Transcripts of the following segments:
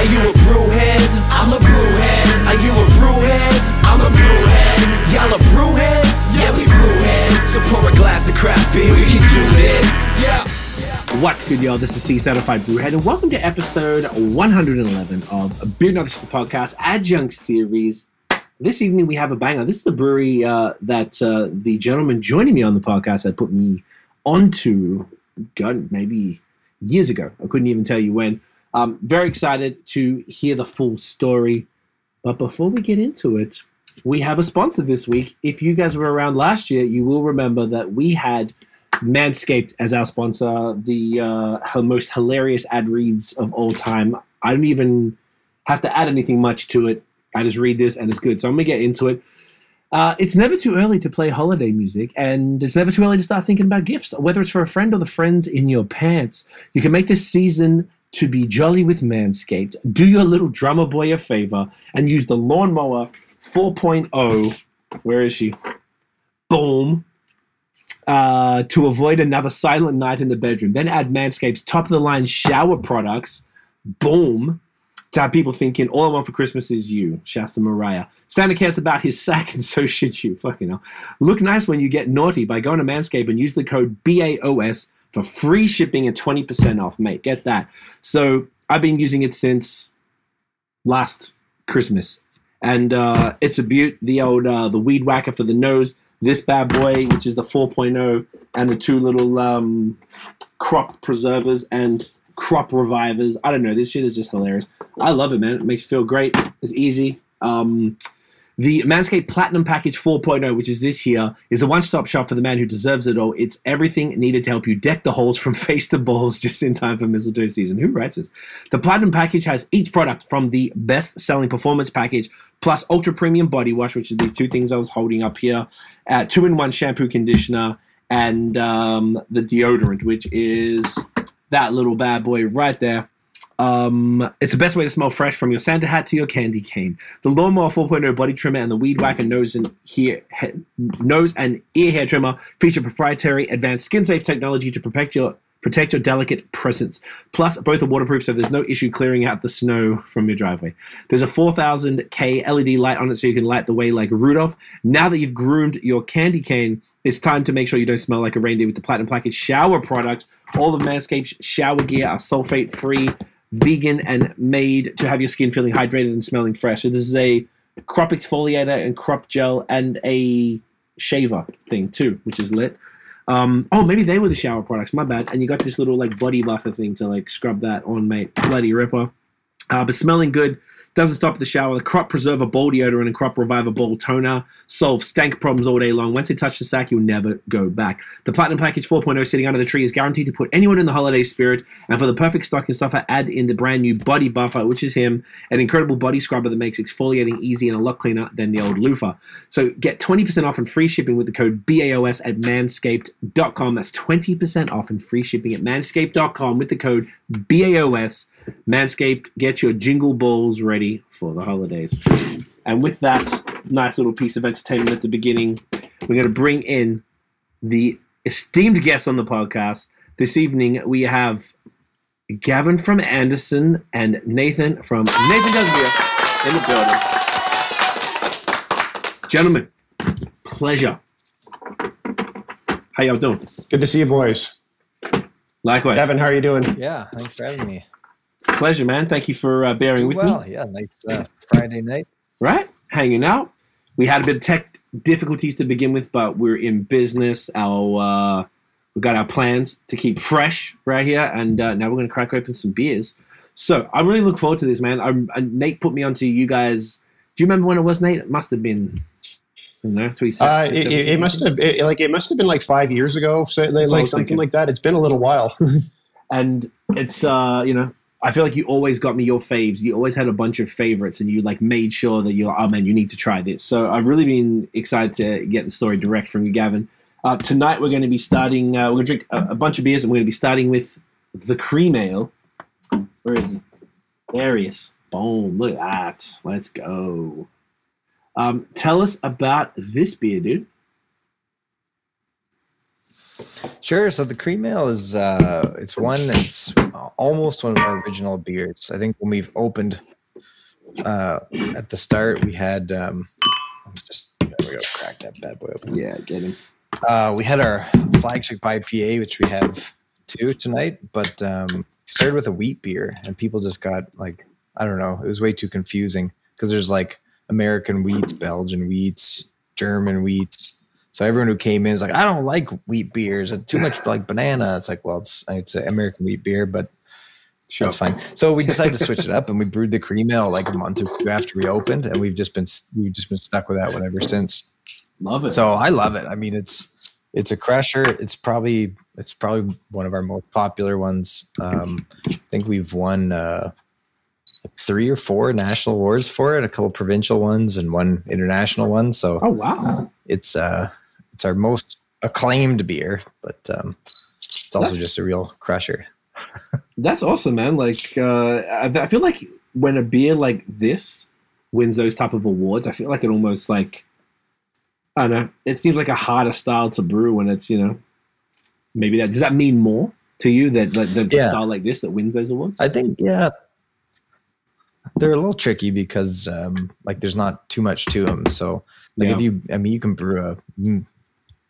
Are you a brewhead? I'm a brewhead. Are you a brewhead? I'm a brewhead. Y'all are brewheads? Yeah, we brewheads. So pour a glass of craft beer, we can do this. Yeah. What's good, y'all? This is C Certified Brewhead, and welcome to episode 111 of Beer Knowledge the Podcast Adjunct Series. This evening we have a banger. This is a brewery uh, that uh, the gentleman joining me on the podcast had put me onto, God, maybe years ago. I couldn't even tell you when. Um, very excited to hear the full story. But before we get into it, we have a sponsor this week. If you guys were around last year, you will remember that we had Manscaped as our sponsor, the uh, most hilarious ad reads of all time. I don't even have to add anything much to it. I just read this and it's good. So I'm gonna get into it. Uh, it's never too early to play holiday music, and it's never too early to start thinking about gifts, whether it's for a friend or the friends in your pants. You can make this season to be jolly with Manscaped. Do your little drummer boy a favor and use the Lawnmower 4.0. Where is she? Boom. Uh, to avoid another silent night in the bedroom. Then add Manscaped's top of the line shower products. Boom to have people thinking all I want for Christmas is you, Shasta Mariah. Santa cares about his sack, and so should you. Fucking hell. Look nice when you get naughty by going to Manscaped and use the code BAOS for free shipping and 20% off, mate. Get that. So I've been using it since last Christmas. And uh, it's a beaut. The old uh, the weed whacker for the nose. This bad boy, which is the 4.0, and the two little um, crop preservers and crop revivers. I don't know. This shit is just hilarious. I love it, man. It makes you feel great. It's easy. Um, the Manscaped Platinum Package 4.0, which is this here, is a one stop shop for the man who deserves it all. It's everything needed to help you deck the holes from face to balls just in time for mistletoe season. Who writes this? The Platinum Package has each product from the best selling performance package plus ultra premium body wash, which is these two things I was holding up here, uh, two in one shampoo conditioner, and um, the deodorant, which is that little bad boy right there. Um, it's the best way to smell fresh from your Santa hat to your candy cane. The Lawnmower 4.0 body trimmer and the Weed Whacker nose and hair, he, nose and ear hair trimmer feature proprietary advanced skin safe technology to protect your protect your delicate presence. Plus, both are waterproof, so there's no issue clearing out the snow from your driveway. There's a 4000K LED light on it, so you can light the way like Rudolph. Now that you've groomed your candy cane, it's time to make sure you don't smell like a reindeer with the Platinum Package shower products. All of Manscaped's shower gear are sulfate free vegan and made to have your skin feeling hydrated and smelling fresh. So this is a crop exfoliator and crop gel and a shaver thing too, which is lit. Um, oh, maybe they were the shower products. My bad. And you got this little like body buffer thing to like scrub that on, mate. Bloody ripper. Uh, but smelling good. Doesn't stop the shower. The Crop Preserver Ball Deodorant and Crop Reviver Ball Toner solve stank problems all day long. Once you touch the sack, you'll never go back. The Platinum Package 4.0 sitting under the tree is guaranteed to put anyone in the holiday spirit. And for the perfect stocking stuffer, add in the brand new Body Buffer, which is him, an incredible body scrubber that makes exfoliating easy and a lot cleaner than the old loofah. So get 20% off and free shipping with the code BAOS at manscaped.com. That's 20% off and free shipping at manscaped.com with the code BAOS. Manscaped, get your jingle balls ready for the holidays. And with that nice little piece of entertainment at the beginning, we're going to bring in the esteemed guest on the podcast. This evening, we have Gavin from Anderson and Nathan from Nathan Does Beer in the building. Gentlemen, pleasure. How y'all doing? Good to see you, boys. Likewise. Evan, how are you doing? Yeah, thanks for having me. Pleasure, man. Thank you for uh, bearing with well, me. yeah, nice uh, Friday night. Right? Hanging out. We had a bit of tech difficulties to begin with, but we're in business. Our uh, we got our plans to keep fresh right here, and uh, now we're going to crack open some beers. So I really look forward to this, man. I, I, Nate put me onto you guys. Do you remember when it was, Nate? It must have been. You know, uh, it, it, must have it, like it must have been like five years ago, so like, like something thinking. like that. It's been a little while, and it's uh, you know I feel like you always got me your faves. You always had a bunch of favorites, and you like made sure that you're, like, oh man, you need to try this. So I've really been excited to get the story direct from you, Gavin. Uh, tonight we're going to be starting. Uh, we're going to drink a, a, bunch of beers, and we're going to be starting with the cream ale. Where is it? Is. Boom! Look at that. Let's go. Um, tell us about this beer, dude. Sure. So the cream ale is uh, it's one that's almost one of our original beers. I think when we've opened uh, at the start, we had um, just there we go, crack that bad boy open. Yeah, get him. Uh, we had our flagship IPA, which we have two tonight, but um, started with a wheat beer, and people just got like I don't know, it was way too confusing because there's like American wheats, Belgian wheats, German wheats. So everyone who came in is like, I don't like wheat beers. It's too much like banana. It's like, well, it's it's an American wheat beer, but Sure. that's fine. So we decided to switch it up, and we brewed the cream ale like a month or two after we opened, and we've just been we've just been stuck with that one ever since. Love it. So I love it. I mean, it's it's a crusher. It's probably it's probably one of our most popular ones. Um, I think we've won uh, three or four national awards for it, a couple provincial ones, and one international one. So oh wow. it's uh it's our most acclaimed beer, but um, it's also just a real crusher. That's awesome, man. Like, uh, I, I feel like when a beer like this wins those type of awards, I feel like it almost like I don't know. It seems like a harder style to brew when it's you know maybe that does that mean more to you that that, that Yeah. a style like this that wins those awards? I think yeah, they're a little tricky because um, like there's not too much to them. So like Yeah. if you, I mean, you can brew a mm,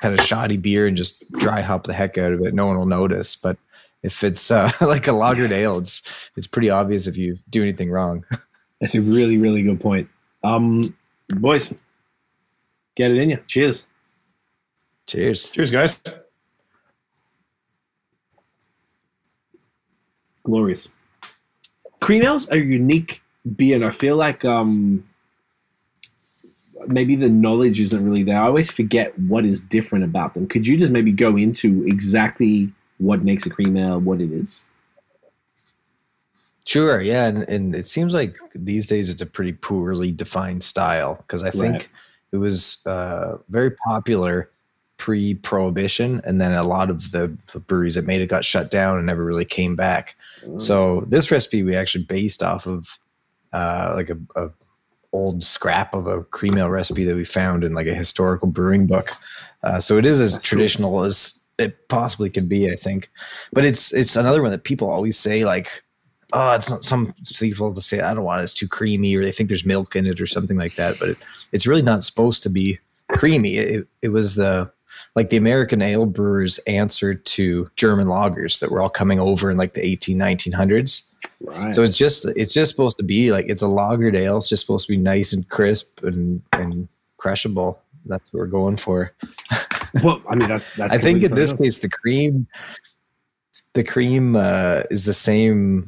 kind of shoddy beer and just dry hop the heck out of it. No one will notice. But if it's uh, like a lagered ale, it's it's pretty obvious if you do anything wrong. That's a really really good point. Um, boys, get it in you. Cheers. Cheers. Cheers, guys. glorious. Cream ales are unique beer, and I feel like um, maybe the knowledge isn't really there. I always forget what is different about them. Could you just maybe go into exactly what makes a cream ale what it is? Sure, yeah, and, and it seems like these days it's a pretty poorly defined style because I think Right. it was uh, very popular pre-prohibition, and then a lot of the, the breweries that made it got shut down and never really came back. So this recipe we actually based off of uh, like a, a old scrap of a cream ale recipe that we found in like a historical brewing book. Uh, so it is as traditional as it possibly can be, I think. But it's it's another one that people always say like, oh, it's not some people to say I don't want it, it's too creamy, or they think there's milk in it or something like that. But it, it's really not supposed to be creamy. It, it was the like the American ale brewers answer to German lagers that were all coming over in like the 18, 1900s. Right. So it's just it's just supposed to be like it's a lagered ale. It's just supposed to be nice and crisp and and crushable. That's what we're going for. well, I mean, that's, that's I think in this enough. case the cream the cream uh, is the same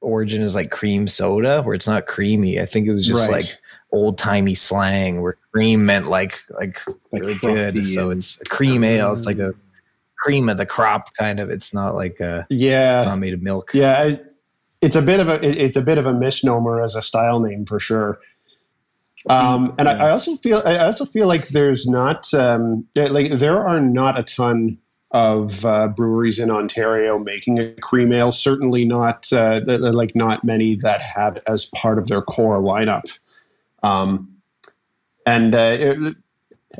origin as like cream soda where it's not creamy. I think it was just Right. like old timey slang where cream meant like like, Like really good. So it's a cream ale. It's like a cream of the crop kind of. It's not like a yeah. it's not made of milk. yeah. I, it's a bit of a it's a bit of a misnomer as a style name for sure. Um, and I, I also feel I also feel like there's not um, like there are not a ton of uh, breweries in Ontario making a cream ale. Certainly not uh, like not many that have it as part of their core lineup. Um, and uh, it-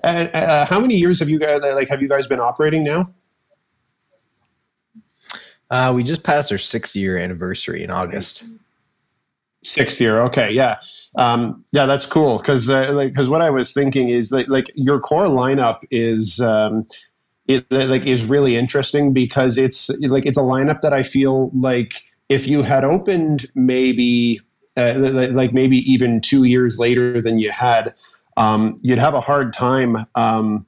uh, how many years have you guys like have you guys been operating now? Uh, we just passed our six year anniversary in August. Sixth year. Okay, yeah, um, yeah, that's cool. Because uh, like, because what I was thinking is that like your core lineup is um, it like is really interesting because it's like it's a lineup that I feel like if you had opened maybe uh, like maybe even two years later than you had, um, you'd have a hard time. Um,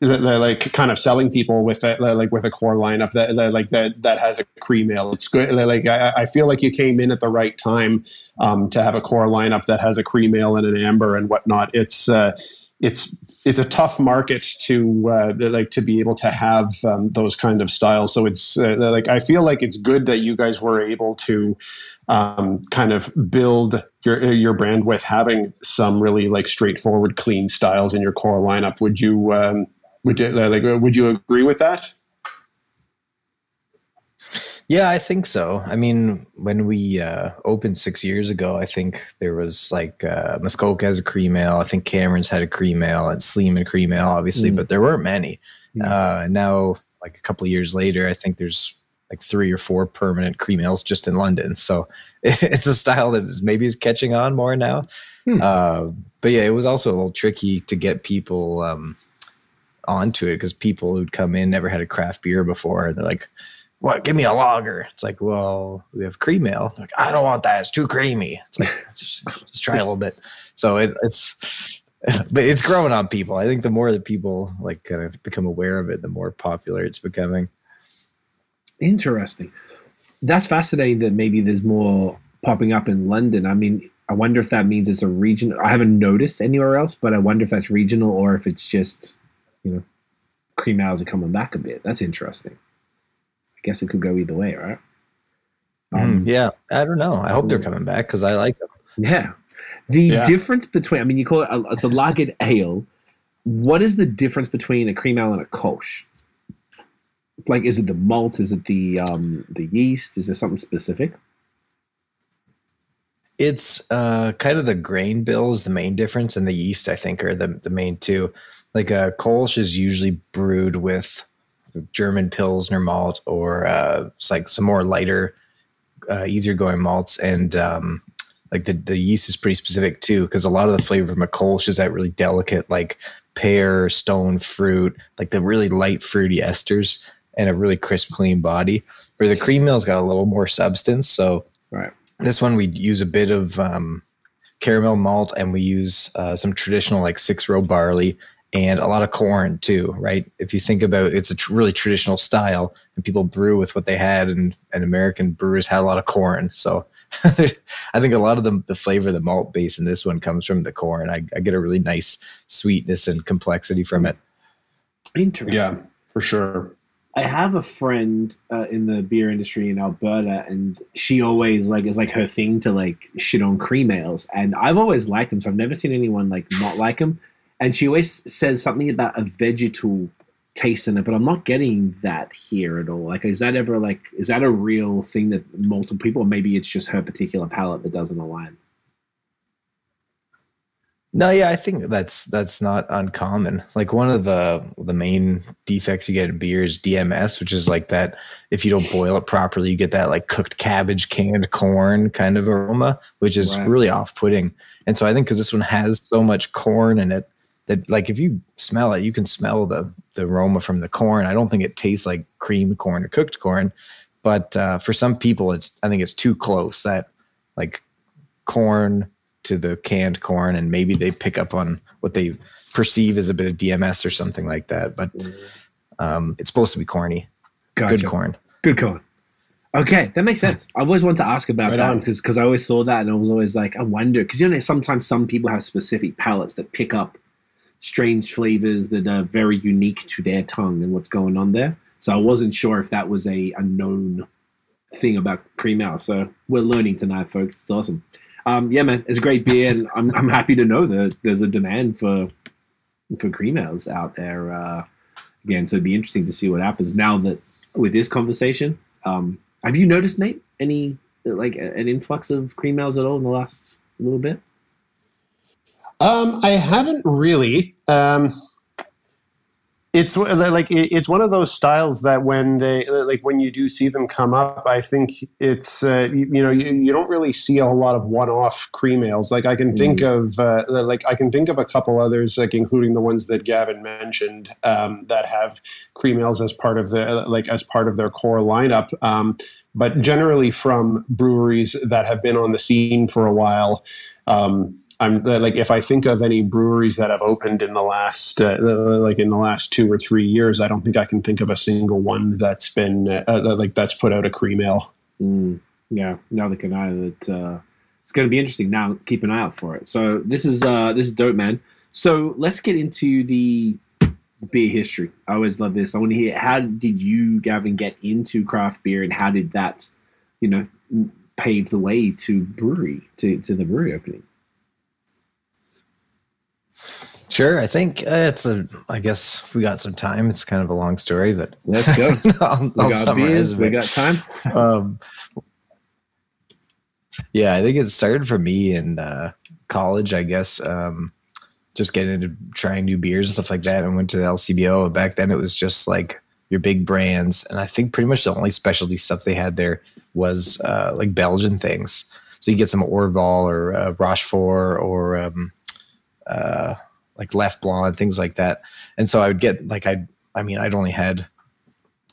like kind of selling people with a, like with a core lineup that, that like that that has a cream ale. It's good. Like I, I feel like you came in at the right time um, to have a core lineup that has a cream ale and an amber and whatnot. It's uh, it's it's a tough market to uh, like to be able to have um, those kind of styles. So it's uh, like I feel like it's good that you guys were able to um, kind of build your your brand with having some really like straightforward, clean styles in your core lineup. Would you um, would you like would you agree with that? Yeah, I think so. I mean, when we uh, opened six years ago, I think there was like uh, Muskoka has a cream ale. I think Cameron's had a cream ale and Sleeman cream ale, obviously, Mm. but there weren't many. Mm. Uh, now, like a couple of years later, I think there's like three or four permanent cream ales just in London. So it's a style that is maybe is catching on more now. Hmm. Uh, but yeah, it was also a little tricky to get people um, onto it because people who'd come in never had a craft beer before. And they're like, what? Give me a lager. It's like, well, we have cream ale. They're like, I don't want that. It's too creamy. It's like, just, just try a little bit. So it, it's, but it's growing on people. I think the more that people like kind of become aware of it, the more popular it's becoming. Interesting. That's fascinating that maybe there's more popping up in London. I mean, I wonder if that means it's a region. I haven't noticed anywhere else, but I wonder if that's regional or if it's just, you know, cream ales are coming back a bit. That's interesting. I guess it could go either way, right? Um, Mm, yeah, I don't know. I hope they're coming back because I like them. Yeah. The Yeah. difference between, I mean, you call it, a, it's a lagered ale. What is the difference between a cream ale and a kolsch? Like, is it the malt? Is it the um, the yeast? Is there something specific? It's uh, kind of the grain bill is the main difference, and the yeast I think are the the main two. Like a Kolsch is usually brewed with German Pilsner malt, or uh, it's like some more lighter, uh, easier going malts, and um, like the the yeast is pretty specific too, because a lot of the flavor from a Kolsch is that really delicate, like pear, stone fruit, like the really light fruity esters, and a really crisp, clean body. Where the cream ale's got a little more substance, so Right. this one we use a bit of um, caramel malt and we use uh, some traditional like six row barley and a lot of corn too right if you think about it's a tr- really traditional style and people brew with what they had and, and american brewers had a lot of corn so i think a lot of the, the flavor the malt base in this one comes from the corn I, I get a really nice sweetness and complexity from it Interesting. Yeah, for sure. I have a friend uh, in the beer industry in Alberta, and she always like it's like her thing to like shit on cream ales, and I've always liked them, so I've never seen anyone like not like them. And she always says something about a vegetal taste in it, but I'm not getting that here at all. Like, is that ever like is that a real thing that multiple people, or maybe it's just her particular palate that doesn't align? No, yeah, I think that's that's not uncommon. Like one of the the main defects you get in beer is DMS, which is like that if you don't boil it properly, you get that like cooked cabbage, canned corn kind of aroma, which is Right. really off-putting. And so I think because this one has so much corn in it that like if you smell it, you can smell the the aroma from the corn. I don't think it tastes like creamed corn or cooked corn, but uh, for some people, it's I think it's too close. That like corn to the canned corn and maybe they pick up on what they perceive as a bit of DMS or something like that. But um, it's supposed to be corny. It's Gotcha. good corn. Good corn. Okay, that makes sense. I've always wanted to ask about Right that on. because I always saw that and I was always like, I wonder because you know sometimes some people have specific palates that pick up strange flavors that are very unique to their tongue and what's going on there. So I wasn't sure if that was a, a known thing about cream ale. So we're learning tonight, folks. It's awesome. Um, yeah, man, it's a great beer, and I'm, I'm happy to know that there's a demand for for cream ales out there. Uh, again, so it'd be interesting to see what happens now that with this conversation. Um, have you noticed, Nate, any like an influx of cream ales at all in the last little bit? Um, I haven't really. Um, it's like it's one of those styles that when they like when you do see them come up, I think it's uh, you, you know you, you don't really see a whole lot of one-off cream ales. Like I can think of uh, like I can think of a couple others, like including the ones that Gavin mentioned um, that have cream ales as part of the like as part of their core lineup. Um, but generally from breweries that have been on the scene for a while. Um, I'm like if I think of any breweries that have opened in the last uh, like in the last two or three years, I don't think I can think of a single one that's been uh, uh, like that's put out a cream ale. Mm, yeah, neither can I. That uh, it's going to be interesting. Now, keep an eye out for it. So this is uh, this is dope, man. So let's get into the beer history. I always love this. I want to hear how did you, Gavin, get into craft beer, and how did that, you know, pave the way to brewery to to the brewery opening? Sure. I think uh, it's a. I guess we got some time. It's kind of a long story, but Let's go. I'll, We I'll got We got time. um, yeah, I think it started for me in uh, college. I guess um, just getting into trying new beers and stuff like that. and went to the LCBO. And back then, it was just like your big brands, and I think pretty much the only specialty stuff they had there was uh, like Belgian things. So you get some Orval or uh, Rochefort or um, uh, like Leffe Blonde, things like that. And so I would get like I, I mean, I'd only had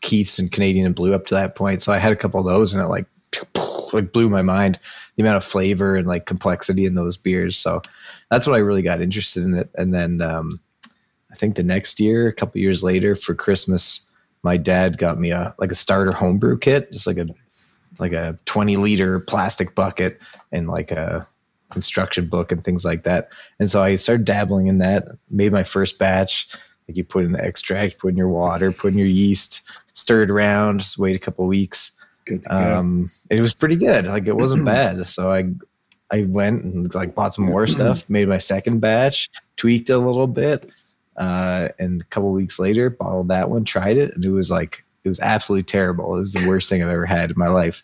Keith's and Canadian and Blue up to that point, so I had a couple of those, and it like like blew my mind the amount of flavor and like complexity in those beers. So that's what I really got interested in it. And then um, I think the next year, a couple years later, for Christmas, my dad got me a like a starter homebrew kit, just like a like a 20 liter plastic bucket and like a construction book and things like that. And so I started dabbling in that, made my first batch. Like you put in the extract, put in your water, put in your yeast, stir it around, just wait a couple weeks. Good to go. Um, it was pretty good. Like it wasn't bad. So I I went and like bought some more stuff, made my second batch, tweaked it a little bit. Uh, and a couple weeks later, bottled that one, tried it, and it was like it was absolutely terrible. It was the worst thing I've ever had in my life.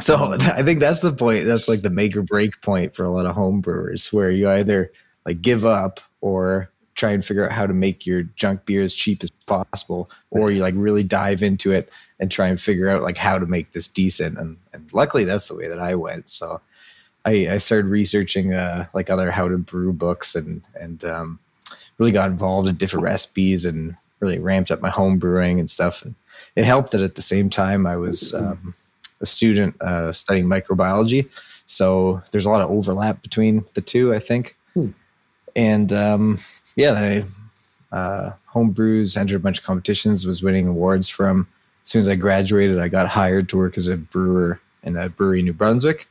So I think that's the point. That's like the make or break point for a lot of home brewers, where you either like give up or try and figure out how to make your junk beer as cheap as possible, or you like really dive into it and try and figure out like how to make this decent. And, and luckily, that's the way that I went. So I, I started researching uh, like other how to brew books and and um, really got involved in different recipes and really ramped up my home brewing and stuff. And it helped that at the same time I was um, a student uh, studying microbiology, so there's a lot of overlap between the two. I think, Hmm. and um, yeah, then I uh, home brews, entered a bunch of competitions, was winning awards from. As soon as I graduated, I got hired to work as a brewer in a brewery in New Brunswick,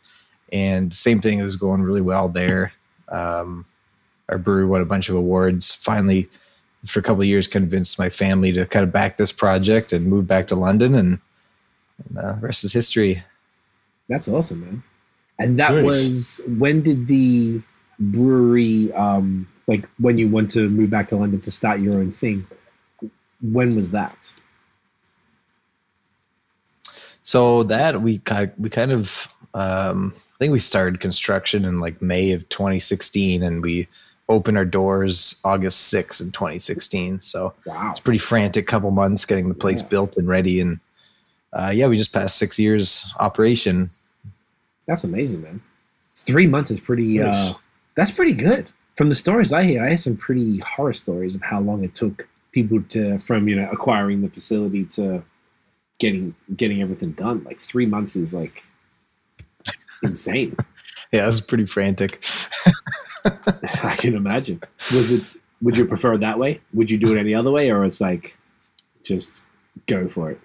and same thing. It was going really well there. Um, our brewery won a bunch of awards. Finally, after a couple of years, convinced my family to kind of back this project and move back to London, and, the rest is history. That's awesome, man. And that Nice. was when did the brewery, um, like when you went to move back to London to start your own thing? When was that? So that we we kind of um, I think we started construction in like May of 2016, and we opened our doors August 6th in 2016. So Wow, it's pretty frantic couple months getting the place Yeah. built and ready, and uh, yeah, we just passed six years operation. that's amazing, man. Three months is pretty. Nice. Uh, that's pretty good. From the stories I hear, I hear some pretty horror stories of how long it took people to from you know acquiring the facility to getting getting everything done. Like three months is like insane. Yeah, it was pretty frantic. I can imagine. Was it? Would you prefer it that way? Would you do it any other way, or it's like just go for it?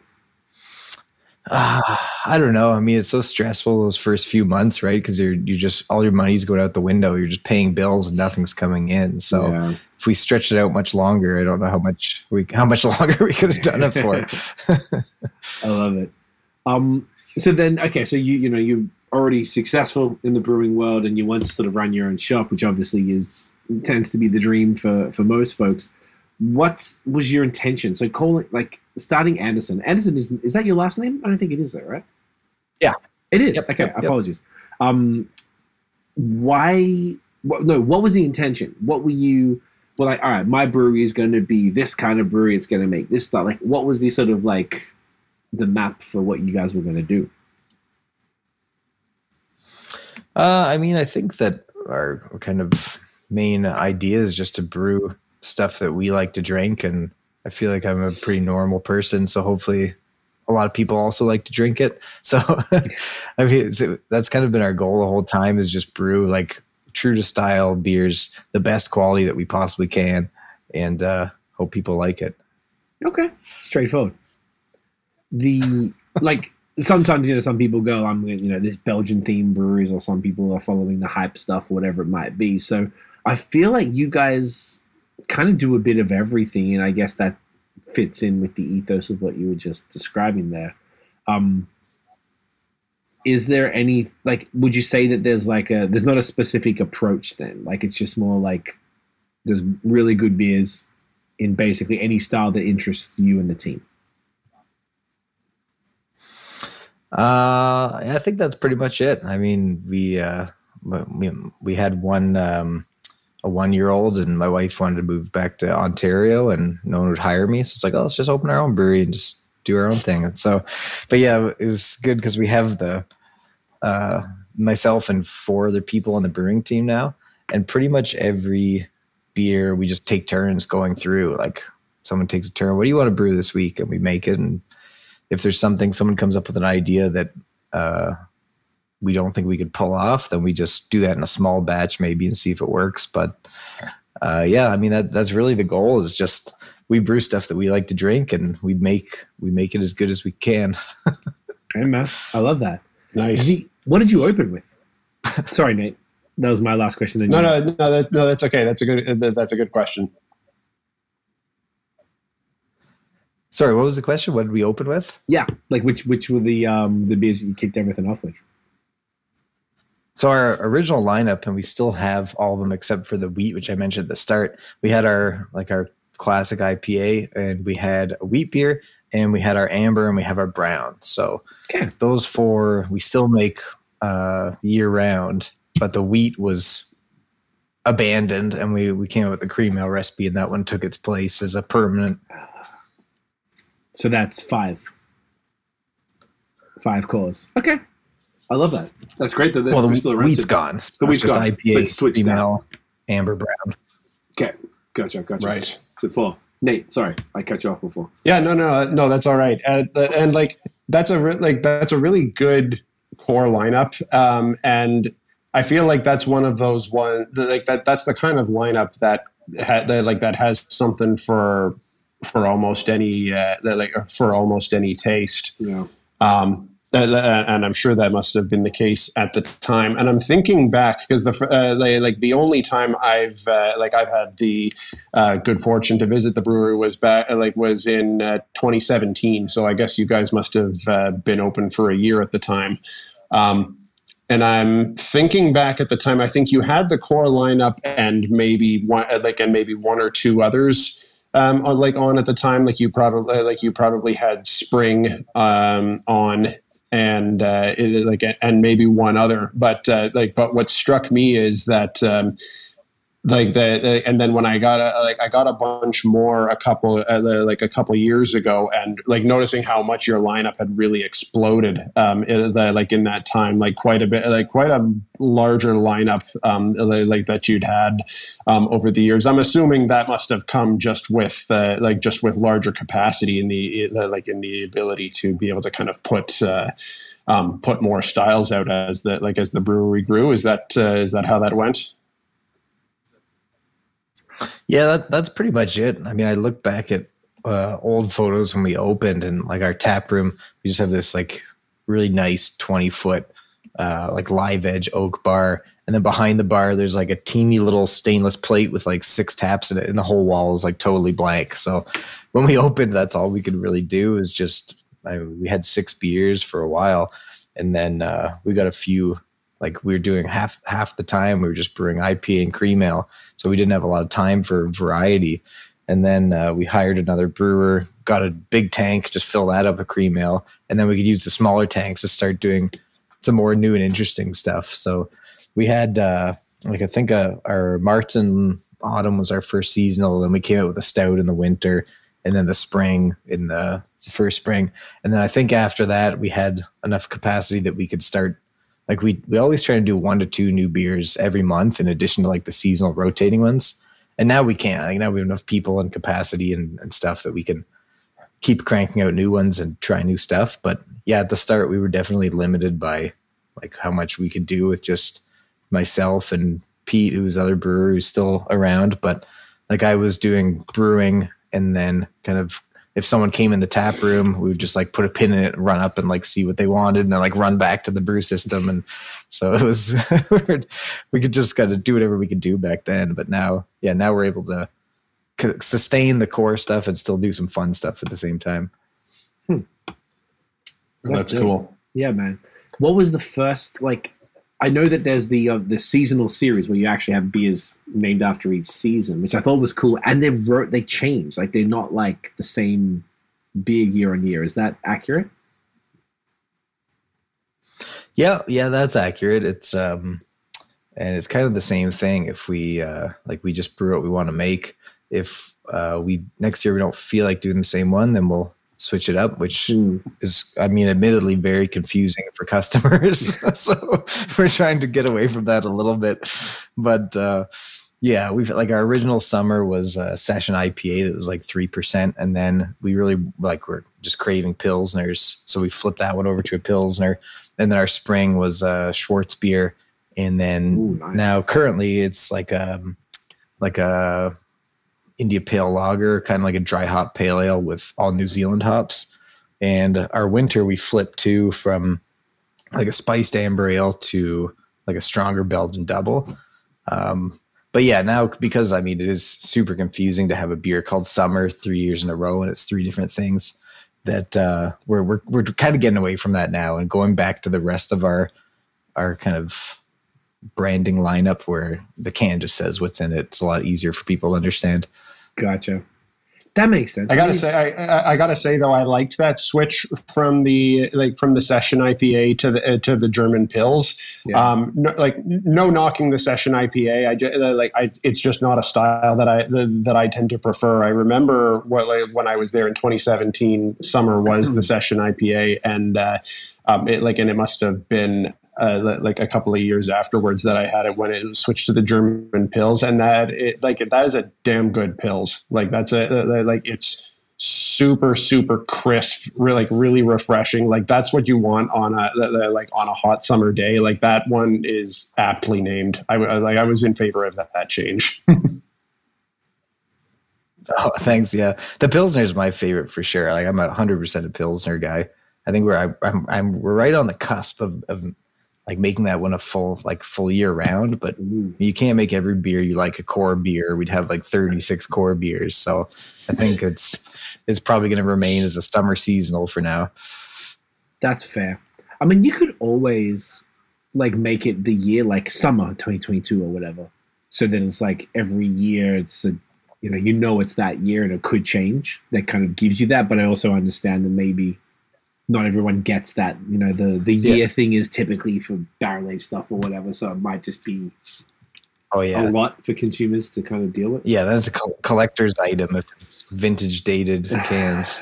Uh, I don't know. I mean, it's so stressful those first few months, right? Because you're you just all your money's going out the window. You're just paying bills and nothing's coming in. So Yeah. if we stretched it out much longer, I don't know how much we how much longer we could have done it for. I love it. Um, so then, okay, so you you know you're already successful in the brewing world, and you want to sort of run your own shop, which obviously is tends to be the dream for for most folks. What was your intention? So calling like starting Anderson. Anderson is is that your last name? I don't think it is, though, right? Yeah. it is. Yep, okay, yep, yep. apologies. Um, why? What, no, what was the intention? What were you? Well, like, all right, my brewery is going to be this kind of brewery. It's going to make this stuff. Like, what was the sort of like the map for what you guys were going to do? Uh, I mean, I think that our kind of main idea is just to brew stuff that we like to drink, and I feel like I'm a pretty normal person, so hopefully, a lot of people also like to drink it. So, I mean, that's kind of been our goal the whole time is just brew like true to style beers, the best quality that we possibly can, and uh, hope people like it. Okay, straightforward. The like sometimes you know some people go, I'm you know this Belgian themed breweries, or some people are following the hype stuff, whatever it might be. So I feel like you guys kind of do a bit of everything, and I guess that fits in with the ethos of what you were just describing there. Um, is there any like? Would you say that there's like a there's not a specific approach then? Like it's just more like there's really good beers in basically any style that interests you and the team. Uh, I think that's pretty much it. I mean, we uh, we we had one um, a one year old, and my wife wanted to move back to Ontario, and no one would hire me. So it's like, oh, let's just open our own brewery and just do our own thing. And so, but yeah, it was good because we have the uh, myself and four other people on the brewing team now, and pretty much every beer we just take turns going through. Like someone takes a turn. What do you want to brew this week? And we make it and if there's something someone comes up with an idea that uh, we don't think we could pull off, then we just do that in a small batch maybe and see if it works. But uh, yeah, I mean that that's really the goal is just we brew stuff that we like to drink and we make we make it as good as we can. hey man, I love that. Nice. what did you open with? Sorry, Nate. That was my last question. No, no, no, that, no. That's okay. That's a good. That's a good question. Sorry, what was the question? What did we open with? Yeah, like which which were the um the beers that you kicked everything off with? So our original lineup, and we still have all of them except for the wheat, which I mentioned at the start. We had our like our classic IPA, and we had a wheat beer, and we had our amber, and we have our brown. So okay. those four we still make uh, year round, but the wheat was abandoned, and we we came up with the cream ale recipe, and that one took its place as a permanent so that's five. Five calls. Okay. I love that. That's great that well, the still wheat's gone. The wheat's just gone. IPA, female, amber brown. Okay, gotcha, gotcha. Right. So four. Nate, sorry, I cut you off before. Yeah, no, no, no, that's all right. And, and like that's a re- like that's a really good core lineup. Um, and I feel like that's one of those one like that. That's the kind of lineup that ha- that like that has something for for almost any uh, like for almost any taste. Yeah. Um, and, and, I'm sure that must have been the case at the time. And I'm thinking back because the uh, like the only time I've uh, like I've had the uh, good fortune to visit the brewery was back like was in uh, 2017. So I guess you guys must have uh, been open for a year at the time. Um, and I'm thinking back at the time. I think you had the core lineup and maybe one like and maybe one or two others um, on like on at the time like you probably like you probably had spring um, on and uh, it, like and maybe one other but uh, like but what struck me is that um, like that and then when I got a like I got a bunch more a couple uh, like a couple years ago and like noticing how much your lineup had really exploded um in the, like in that time like quite a bit like quite a larger lineup um like that you'd had um over the years. I'm assuming that must have come just with uh, like just with larger capacity in the like in the ability to be able to kind of put uh, um, put more styles out as the like as the brewery grew. Is that uh, is that how that went yeah, that, that's pretty much it. I mean, I look back at uh, old photos when we opened and like our tap room, we just have this like really nice 20 foot, uh, like live edge oak bar. And then behind the bar, there's like a teeny little stainless plate with like six taps in it, and the whole wall is like totally blank. So when we opened, that's all we could really do is just, I mean, we had six beers for a while. And then uh, we got a few like we were doing half half the time we were just brewing IPA and cream ale, so we didn't have a lot of time for variety. And then uh, we hired another brewer, got a big tank, just fill that up with cream ale, and then we could use the smaller tanks to start doing some more new and interesting stuff. So we had uh, like I think uh, our Martin autumn was our first seasonal, then we came out with a stout in the winter, and then the spring in the first spring, and then I think after that we had enough capacity that we could start like we we always try to do one to two new beers every month in addition to like the seasonal rotating ones. And now we can't. Like now we have enough people and capacity and, and stuff that we can keep cranking out new ones and try new stuff. But yeah, at the start we were definitely limited by like how much we could do with just myself and Pete, who's other brewer who's still around. But like I was doing brewing and then kind of if someone came in the tap room, we would just like put a pin in it and run up and like see what they wanted and then like run back to the brew system. And so it was, we could just kind of do whatever we could do back then. But now, yeah, now we're able to sustain the core stuff and still do some fun stuff at the same time. Hmm. That's, That's cool. Yeah, man. What was the first like I know that there's the uh, the seasonal series where you actually have beers named after each season, which I thought was cool. And they wrote they change, like they're not like the same beer year on year. Is that accurate? Yeah, yeah, that's accurate. It's um and it's kind of the same thing if we uh like we just brew what we want to make. If uh we next year we don't feel like doing the same one, then we'll switch it up, which Mm. is I mean admittedly very confusing for customers. so we're trying to get away from that a little bit. But uh yeah, we've like our original summer was a session IPA that was like three percent, and then we really like we're just craving pilsners, so we flipped that one over to a pilsner, and then our spring was a Schwarzbier, and then Ooh, nice. now currently it's like a like a India Pale Lager, kind of like a dry hop pale ale with all New Zealand hops, and our winter we flipped to from like a spiced amber ale to like a stronger Belgian double. Um, but yeah, now because I mean it is super confusing to have a beer called Summer three years in a row and it's three different things. That uh, we're we're we're kind of getting away from that now and going back to the rest of our our kind of branding lineup where the can just says what's in it. It's a lot easier for people to understand. Gotcha. That makes sense. I gotta say, I, I, I gotta say though, I liked that switch from the like from the session IPA to the uh, to the German pils. Yeah. Um, no, like no knocking the session IPA. I just, like I, it's just not a style that I that, that I tend to prefer. I remember what like, when I was there in 2017, summer was the session IPA, and uh, um, it like and it must have been uh, like a couple of years afterwards that I had it when it switched to the German pils, and that it like that is a damn good pils. Like that's a uh, like it's super super crisp, really like really refreshing. Like that's what you want on a the- like on a hot summer day. Like that one is aptly named. I like I was in favor of that, that change. Oh, thanks. Yeah, the pilsner is my favorite for sure. Like I'm a hundred percent a pilsner guy. I think we're I, I'm I'm we're right on the cusp of of like making that one a full like full year round. But you can't make every beer you like a core beer. We'd have like 36 core beers. So I think it's it's probably going to remain as a summer seasonal for now. That's fair. I mean, you could always like make it the year like summer 2022 or whatever. So then it's like every year it's a you know, you know it's that year and it could change. That kind of gives you that, but I also understand that maybe not everyone gets that. You know, the the Yeah. year thing is typically for barrel aged stuff or whatever, so it might just be Oh yeah a lot for consumers to kind of deal with. yeah. That's a collector's item if it's vintage dated cans.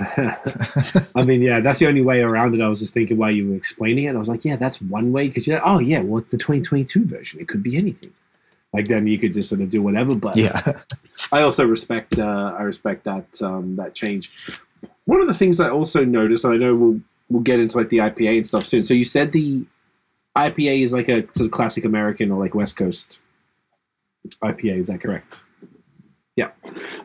I mean, yeah, that's the only way around it. I was just thinking while you were explaining it. I was like, yeah, that's one way because you're like, oh yeah, well it's the 2022 version. It could be anything. Like then you could just sort of do whatever. But Yeah, I also respect uh, I respect that um, that change. One of the things I also noticed, and I know we'll we'll get into like the IPA and stuff soon. So you said the IPA is like a sort of classic American or like West Coast IPA. Is that correct? Yeah.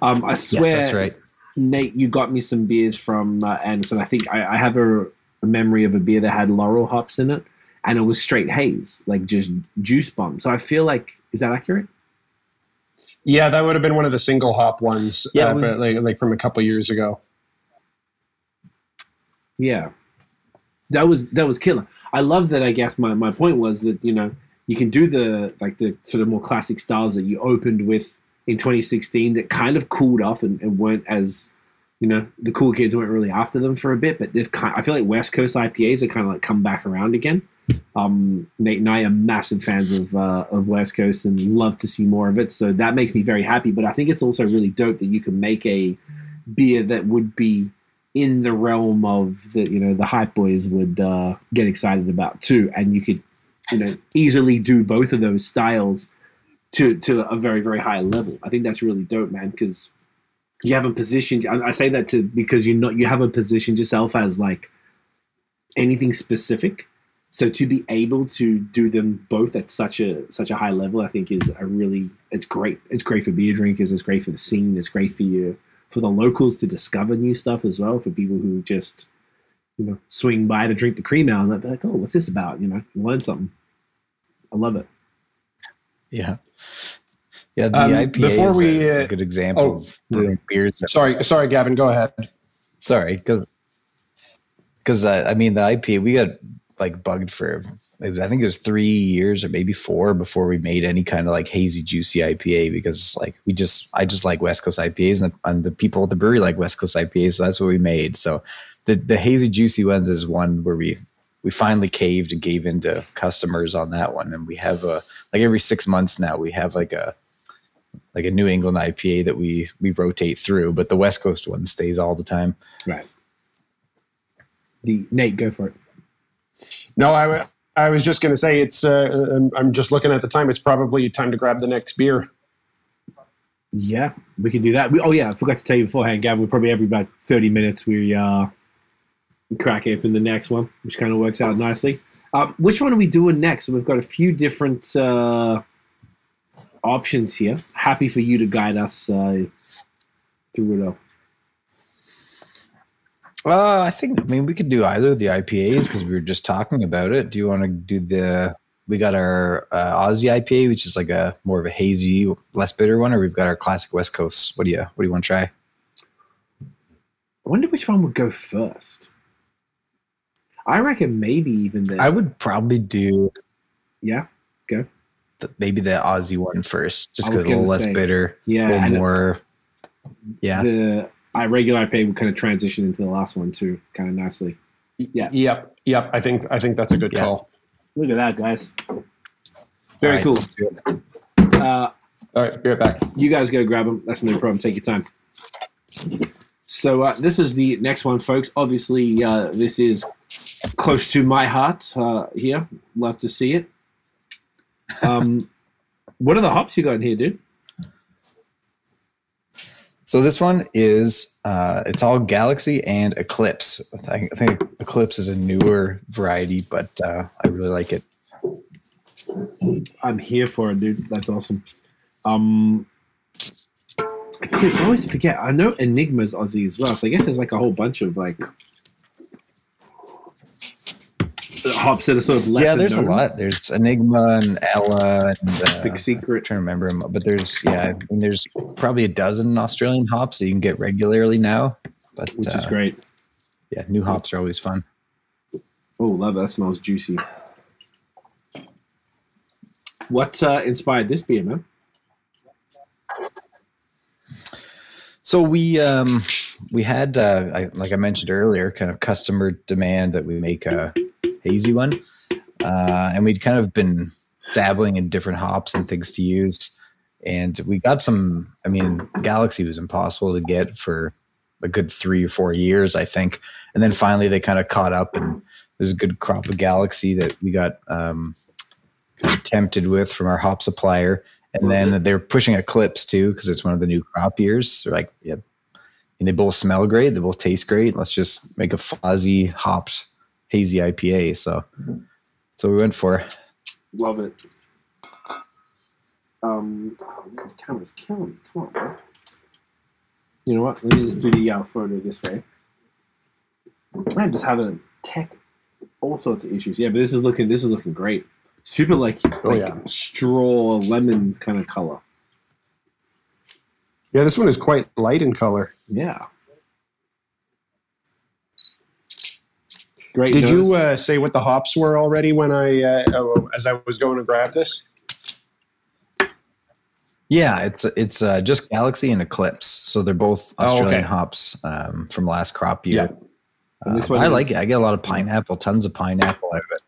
Um, I swear, yes, that's right. Nate, you got me some beers from uh, Anderson. I think I, I have a, a memory of a beer that had Loral hops in it, and it was straight haze, like just juice bomb. So I feel like is that accurate? yeah, that would have been one of the single hop ones. Yeah, uh, we- like like from a couple years ago. Yeah, that was that was killer. I love that. I guess my, my point was that you know you can do the like the sort of more classic styles that you opened with in 2016 that kind of cooled off and, and weren't as you know the cool kids weren't really after them for a bit, but they've kind. I feel like West Coast IPAs are kind of like come back around again. Um, Nate and I are massive fans of uh, of West Coast and love to see more of it. So that makes me very happy. But I think it's also really dope that you can make a beer that would be in the realm of the you know the hype boys would uh, get excited about too, and you could you know easily do both of those styles to to a very very high level. I think that's really dope, man, because you haven't positioned. I, I say that to because you're not you haven't positioned yourself as like anything specific. So to be able to do them both at such a such a high level, I think is a really it's great. It's great for beer drinkers. It's great for the scene. It's great for you for the locals to discover new stuff as well. For people who just you know swing by to drink the cream ale and they're like, oh, what's this about? You know, learn something. I love it. Yeah, yeah. The Um, IPA before is we, a, uh, good example oh, of brewing beers. that- Sorry, sorry, Gavin. Go ahead. Sorry, because because I, I mean the IPA we got like bugged for I think it was three years or maybe four before we made any kind of like hazy juicy IPA because like we just I just like West Coast IPAs and the, and the people at the brewery like West Coast IPAs so that's what we made so the the hazy juicy ones is one where we we finally caved and gave into customers on that one and we have a like every six months now we have like a like a New England IPA that we we rotate through but the West Coast one stays all the time Right. The Nate, go for it. No, I, I was just going to say it's. Uh, I'm- just looking at the time. It's probably time to grab the next beer. Yeah, we can do that. We, oh yeah, I forgot to tell you beforehand, Gavin. We probably every about thirty minutes we uh crack open the next one, which kind of works out nicely. Um, which one are we doing next? So we've got a few different uh, options here. Happy for you to guide us uh, through it all. Uh, I think I mean we could do either of the IPAs because we were just talking about it. Do you want to do the? We got our uh, Aussie IPA, which is like a more of a hazy, less bitter one, or we've got our classic West Coast. What do you What do you want to try? I wonder which one would go first. I reckon maybe even the I would probably do yeah go the, maybe the Aussie one first, just because a little less say, bitter, yeah a little more. Yeah, the I regular IPA would kind of transition into the last one too, kind of nicely. Yeah. Yep. Yep. I think. I think that's a good Yeah. call. Look at that, guys. Very All right, cool. let's do it. Uh, All right. Be right back. you guys go grab them. That's no problem. Take your time. So uh, this is the next one, folks. Obviously, uh, this is close to my heart uh, here. Love to see it. Um, what are the hops you got in here, dude? So this one is uh, it's all Galaxy and Eclipse. I think, I think Eclipse is a newer variety, but uh, I really like it. I'm here for it, dude. That's awesome. Um, Eclipse, I always forget. I know Enigma's Aussie as well, so I guess there's like a whole bunch of like hops that are sort of less yeah, there's a lot. There's Enigma and Ella and uh, Big Secret. I'm trying to remember them, but there's yeah, I mean, there's probably a dozen Australian hops that you can get regularly now. But which is uh, great. Yeah, new hops are always fun. Oh, love that. Smells juicy. What uh, inspired this beer, man? So we um we had uh I, like I mentioned earlier, kind of customer demand that we make a hazy one, uh, and we'd kind of been dabbling in different hops and things to use, and we got some. I mean, Galaxy was impossible to get for a good three or four years, I think, and then finally they kind of caught up, and there's a good crop of Galaxy that we got um, kind of tempted with from our hop supplier. And then they're pushing Eclipse too because it's one of the new crop years. They're like, yeah, and they both smell great. They both taste great. Let's just make a fuzzy hopped hazy IPA. So that's what we went for. Love it. Um, oh, this camera's killing me. Come on, bro. You know what? Let me just do the uh, photo this way. I'm just having tech, all sorts of issues. Yeah, but this is looking. This is looking great. Super like, Oh, like yeah. straw lemon kind of color. Yeah, this one is quite light in color. Yeah. Great. Did you uh, say what the hops were already when I uh, oh, as I was going to grab this? Yeah, it's it's uh, just Galaxy and Eclipse. So they're both Oh, okay. Australian hops um, from last crop year. Yeah. Uh, I is- like it. I get a lot of pineapple, tons of pineapple out of it.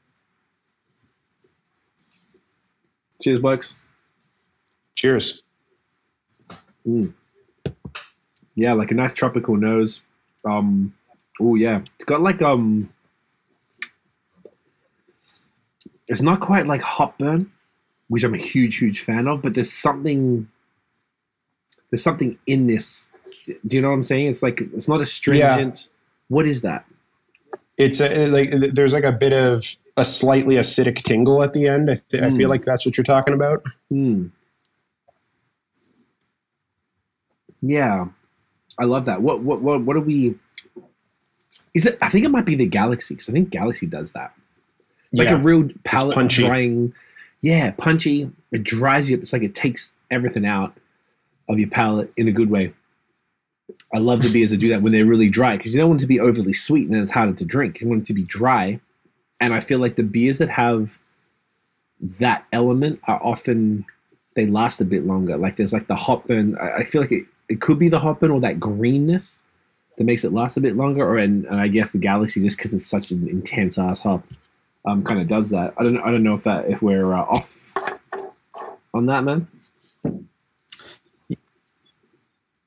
Cheers, Bucks. Cheers. Yeah, like a nice tropical nose. Um, oh yeah, it's got like um, it's not quite like hop burn, which I'm a huge, huge fan of. But there's something, there's something in this. Do you know what I'm saying? It's like it's not astringent. What is that? It's a, like there's like a bit of a slightly acidic tingle at the end. I, th- I feel Mm. like that's what you're talking about. Hmm. Yeah, I love that. What what what what are we? Is it? I think it might be the Galaxy because I think Galaxy does that. It's like Yeah. a real palate drying. Yeah, punchy. It dries you up. It's like it takes everything out of your palate in a good way. I love the beers that do that when they're really dry because you don't want it to be overly sweet and then it's harder to drink. You want it to be dry and I feel like the beers that have that element are often they last a bit longer. Like there's like the hop burn. I I feel like it, it could be the hop burn or that greenness that makes it last a bit longer. Or and, and I guess the Galaxy just because it's such an intense ass hop, um, kind of does that. I don't I don't know if that if we're uh, off on that man.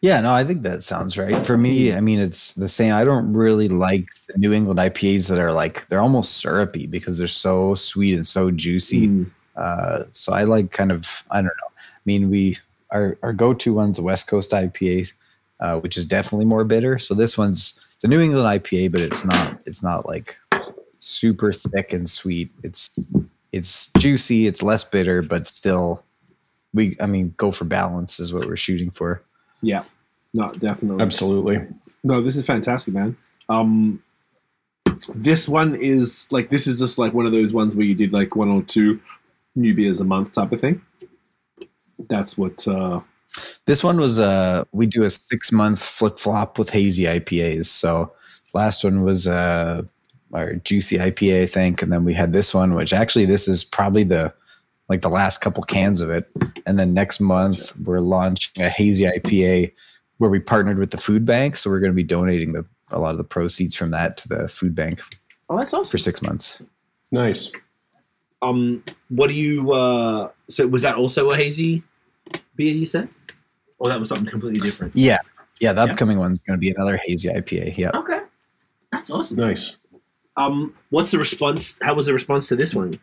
Yeah, no, I think that sounds right. For me, I mean, it's the same. I don't really like the New England IPAs that are like they're almost syrupy because they're so sweet and so juicy. Mm. Uh, so I like kind of I don't know. I mean, we our our go to one's a West Coast IPA, uh, which is definitely more bitter. So this one's it's a New England IPA, but it's not it's not like super thick and sweet. It's it's juicy. It's less bitter, but still, we I mean, go for balance is what we're shooting for. Yeah, no, definitely. Absolutely. No, this is fantastic, man. Um, this one is like this is just like one of those ones where you did like one or two new beers a month type of thing. That's what. uh This one was uh we do a six month flip flop with hazy IPAs. So last one was uh our juicy IPA, I think, and then we had this one, which actually this is probably the like the last couple cans of it. And then next month we're launching a hazy IPA where we partnered with the food bank. So we're going to be donating the a lot of the proceeds from that to the food bank Oh, that's awesome. for six months. Nice. Um, what do you? uh So was that also a hazy beer you said, or that was something completely different? Yeah. Yeah, the Yeah. upcoming one's going to be another hazy IPA. Yeah. Okay, that's awesome. Nice. Um, what's the response? How was the response to this one?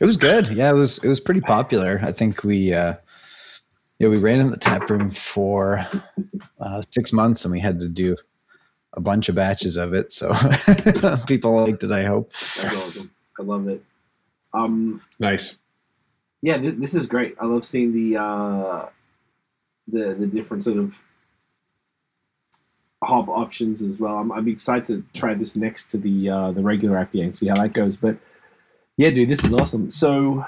It was good. Yeah, it was it was pretty popular. I think we uh yeah, we ran in the tap room for uh, six months and we had to do a bunch of batches of it. So people liked it, I hope. That's awesome. I love it. Um, Nice. yeah, th- this is great. I love seeing the uh, the the different sort of hop options as well. I'm, I'm excited to try this next to the uh, the regular IPA and see how that goes. But yeah, dude, this is awesome. So,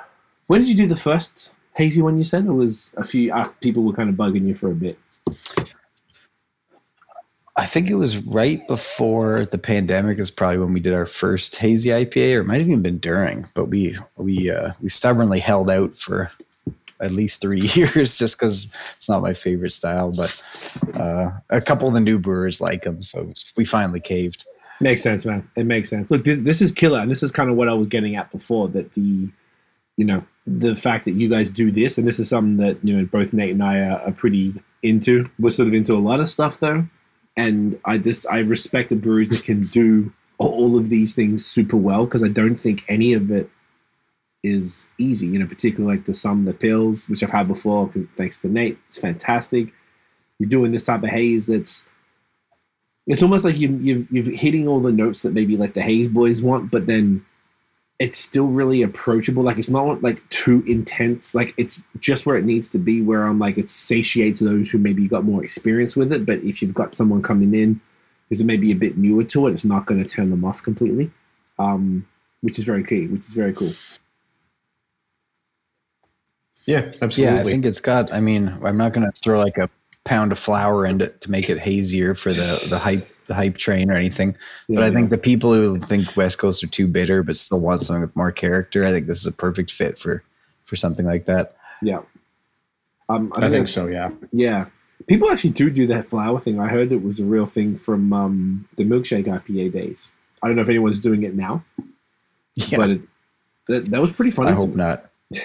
when did you do the first hazy one? You said it was a few. Uh, people were kind of bugging you for a bit. I think it was right before the pandemic is probably when we did our first hazy IPA, or it might have even been during, but we we uh, we stubbornly held out for at least three years just because it's not my favorite style. But uh, a couple of the new brewers like them, so we finally caved. Makes sense, man. It makes sense. Look, this, this is killer, and this is kind of what I was getting at before. That the, you know, the fact that you guys do this, and this is something that you know both Nate and I are, are pretty into. We're sort of into a lot of stuff though, and I just I respect the breweries that can do all of these things super well because I don't think any of it is easy. You know, particularly like the some the pils which I've had before. Thanks to Nate, it's fantastic. You're doing this type of haze that's it's almost like you you've you've hitting all the notes that maybe like the Haze boys want, but then it's still really approachable. Like it's not like too intense. Like it's just where it needs to be. Where I'm like it satiates those who maybe got more experience with it. But if you've got someone coming in who's maybe a bit newer to it, it's not going to turn them off completely. Um, which is very key. Which is very cool. Yeah, absolutely. Yeah, I think it's got. I mean, I'm not going to throw like a pound of flour in it to make it hazier for the the hype the hype train or anything. but I think the people who think West Coast are too bitter but still want something with more character, I think this is a perfect fit for for something like that. yeah. Um, I think so. Yeah. Yeah. People actually do do that flour thing. I heard it was a real thing from um, the milkshake IPA days. I don't know if anyone's doing it now, Yeah, but it, that, that was pretty funny. I hope not.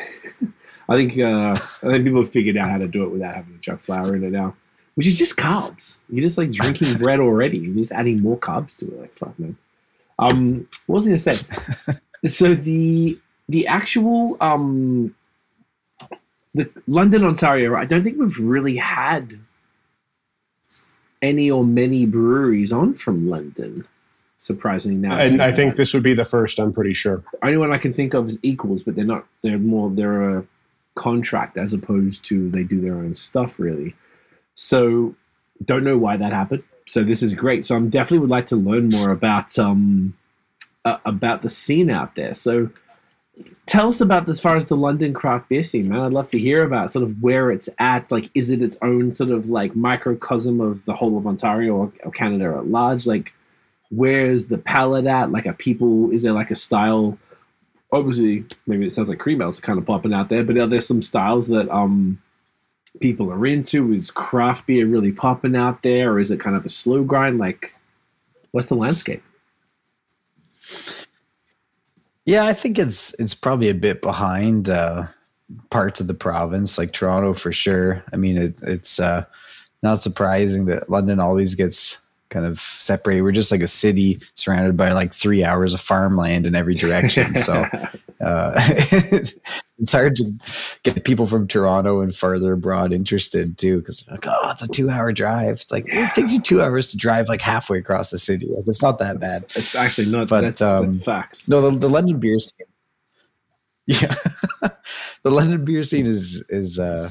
I think uh, I think people have figured out how to do it without having to chuck flour in it now, which is just carbs. You're just like drinking bread already. You're just adding more carbs to it. Like fuck, man. Um, what was I gonna say? so the the actual um, the London, Ontario. I don't think we've really had any or many breweries on from London. Surprisingly, now And I think this would be the first. I'm pretty sure. only one I can think of is equals, but they're not. They're more. They're a contract as opposed to they do their own stuff. Really. So don't know why that happened. So this is great. So I'm definitely would like to learn more about um uh, about the scene out there. So tell us about as far as the London craft beer scene, man. I'd love to hear about sort of where it's at. Like, is it its own sort of like microcosm of the whole of Ontario or, or Canada at large? Like, where's the palette at? Like, are people? Is there like a style? Obviously, maybe it sounds like cream ales are kind of popping out there, but are there some styles that um people are into? Is craft beer really popping out there, or is it kind of a slow grind? Like, what's the landscape? Yeah, I think it's it's probably a bit behind uh, parts of the province, like Toronto for sure. I mean, it, it's uh, not surprising that London always gets kind of separated. We're just like a city surrounded by like three hours of farmland in every direction. So uh, it's hard to get people from Toronto and farther abroad interested too, because like, oh, it's a two-hour drive. It's like it takes you two hours to drive like halfway across the city. Like it's not that bad. It's actually not. But, that's, um, that's facts. No, the, the London beer scene. Yeah, the London beer scene is is uh,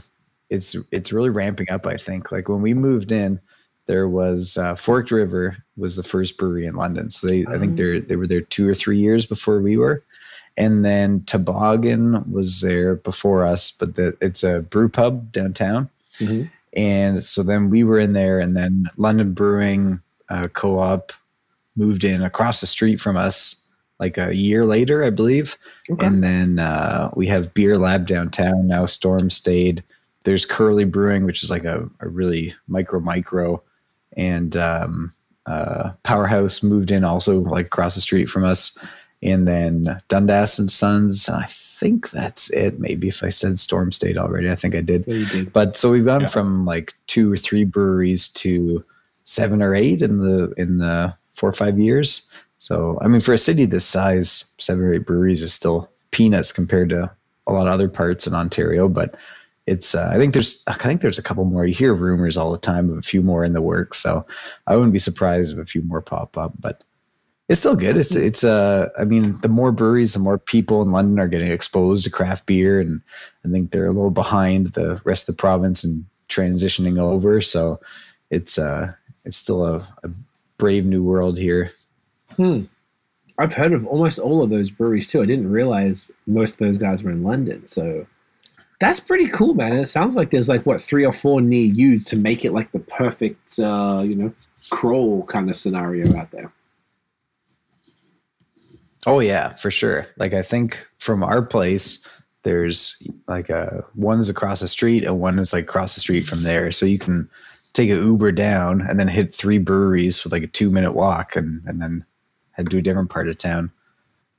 it's it's really ramping up. I think like when we moved in, there was uh, Forked River was the first brewery in London. So they I think they they were there two or three years before we were, and then Toboggan was there before us. But the, it's a brew pub downtown, Mhm. and so then we were in there, and then London Brewing uh, Co-op moved in across the street from us like a year later, I believe. Okay. And then uh, we have Beer Lab downtown now. Storm stayed. There's Curly Brewing, which is like a, a really micro micro, and um, uh, Powerhouse moved in also like across the street from us. And then Dundas and Sons. I think that's it. Maybe if I said Storm Stayed already, I think I did. Yeah, did. But so we've gone Yeah. from like two or three breweries to seven or eight in the in the four or five years. So I mean, for a city this size, seven or eight breweries is still peanuts compared to a lot of other parts in Ontario. But it's uh, I think there's I think there's a couple more. You hear rumors all the time of a few more in the works. So I wouldn't be surprised if a few more pop up. But it's still good. It's it's uh I mean the more breweries, the more people in London are getting exposed to craft beer, and I think they're a little behind the rest of the province and transitioning over. So it's uh it's still a, a brave new world here. Hmm. I've heard of almost all of those breweries too. I didn't realize most of those guys were in London. So that's pretty cool, man. It sounds like there's like what three or four near you to make it like the perfect, uh, you know, crawl kind of scenario out there. Oh yeah, for sure. Like I think from our place, there's like a one's across the street and one is like across the street from there. So you can take an Uber down and then hit three breweries with like a two minute walk and, and then head to a different part of town.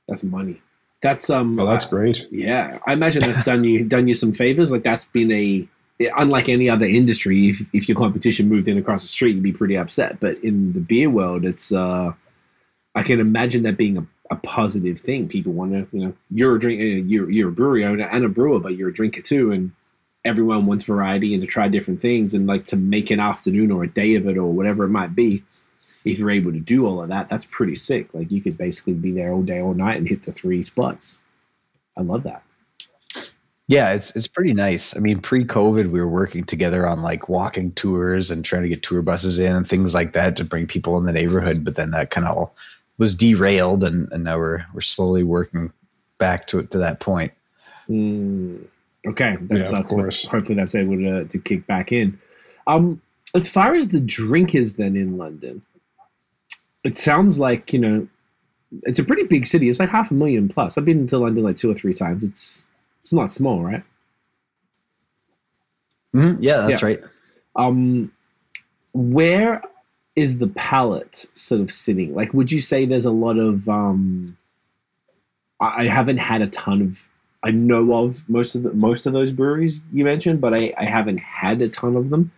That's money. That's um. Well, that's great. Yeah, I imagine that's done you done you some favors. Like that's been a unlike any other industry. If if your competition moved in across the street, you'd be pretty upset. But in the beer world, it's uh, I can imagine that being a, a positive thing. People want to, you know, you're a drink, uh, you're you're a brewery owner and a brewer, but you're a drinker too, and everyone wants variety and to try different things and like to make an afternoon or a day of it or whatever it might be. If you're able to do all of that, that's pretty sick. Like you could basically be there all day, all night, and hit the three spots. I love that. Yeah, it's it's pretty nice. I mean, pre-COVID, we were working together on like walking tours and trying to get tour buses in and things like that to bring people in the neighborhood. But then that kind of all was derailed, and, and now we're we're slowly working back to to that point. Mm, okay, that's, Yeah, of that's what- course. hopefully that's able to, to kick back in. Um, as far as the drinkers, then in London, it sounds like you know it's a pretty big city. It's like half a million plus. I've been to London like two or three times. It's it's not small, right? Mhm, Yeah, that's right. Um, where is the palette sort of sitting? Like, would you say there's a lot of? Um, I I haven't had a ton of. I know of most of the most of those breweries you mentioned, but I, I haven't had a ton of them.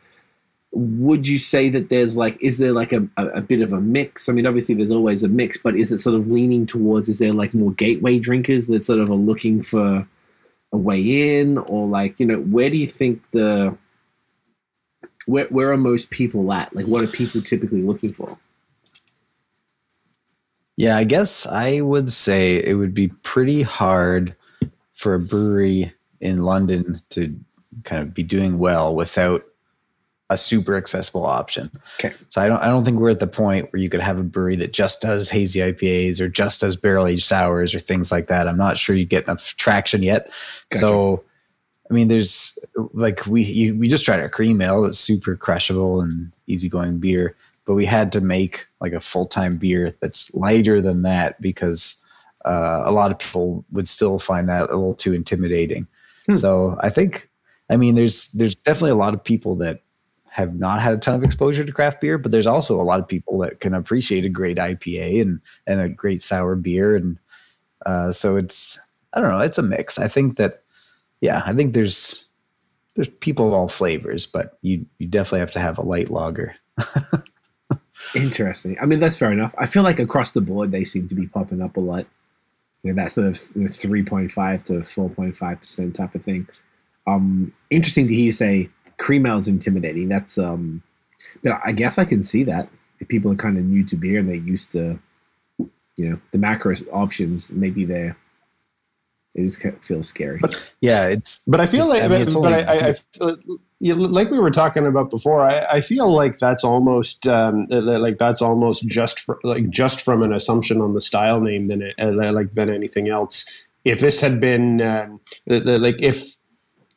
Would you say that there's like, is there like a, a, bit of a mix? I mean, obviously there's always a mix, but is it sort of leaning towards? Is there like more gateway drinkers that sort of are looking for a way in, or like you know, where do you think the where where are most people at? Like, what are people typically looking for? Yeah, I guess I would say it would be pretty hard for a brewery in London to kind of be doing well without a super accessible option. Okay. So I don't I don't think we're at the point where you could have a brewery that just does hazy IPAs or just does barrel aged sours or things like that. I'm not sure you get enough traction yet. Gotcha. So I mean there's like we you, we just tried our cream ale that's super crushable and easygoing beer. but we had to make like a full time beer that's lighter than that because uh, a lot of people would still find that a little too intimidating. Hmm. So I think, I mean, there's there's definitely a lot of people that have not had a ton of exposure to craft beer, but there's also a lot of people that can appreciate a great IPA and and a great sour beer, and uh, so it's I don't know, it's a mix. I think that yeah, I think there's there's people of all flavors, but you you definitely have to have a light lager. Interesting. I mean, that's fair enough. I feel like across the board, they seem to be popping up a lot. You know, that sort of you know, 3.5 to 4.5% type of thing. Um, interesting to hear you say cream ale is intimidating. That's, um, but I guess I can see that. If people are kind of new to beer and they're used to, you know, the macro options, maybe they're, it just kind of feels scary. Yeah, it's But I feel like, I mean, but, it's but I, I, I feel- yeah, like we were talking about before, I, I feel like that's almost um, like that's almost just for, like just from an assumption on the style name than it, uh, like than anything else. If this had been um, the- the- like if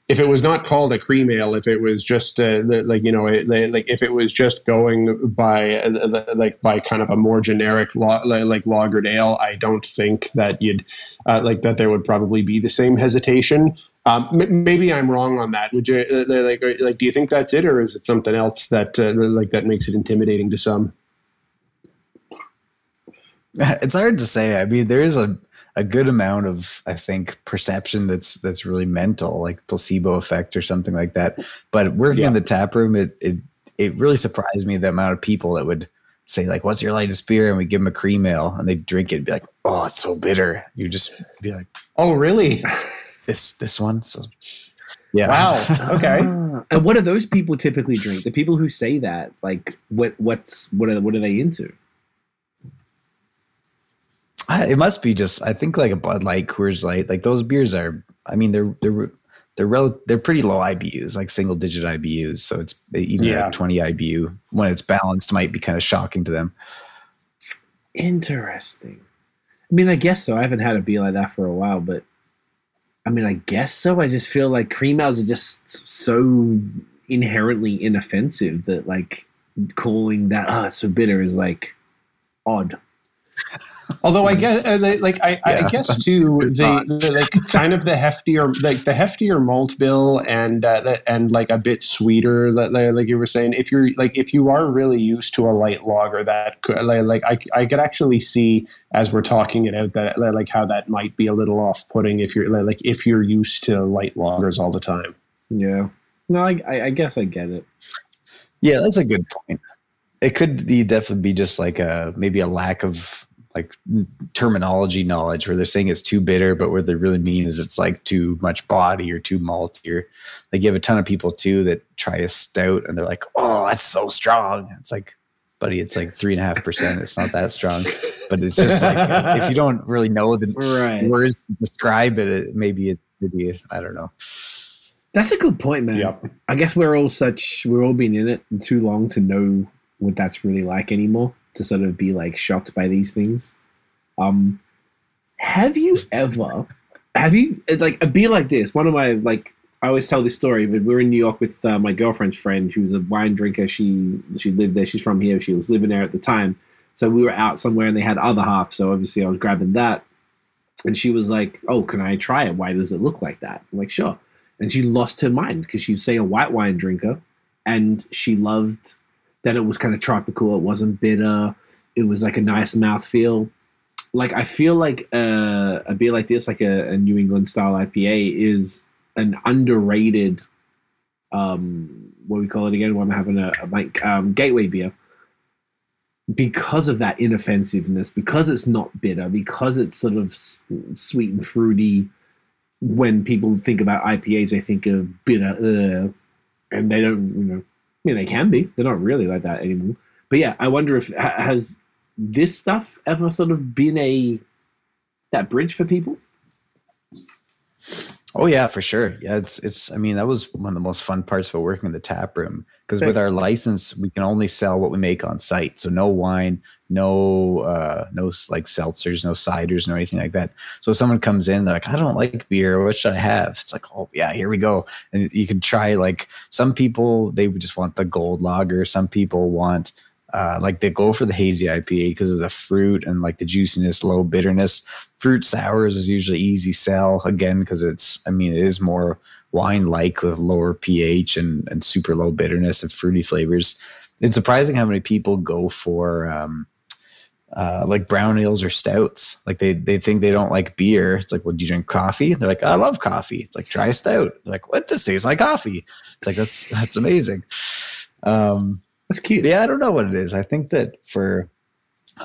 if it was not called a cream ale, if it was just uh, the, like you know it, like if it was just going by uh, like by kind of a more generic lo- like lagered ale, I don't think that you'd uh, like that there would probably be the same hesitation. Um, m- maybe I'm wrong on that. Would you uh, like uh, like do you think that's it, or is it something else that uh, like that makes it intimidating to some? it's hard to say. I mean, there is a, a good amount of I think perception that's that's really mental, like placebo effect or something like that. But working in the tap room, it it it really surprised me the amount of people that would say like, "What's your lightest beer?" and we give them a cream ale, and they drink it and be like, "Oh, it's so bitter." You just be like, Oh, really? "This this one." So yeah, Wow. Okay. and what do those people typically drink? The people who say that, like, what what's what are what are they into? It must be just I think like a Bud Light, Coors Light, like those beers are. I mean, they're they're they're rel- they're pretty low IBUs, like single digit IBUs. So it's even Yeah. at twenty IBU when it's balanced might be kind of shocking to them. Interesting. I mean, I guess so. I haven't had a beer like that for a while, but I mean, I guess so. I just feel like cream ales are just so inherently inoffensive that like calling that ah so bitter is like odd. Although I guess, uh, they- like I, I guess too, the, the like kind of the heftier, like the heftier malt bill, and uh, the- and like a bit sweeter, like, like like you were saying. If you're like if you are really used to a light lager, that could, like, like I I could actually see as we're talking it out that like how that might be a little off putting if you're like if you're used to light lagers all the time. Yeah. No, I, I, I guess I get it. Yeah, that's a good point. It could be definitely be just like a maybe a lack of like terminology knowledge where they're saying it's too bitter, but what they really mean is it's like too much body or too malty. Or like you have a ton of people too that try a stout and they're like, "Oh, that's so strong." It's like, buddy, it's like three and a half percent. It's not that strong, but it's just like if you don't really know the Right. words to describe it, it maybe it maybe I don't know. That's a good point, man. Yep. I guess we're all such we're all been in it too long to know what that's really like anymore. To sort of be like shocked by these things. Um, have you ever have you like a beer like this? One of my like I always tell this story, but we were in New York with uh, my girlfriend's friend who's a wine drinker. She she lived there. She's from here. She was living there at the time. So we were out somewhere and they had other half. So obviously I was grabbing that. And she was like, "Oh, can I try it? Why does it look like that?" I'm like, "Sure." And she lost her mind because she's say a white wine drinker, and she loved that it was kind of tropical. It wasn't bitter. It was like a nice mouthfeel. Like I feel like uh, a beer like this, like a, a New England style IPA, is an underrated. Um, what we call it again? When I'm having a, a like um, gateway beer because of that inoffensiveness, because it's not bitter, because it's sort of s- sweet and fruity. When people think about IPAs, they think of bitter, uh, and they don't, you know, mean, they can be. They're not really like that anymore. But yeah, I wonder if has this stuff ever sort of been a that bridge for people? Oh yeah, for sure. Yeah, it's it's. I mean, that was one of the most fun parts about working in the tap room because with our license, we can only sell what we make on site. So no wine, no uh, no like seltzers, no ciders, no anything like that. So if someone comes in, they're like, I don't like beer. What should I have? It's like, oh yeah, here we go. And you can try like some people they would just want the gold lager. Some people want Uh, like they go for the hazy IPA because of the fruit and like the juiciness, low bitterness. Fruit sours is usually easy sell again because it's, I mean, it is more wine like with lower pH and, and super low bitterness and fruity flavors. It's surprising how many people go for um, uh, like brown ales or stouts. Like they they think they don't like beer. It's like, well, do you drink coffee? They're like, I love coffee. It's like try a stout. They're like, what? This tastes like coffee. It's like that's that's amazing. Um, That's cute. yeah, I don't know what it is. I think that for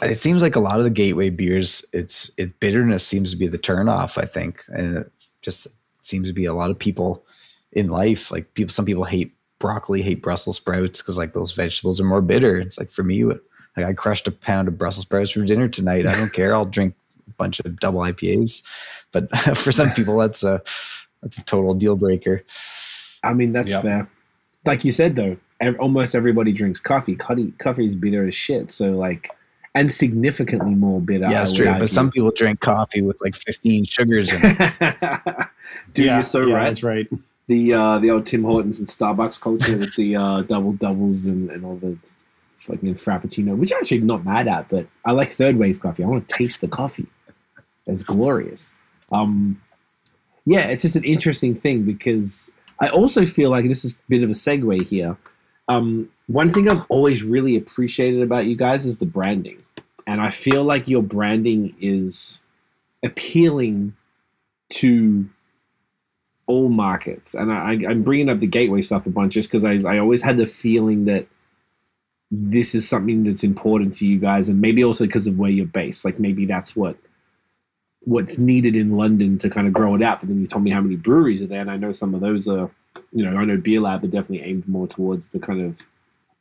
it seems like a lot of the gateway beers, it's it bitterness seems to be the turnoff. I think, and it just seems to be a lot of people in life. Like people, some people hate broccoli, hate Brussels sprouts because like those vegetables are more bitter. It's like for me, like I crushed a pound of Brussels sprouts for dinner tonight. I don't care. I'll drink a bunch of double IPAs, but for some people, that's a that's a total deal breaker. I mean, that's Yep. fair. Like you said, though, ev- almost everybody drinks coffee. Coffee, coffee's bitter as shit. So, like, and significantly more bitter. Yeah, I it's would true. argue. But some people drink coffee with like 15 sugars in it. Dude, yeah, you're so yeah, right. That's right. The uh, the old Tim Hortons and Starbucks culture with the uh, double doubles and, and all the fucking frappuccino, which I'm actually not mad at. But I like third wave coffee. I want to taste the coffee. It's glorious. Um, yeah, it's just an interesting thing because I also feel like this is a bit of a segue here. Um, one thing I've always really appreciated about you guys is the branding. And I feel like your branding is appealing to all markets. And I, I'm bringing up the gateway stuff a bunch just because I, I always had the feeling that this is something that's important to you guys, and maybe also because of where you're based. Like maybe that's what what's needed in London to kind of grow it out. But then you told me how many breweries are there, and I know some of those are, you know, I know Beer Lab are definitely aimed more towards the kind of,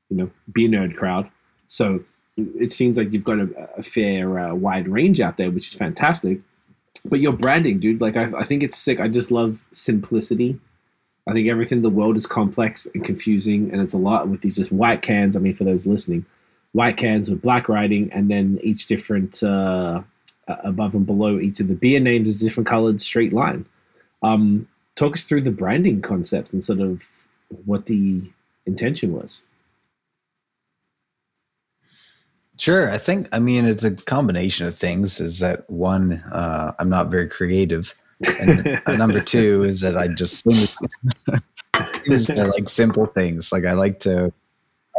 you know, beer nerd crowd. So it seems like you've got a, a fair uh, wide range out there, which is fantastic. But your branding, dude, like I, I think it's sick. I just love simplicity. I think everything in the world is complex and confusing, and it's a lot with these just white cans. I mean, for those listening, white cans with black writing, and then each different uh, above and below each of the beer names is different colored straight line. Um, talk us through the branding concepts and sort of what the intention was. Sure. I think, I mean, it's a combination of things. Is that one, uh, I'm not very creative. And number two is that I just I like simple things. Like I like to,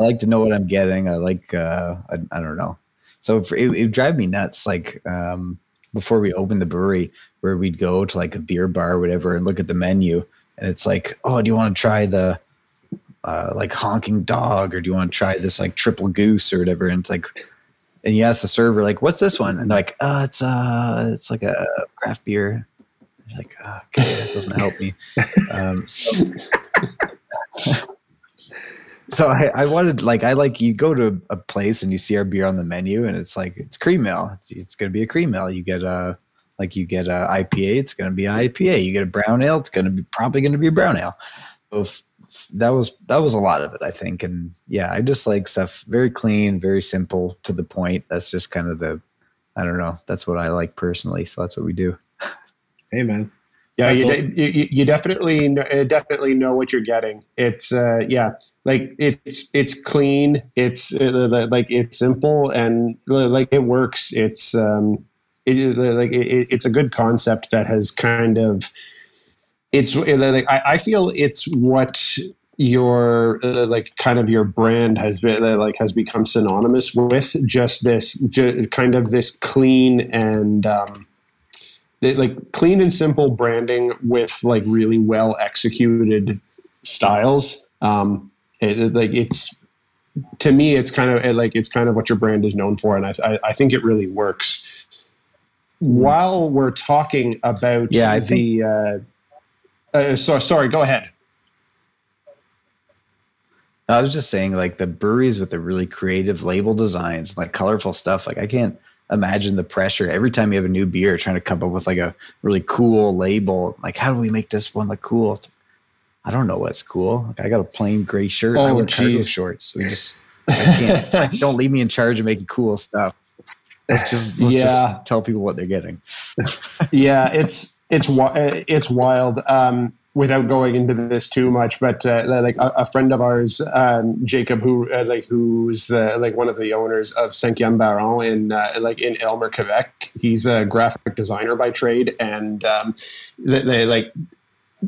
I like to know what I'm getting. I like, uh, I, I don't know. So it, it would drive me nuts. Like um, before we opened the brewery, where we'd go to like a beer bar or whatever and look at the menu, and it's like, oh, do you want to try the uh, like honking dog, or do you want to try this like triple goose or whatever? And it's like, and you ask the server like, what's this one? And like, uh, it's uh, it's like a craft beer. Like, oh, okay, that doesn't help me. Um, so, so I, I wanted like I like you go to a place and you see our beer on the menu and it's like it's cream ale. It's, it's going to be a cream ale. You get a like you get a IPA. It's going to be IPA. You get a brown ale. It's going to be probably going to be a brown ale. So f- f- that was that was a lot of it, I think. And yeah, I just like stuff very clean, very simple, to the point. That's just kind of the I don't know. That's what I like personally. So that's what we do. Hey, man. Yeah, you, awesome. you, you definitely kn- uh, definitely know what you're getting. It's uh, yeah, like it's it's clean. It's uh, like it's simple and like it works. It's um, it, like it, it's a good concept that has kind of it's like I, I feel it's what your uh, like kind of your brand has been uh, like has become synonymous with just this kind of this clean and um, like clean and simple branding with like really well executed styles. Um, it, it- like it's to me, it's kind of like it's kind of what your brand is known for, and I, I, I think it really works. While we're talking about Yeah, I the, uh, uh, so sorry, go ahead. I was just saying, like the breweries with the really creative label designs, like colorful stuff. Like I can't imagine the pressure every time you have a new beer, trying to come up with like a really cool label. Like, how do we make this one look cool? I don't know what's cool. Like, I got a plain gray shirt. I Oh, wear cargo shorts. We just, I can't. don't leave me in charge of making cool stuff. Let's just, let's Yeah. just tell people what they're getting. yeah, it's it's it's wild. Um, without going into this too much, but uh, like a, a, friend of ours, um, Jacob, who uh, like who's the, like one of the owners of Cinquième Baron in uh, like in Elmer, Quebec. He's a graphic designer by trade, and um, they, they like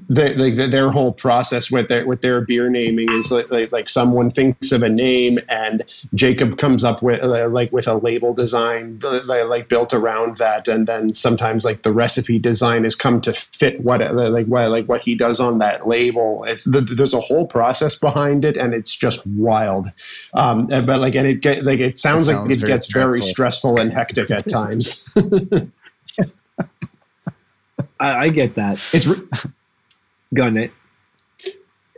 the, like their whole process with their with their beer naming is like, like, like someone thinks of a name and Jacob comes up with uh, like with a label design like, like, built around that. And then sometimes like the recipe design has come to fit what like what like what he does on that label. It's, there's a whole process behind it and it's just wild. Um, but like and it get like it sounds, it sounds like it gets stressful. very stressful and hectic at times. I, I, get that. It's re- Go Nate.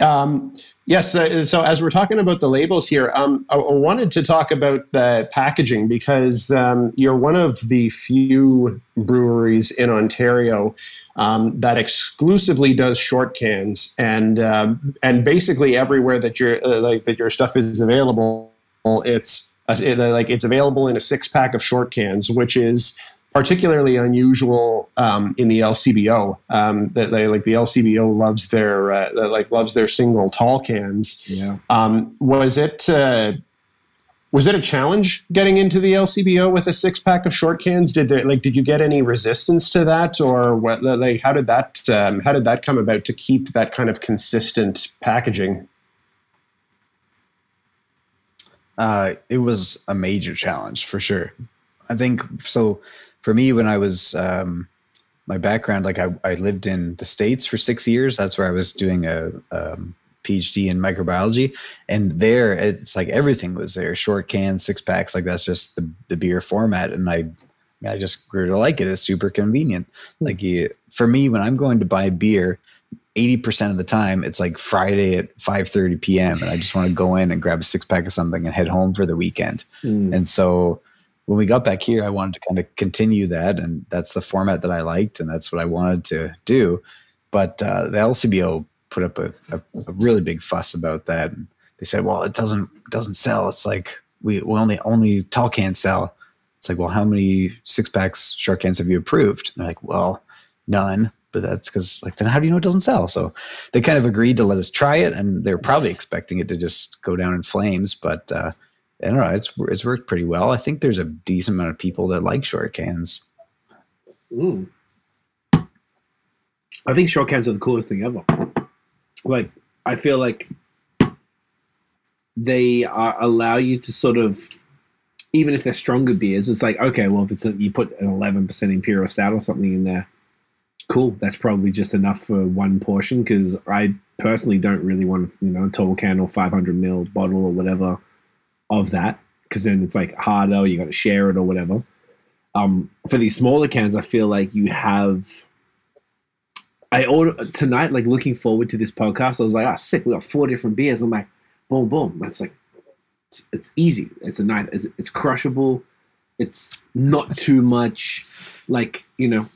Um, yes. Uh, so as we're talking about the labels here, um, I, I, wanted to talk about the packaging because um, you're one of the few breweries in Ontario um, that exclusively does short cans, and um, and basically everywhere that your uh, like that your stuff is available, it's uh, it, like it's available in a six pack of short cans, which is particularly unusual um, in the LCBO. Um, that they like the LCBO loves their uh, like loves their single tall cans. Yeah. Um, was it uh, was it a challenge getting into the LCBO with a six pack of short cans? Did there like did you get any resistance to that, or what? Like how did that um, how did that come about to keep that kind of consistent packaging? Uh, it was a major challenge for sure. I think so for me, when I was um, my background, like I, I lived in the States for six years. That's where I was doing a um, PhD in microbiology. And there, it's like everything was there short cans, six packs. Like that's just the, the beer format. And I, I just grew to like it. It's super convenient. Hmm. Like you, for me, when I'm going to buy beer, 80% of the time it's like Friday at 5:30 p.m. and I just want to go in and grab a six pack of something and head home for the weekend. Mm. And so when we got back here, I wanted to kind of continue that, and that's the format that I liked, and that's what I wanted to do. But uh, the LCBO put up a, a, a, really big fuss about that, and they said, "Well, it doesn't doesn't sell. It's like we, we only only tall cans sell." It's like, well, how many six packs short cans have you approved? And they're like, well, none. But that's because, like, then how do you know it doesn't sell? So they kind of agreed to let us try it, and they're probably expecting it to just go down in flames. But uh, I don't know. It's it's worked pretty well. I think there's a decent amount of people that like short cans. Mm. I think short cans are the coolest thing ever. Like I feel like they are, allow you to sort of, even if they're stronger beers, it's like okay, well if it's a, you put an eleven percent imperial stout or something in there, cool. That's probably just enough for one portion because I personally don't really want you know a tall can or five hundred mil bottle or whatever of that because then it's like harder. You got to share it or whatever. Um, for these smaller cans, I feel like you have. I order tonight, like looking forward to this podcast. I was like, "Ah, oh, sick! We got four different beers." I'm like, "Boom, boom!" It's like, it's, it's easy. It's a nice. It's, it's crushable. It's not too much. Like you know,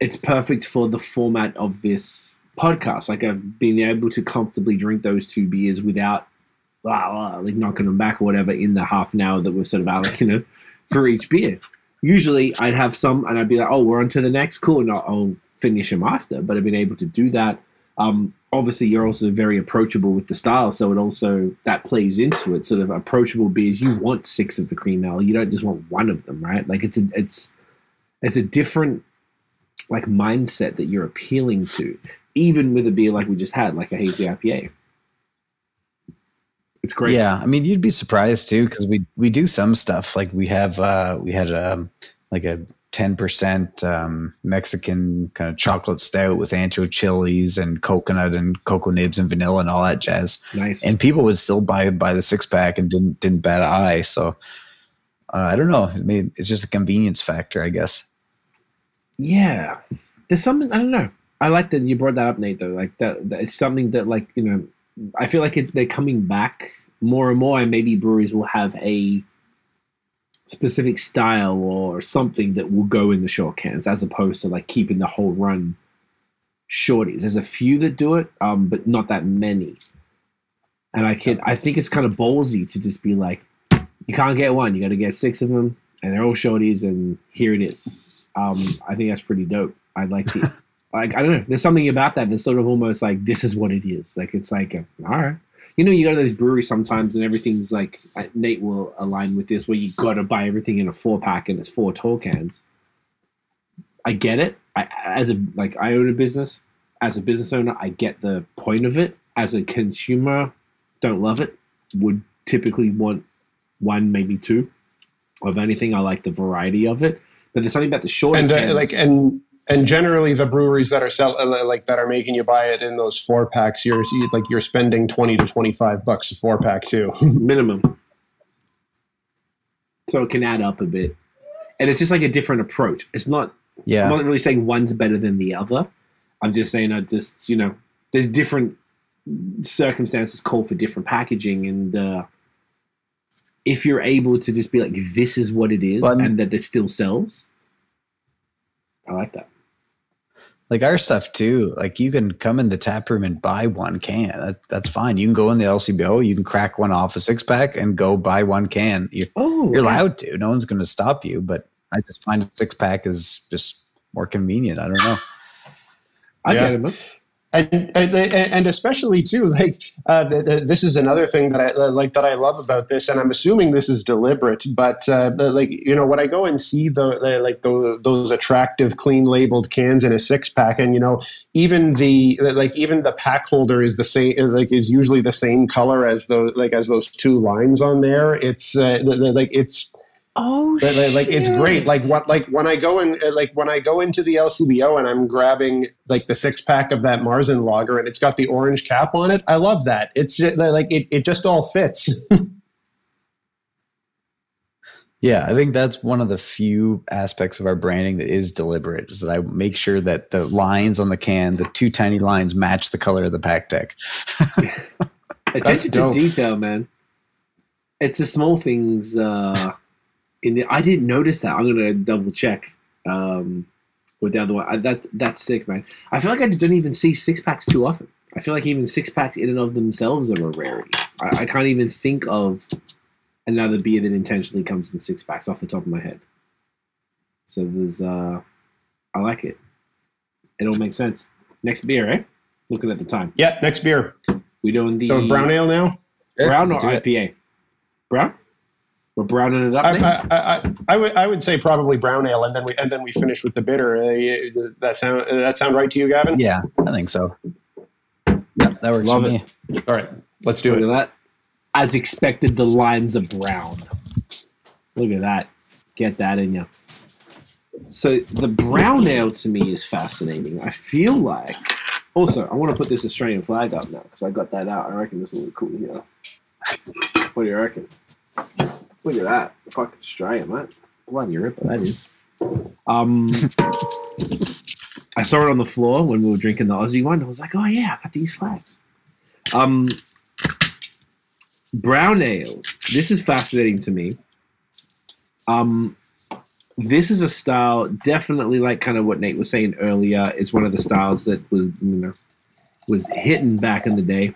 it's perfect for the format of this podcast. Like I've been able to comfortably drink those two beers without blah, blah, like knocking them back or whatever in the half an hour that we're sort of allocated for each beer. Usually I'd have some and I'd be like, oh, we're on to the next. Cool. And I'll, I'll finish them after. But I've been able to do that. Um, obviously, you're also very approachable with the style. So it also, that plays into it. Sort of approachable beers. You want six of the cream ale. You don't just want one of them, right? Like it's a, it's, it's a different like mindset that you're appealing to, even with a beer like we just had, like a hazy IPA. It's great. Yeah, I mean, you'd be surprised too because we we do some stuff like we have uh we had um like a ten percent um, Mexican kind of chocolate stout with ancho chilies and coconut and cocoa nibs and vanilla and all that jazz. Nice. And people would still buy buy the six pack and didn't didn't bat an eye. So uh, I don't know. I mean, it's just a convenience factor, I guess. Yeah, there's something I don't know. I like that you brought that up, Nate. Though, like that, that it's something that like you know I feel like it, they're coming back more and more, and maybe breweries will have a specific style or something that will go in the short cans, as opposed to like keeping the whole run shorties. There's a few that do it, um, but not that many. And I can, I think it's kind of ballsy to just be like, you can't get one, you got to get six of them, and they're all shorties, and here it is. Um, I think that's pretty dope. I'd like to. like I don't know. There's something about that that's sort of almost like this is what it is. Like it's like a, all right. You know, you go to those breweries sometimes and everything's like uh, Nate will align with this, where you got to buy everything in a four pack and it's four tall cans. I get it. I, as a like I own a business. As a business owner, I get the point of it. As a consumer, don't love it. Would typically want one, maybe two of anything. I like the variety of it, but there's something about the short and uh, like and and generally the breweries that are sell uh, like that are making you buy it in those four packs you're like you're spending 20 to 25 bucks a four pack too minimum. So it can add up a bit. And it's just like a different approach. It's not Yeah. I'm not really saying one's better than the other. I'm just saying I just, you know, there's different circumstances call for different packaging and uh if you're able to just be like this is what it is Well, I'm- and that it still sells I like that. Like our stuff too. Like you can come in the tap room and buy one can. That, that's fine. You can go in the LCBO. You can crack one off a six pack and go buy one can. You're, Oh, you're allowed to. No one's going to stop you. But I just find a six pack is just more convenient. I don't know. I Yeah. get it, man. And and, especially too like uh, th- th- this is another thing that I like that I love about this, and I'm assuming this is deliberate. But uh, like you know, when I go and see the, the like the, those attractive, clean labeled cans in a six pack, and you know, even the like even the pack holder is the same, like is usually the same color as those like as those two lines on there. It's uh, like it's Oh, but, like, like, it's great. Like what like when I go in uh, like when I go into the LCBO and I'm grabbing like the six pack of that Marzen lager and it's got the orange cap on it. I love that. It's ju- like it, it just all fits. Yeah, I think that's one of the few aspects of our branding that is deliberate. Is that I make sure that the lines on the can, the two tiny lines, match the color of the PakTech. attention to detail, man. It's the small things. Uh, in the, I didn't notice that. I'm gonna double check um, with the other one. I, that that's sick, man. I feel like I just don't even see six packs too often. I feel like even six packs in and of themselves are a rarity. I, I can't even think of another beer that intentionally comes in six packs off the top of my head. So there's, uh, I like it. It all makes sense. Next beer, eh? Looking at the time, yeah, next beer. we doing the So brown ale now. Brown or Let's it. IPA? Brown? We're browning it up. I, Nate? I, I, I would I would say probably brown ale, and then we and then we finish with the bitter. Uh, that sound that sound right to you, Gavin? Yeah, I think so. Yeah, that works Love for it. me. All right, let's do Look it. at that. As expected, the lines are brown. Look at that. Get that in you. So the brown ale to me is fascinating. I feel like. Also, I want to put this Australian flag up now because I got that out. I reckon this will look cool here. What do you reckon? Look at that. Fuck Australia, man. Bloody ripper, that is. Um, I saw it on the floor when we were drinking the Aussie one. I was like, oh yeah, I got these flags. Um, brown ales. This is fascinating to me. Um, this is a style, definitely like kind of what Nate was saying earlier. It's one of the styles that was you know was hitting back in the day.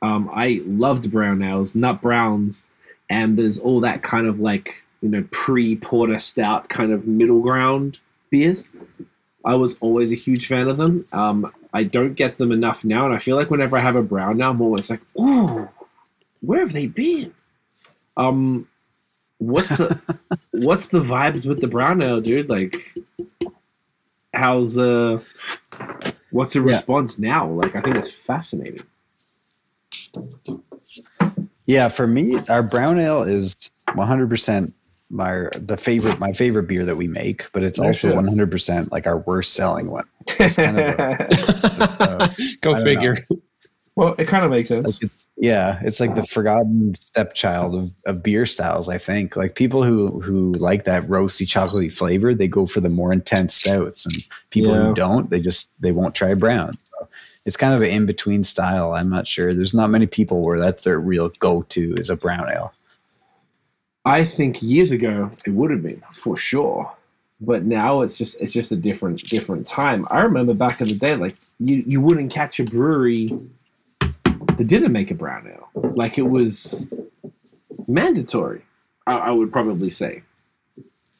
Um, I loved brown ales, not browns, ambers, all that kind of like you know pre porter stout kind of middle ground beers. I was always a huge fan of them. Um, I don't get them enough now, and I feel like whenever I have a brown now, I'm always like, "Ooh, where have they been?" Um, what's the what's the vibes with the brown ale, dude? Like, how's uh, what's the Yeah. response now? Like, I think it's fascinating. Yeah, for me, our brown ale is 100% my the favorite my favorite beer that we make, but it's also 100% like our worst selling one. It's kind of a- uh, Go I don't figure. well, it kind of makes sense. like it's, yeah, it's like the forgotten stepchild of, of beer styles. I think like people who who like that roasty chocolatey flavor, they go for the more intense stouts, and people Yeah. who don't, they just they won't try brown. It's kind of an in between style. I'm not sure. There's not many people where that's their real go to is a brown ale. I think years ago it would have been for sure, but now it's just it's just a different different time. I remember back in the day, like you you wouldn't catch a brewery that didn't make a brown ale. Like it was mandatory. I, I would probably say.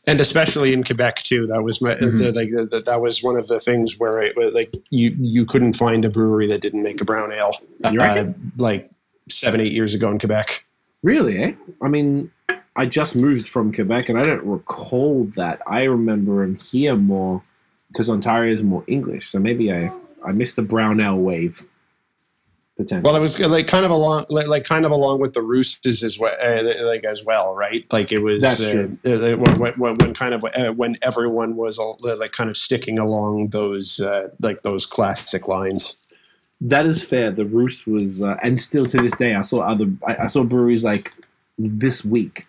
And especially in Quebec too. That was my Mhm. the, like the, that was one of the things where it, like you you couldn't find a brewery that didn't make a brown ale. You uh, like seven eight years ago in Quebec. Really? Eh? I mean, I just moved from Quebec, and I don't recall that. I remember him here more because Ontario is more English. So maybe I I missed the brown ale wave. Potentially. Well, it was like kind of along like, like kind of along with the roosters as well, uh, like as well, right? Like it was That's uh, true. uh, when, when, when kind of uh, when everyone was all, like kind of sticking along those uh, like those classic lines. That is fair. The Rousse was, uh, and still to this day, I saw other, I, I saw breweries like this week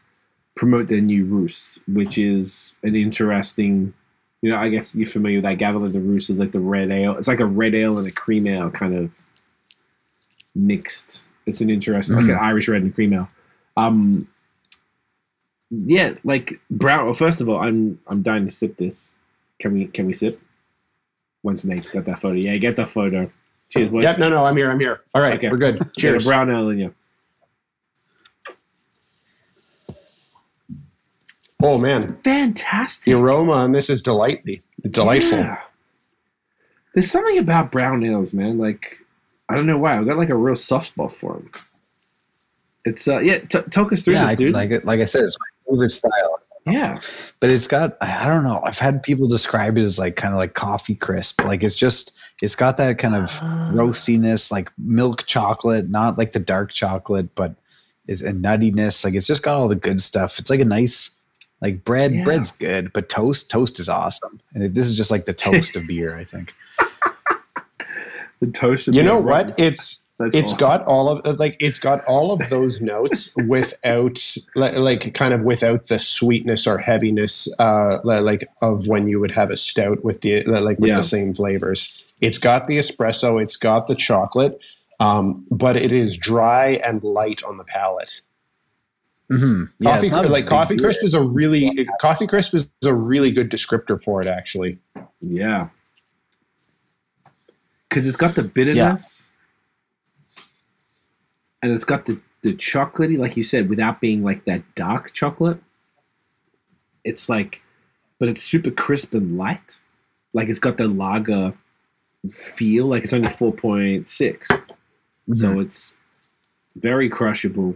promote their new Roosts, which is an interesting. You know, I guess you're familiar with that. Gavel Gather the Rousse is like the red ale. It's like a red ale and a cream ale kind of mixed. It's an interesting, like an Irish red and cream ale. Um, yeah, like brown. Well, first of all, I'm I'm dying to sip this. Can we can we sip? Once Nate's got that photo, yeah, get that photo. Cheers, boys. Yep, no, no, I'm here, I'm here. All right, Okay. we're good. Get a Cheers. brown ale in you. Oh man, Fantastic. the aroma on this is delightful. Delightful. Yeah. There's something about brown ales, man. Like, I don't know why. I've got like a real soft spot for them. It's uh, yeah. T- talk us through yeah, this, I, dude. like. Like I said, it's my favorite style. yeah, but it's got I I don't know. I've had people describe it as like kind of like coffee crisp. Like it's just it's got that kind of roastiness, like milk chocolate, not like the dark chocolate, but it's a nuttiness. Like it's just got all the good stuff. It's like a nice like bread. Yeah. Bread's good, but toast toast is awesome. And this is just like the toast of beer. I think. The toast. You know what? It's That's it's awesome. got all of like it's got all of those notes without like, kind of without the sweetness or heaviness uh like of when you would have a stout with the like with Yeah. the same flavors. It's got the espresso, it's got the chocolate, um, but it is dry and light on the palate. Mm-hmm. Yeah, coffee it's not a like coffee crisp is a really coffee crisp is a really good descriptor for it actually. Yeah, because it's got the bitterness, and it's got the the chocolatey, like you said, without being like that dark chocolate. It's like, but it's super crisp and light. Like it's got the lager feel. Like it's only four point six. So it's very crushable,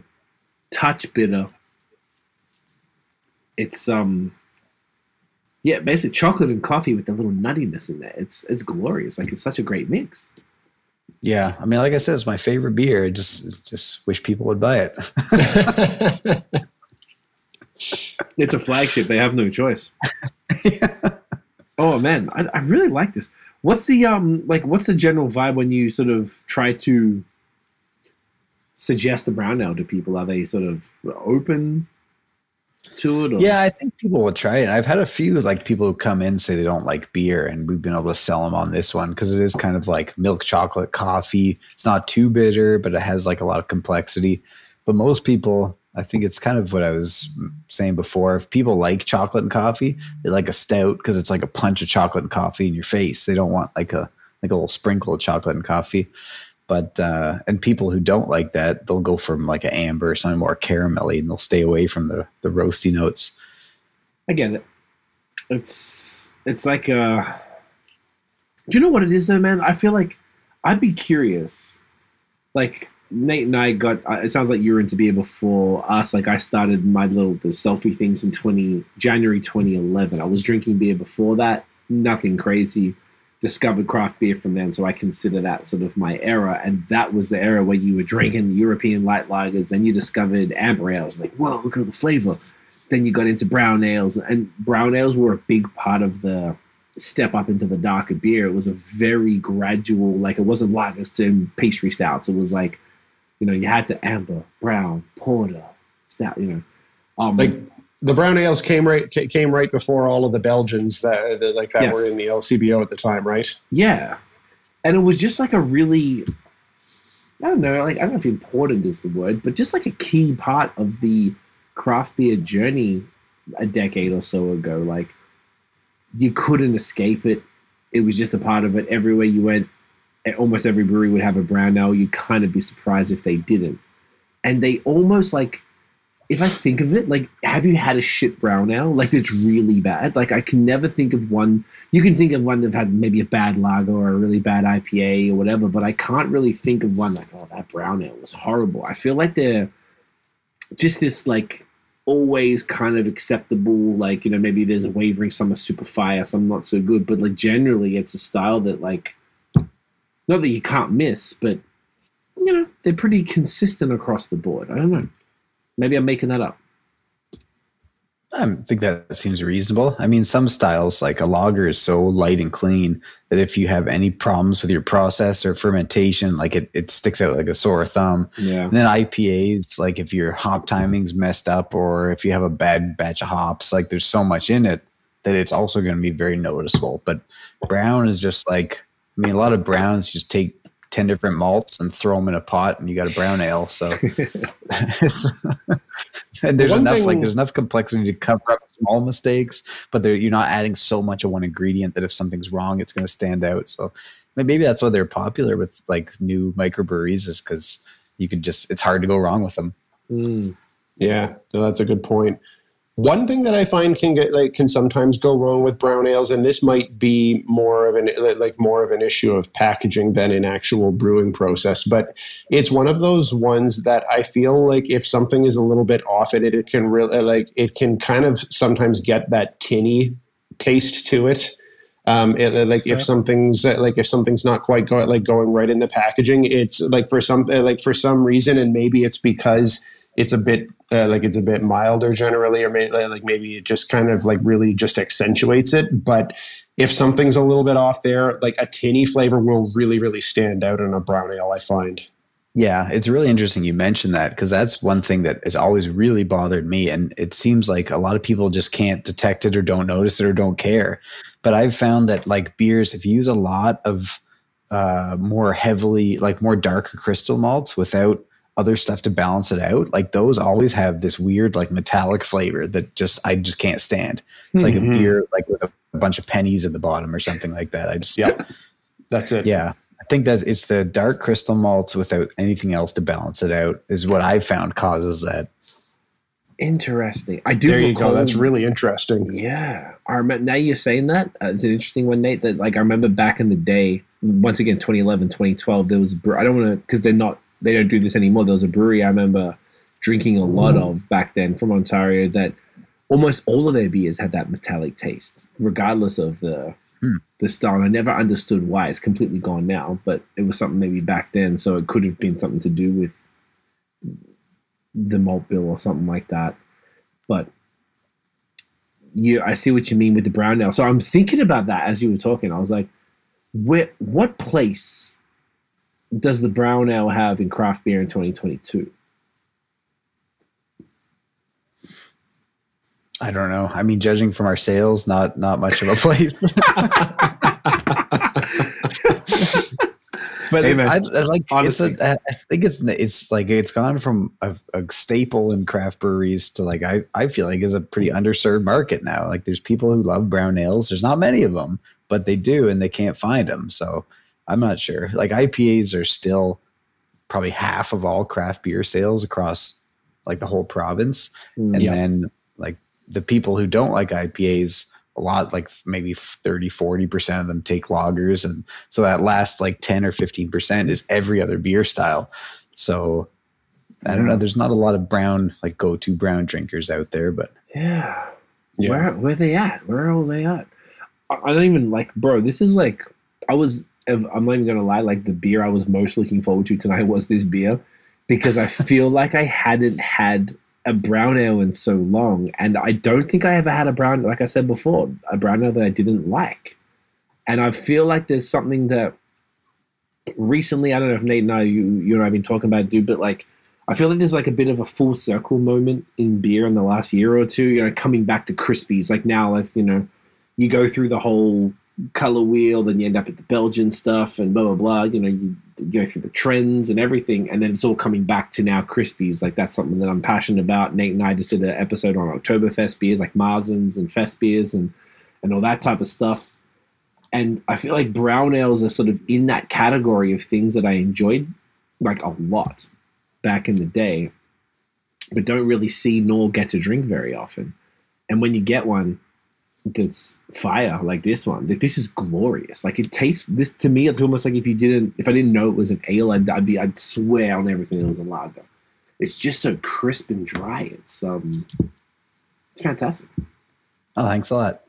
touch bitter. It's um yeah, basically chocolate and coffee with a little nuttiness in there. It's it's glorious. Like it's such a great mix. Yeah, I mean, like I said, it's my favorite beer. I just just wish people would buy it. It's a flagship. They have no choice. Oh man, I, I really like this. What's the um like? What's the general vibe when you sort of try to suggest the brown ale to people? Are they sort of open to it? Or? Yeah, I think people will try it. I've had a few like people who come in say they don't like beer, and we've been able to sell them on this one because it is kind of like milk chocolate coffee. It's not too bitter, but it has like a lot of complexity. But most people, I think it's kind of what I was saying before. If people like chocolate and coffee, they like a stout because it's like a punch of chocolate and coffee in your face. They don't want like a like a little sprinkle of chocolate and coffee. But uh, and people who don't like that, they'll go for like an amber or something more caramelly, and they'll stay away from the the roasty notes. I get it. It's it's like uh Do you know what it is though, man? I feel like I'd be curious. Like Nate and I got uh, it sounds like you were into beer before us. Like I started my little the selfie things in 20 January 2011. I was drinking beer before that, nothing crazy. Discovered craft beer from then, so I consider that sort of my era. And that was the era where you were drinking European light lagers, then you discovered amber ales. Like, whoa, look at the flavor then you got into brown ales and brown ales were a big part of the step up into the darker beer it was a very gradual like it wasn't lagers to pastry stouts it was like you know you had to amber brown porter stout you know um Like the brown ales came right came right before all of the Belgians that, that like that Yes. were in the LCBO at the time, right? yeah. And it was just like a really i don't know like i don't know if important is the word but just like a key part of the craft beer journey a decade or so ago. Like you couldn't escape it. It was just a part of it. Everywhere you went almost every brewery would have a brown ale. You'd kind of be surprised if they didn't. And they almost like if I think of it, like, have you had a shit brown ale? Like, that's really bad. Like, I can never think of one. You can think of one that had maybe a bad lager or a really bad IPA or whatever, but I can't really think of one like, oh, that brown ale was horrible. I feel like they're just this, like, always kind of acceptable. Like, you know, maybe there's a wavering, some are super fire, some not so good, but like, generally, it's a style that, like, not that you can't miss, but, you know, they're pretty consistent across the board. I don't know. Maybe I'm making that up. I think that seems reasonable. I mean, some styles like a lager is so light and clean that if you have any problems with your process or fermentation, like it, it sticks out like a sore thumb. Yeah. And then IPAs, like if your hop timing's messed up or if you have a bad batch of hops, like there's so much in it that it's also going to be very noticeable. But brown is just like, I mean, a lot of browns just take 10 different malts and throw them in a pot and you got a brown ale. So, and there's One enough, thing- like, there's enough complexity to cover up small mistakes, but you're not adding so much of one ingredient that if something's wrong, it's going to stand out. So, maybe that's why they're popular with like new microbreweries is because you can just, it's hard to go wrong with them. Mm. Yeah, no, that's a good point. One thing that I find can get like can sometimes go wrong with brown ales, and this might be more of an like more of an issue of packaging than an actual brewing process. But it's one of those ones that I feel like if something is a little bit off it, it can really uh, like it can kind of sometimes get that tinny taste to it. Um, it, uh, like if something's uh, like if something's not quite go, like going right in the packaging, it's like for some like for some reason, and maybe it's because it's a bit uh, like it's a bit milder generally, or may, like maybe it just kind of like really just accentuates it. But if something's a little bit off there, like a tinny flavor will really really stand out in a brown ale. I find. Yeah, it's really interesting you mentioned that because that's one thing that has always really bothered me. And it seems like a lot of people just can't detect it or don't notice it or don't care. But I've found that like beers, if you use a lot of uh, more heavily, like more darker crystal malts without other stuff to balance it out, like those always have this weird like metallic flavor that just I just can't stand. It's like Mhm. a beer like with a, a bunch of pennies at the bottom or something like that. I just Yeah, that's it. yeah. I think that's it's the dark crystal malts without anything else to balance it out is what I found causes that. Interesting. I do. There you recall, go. That's really interesting. Yeah, I remember. Now you're saying that uh, it's an interesting one, Nate. That like I remember back in the day, once again, 2011, 2012. There was a I don't want to because they're not they don't do this anymore. There was a brewery I remember drinking a lot of back then from Ontario that almost all of their beers had that metallic taste, regardless of the Hmm. the style. And I never understood why. It's completely gone now, but it was something maybe back then. So it could have been something to do with the malt bill or something like that. But you, I see what you mean with the brown ale. So I'm thinking about that as you were talking. I was like, where, what place does the brown ale have in craft beer in 2022? I don't know. I mean, judging from our sales, not not much of a place. but Hey. I, I like Honestly. it's a, I think it's it's like it's gone from a, a staple in craft breweries to like I I feel like is a pretty underserved market now. Like there's people who love brown ales. There's not many of them, but they do, and they can't find them. So I'm not sure. Like IPAs are still probably half of all craft beer sales across like the whole province hmm. and Yeah. then like the people who don't like IPAs a lot like maybe 30 40% of them take lagers and so that last like 10 or 15% is every other beer style so I don't know there's not a lot of brown like go-to brown drinkers out there but Yeah. Yeah. Where where they at? Where are they at? I, I don't even like, bro. This is like, I was. I'm not even gonna lie. Like the beer I was most looking forward to tonight was this beer, because I feel like I hadn't had a brown ale in so long, and I don't think I ever had a brown. Like I said before, a brown ale that I didn't like, and I feel like there's something that recently. I don't know if Nate and I, you you and I have been talking about, dude, but like. I feel like there's like a bit of a full circle moment in beer in the last year or two. You know, coming back to Crispies. Like now, like you know, you go through the whole color wheel, then you end up at the Belgian stuff and blah blah blah. You know, you go through the trends and everything, and then it's all coming back to now Crispies. Like that's something that I'm passionate about. Nate and I just did an episode on Oktoberfest beers, like Marzens and Fest beers, and and all that type of stuff. And I feel like brown ales are sort of in that category of things that I enjoyed like a lot back in the day. but don't really see nor get to drink very often. And when you get one that's fire like this one, like this is glorious. Like it tastes this to me. It's almost like if you didn't, if I didn't know it was an ale, I'd, I'd be, I'd swear on everything it was a lager. It's just so crisp and dry. It's um, it's fantastic. Oh, thanks a lot.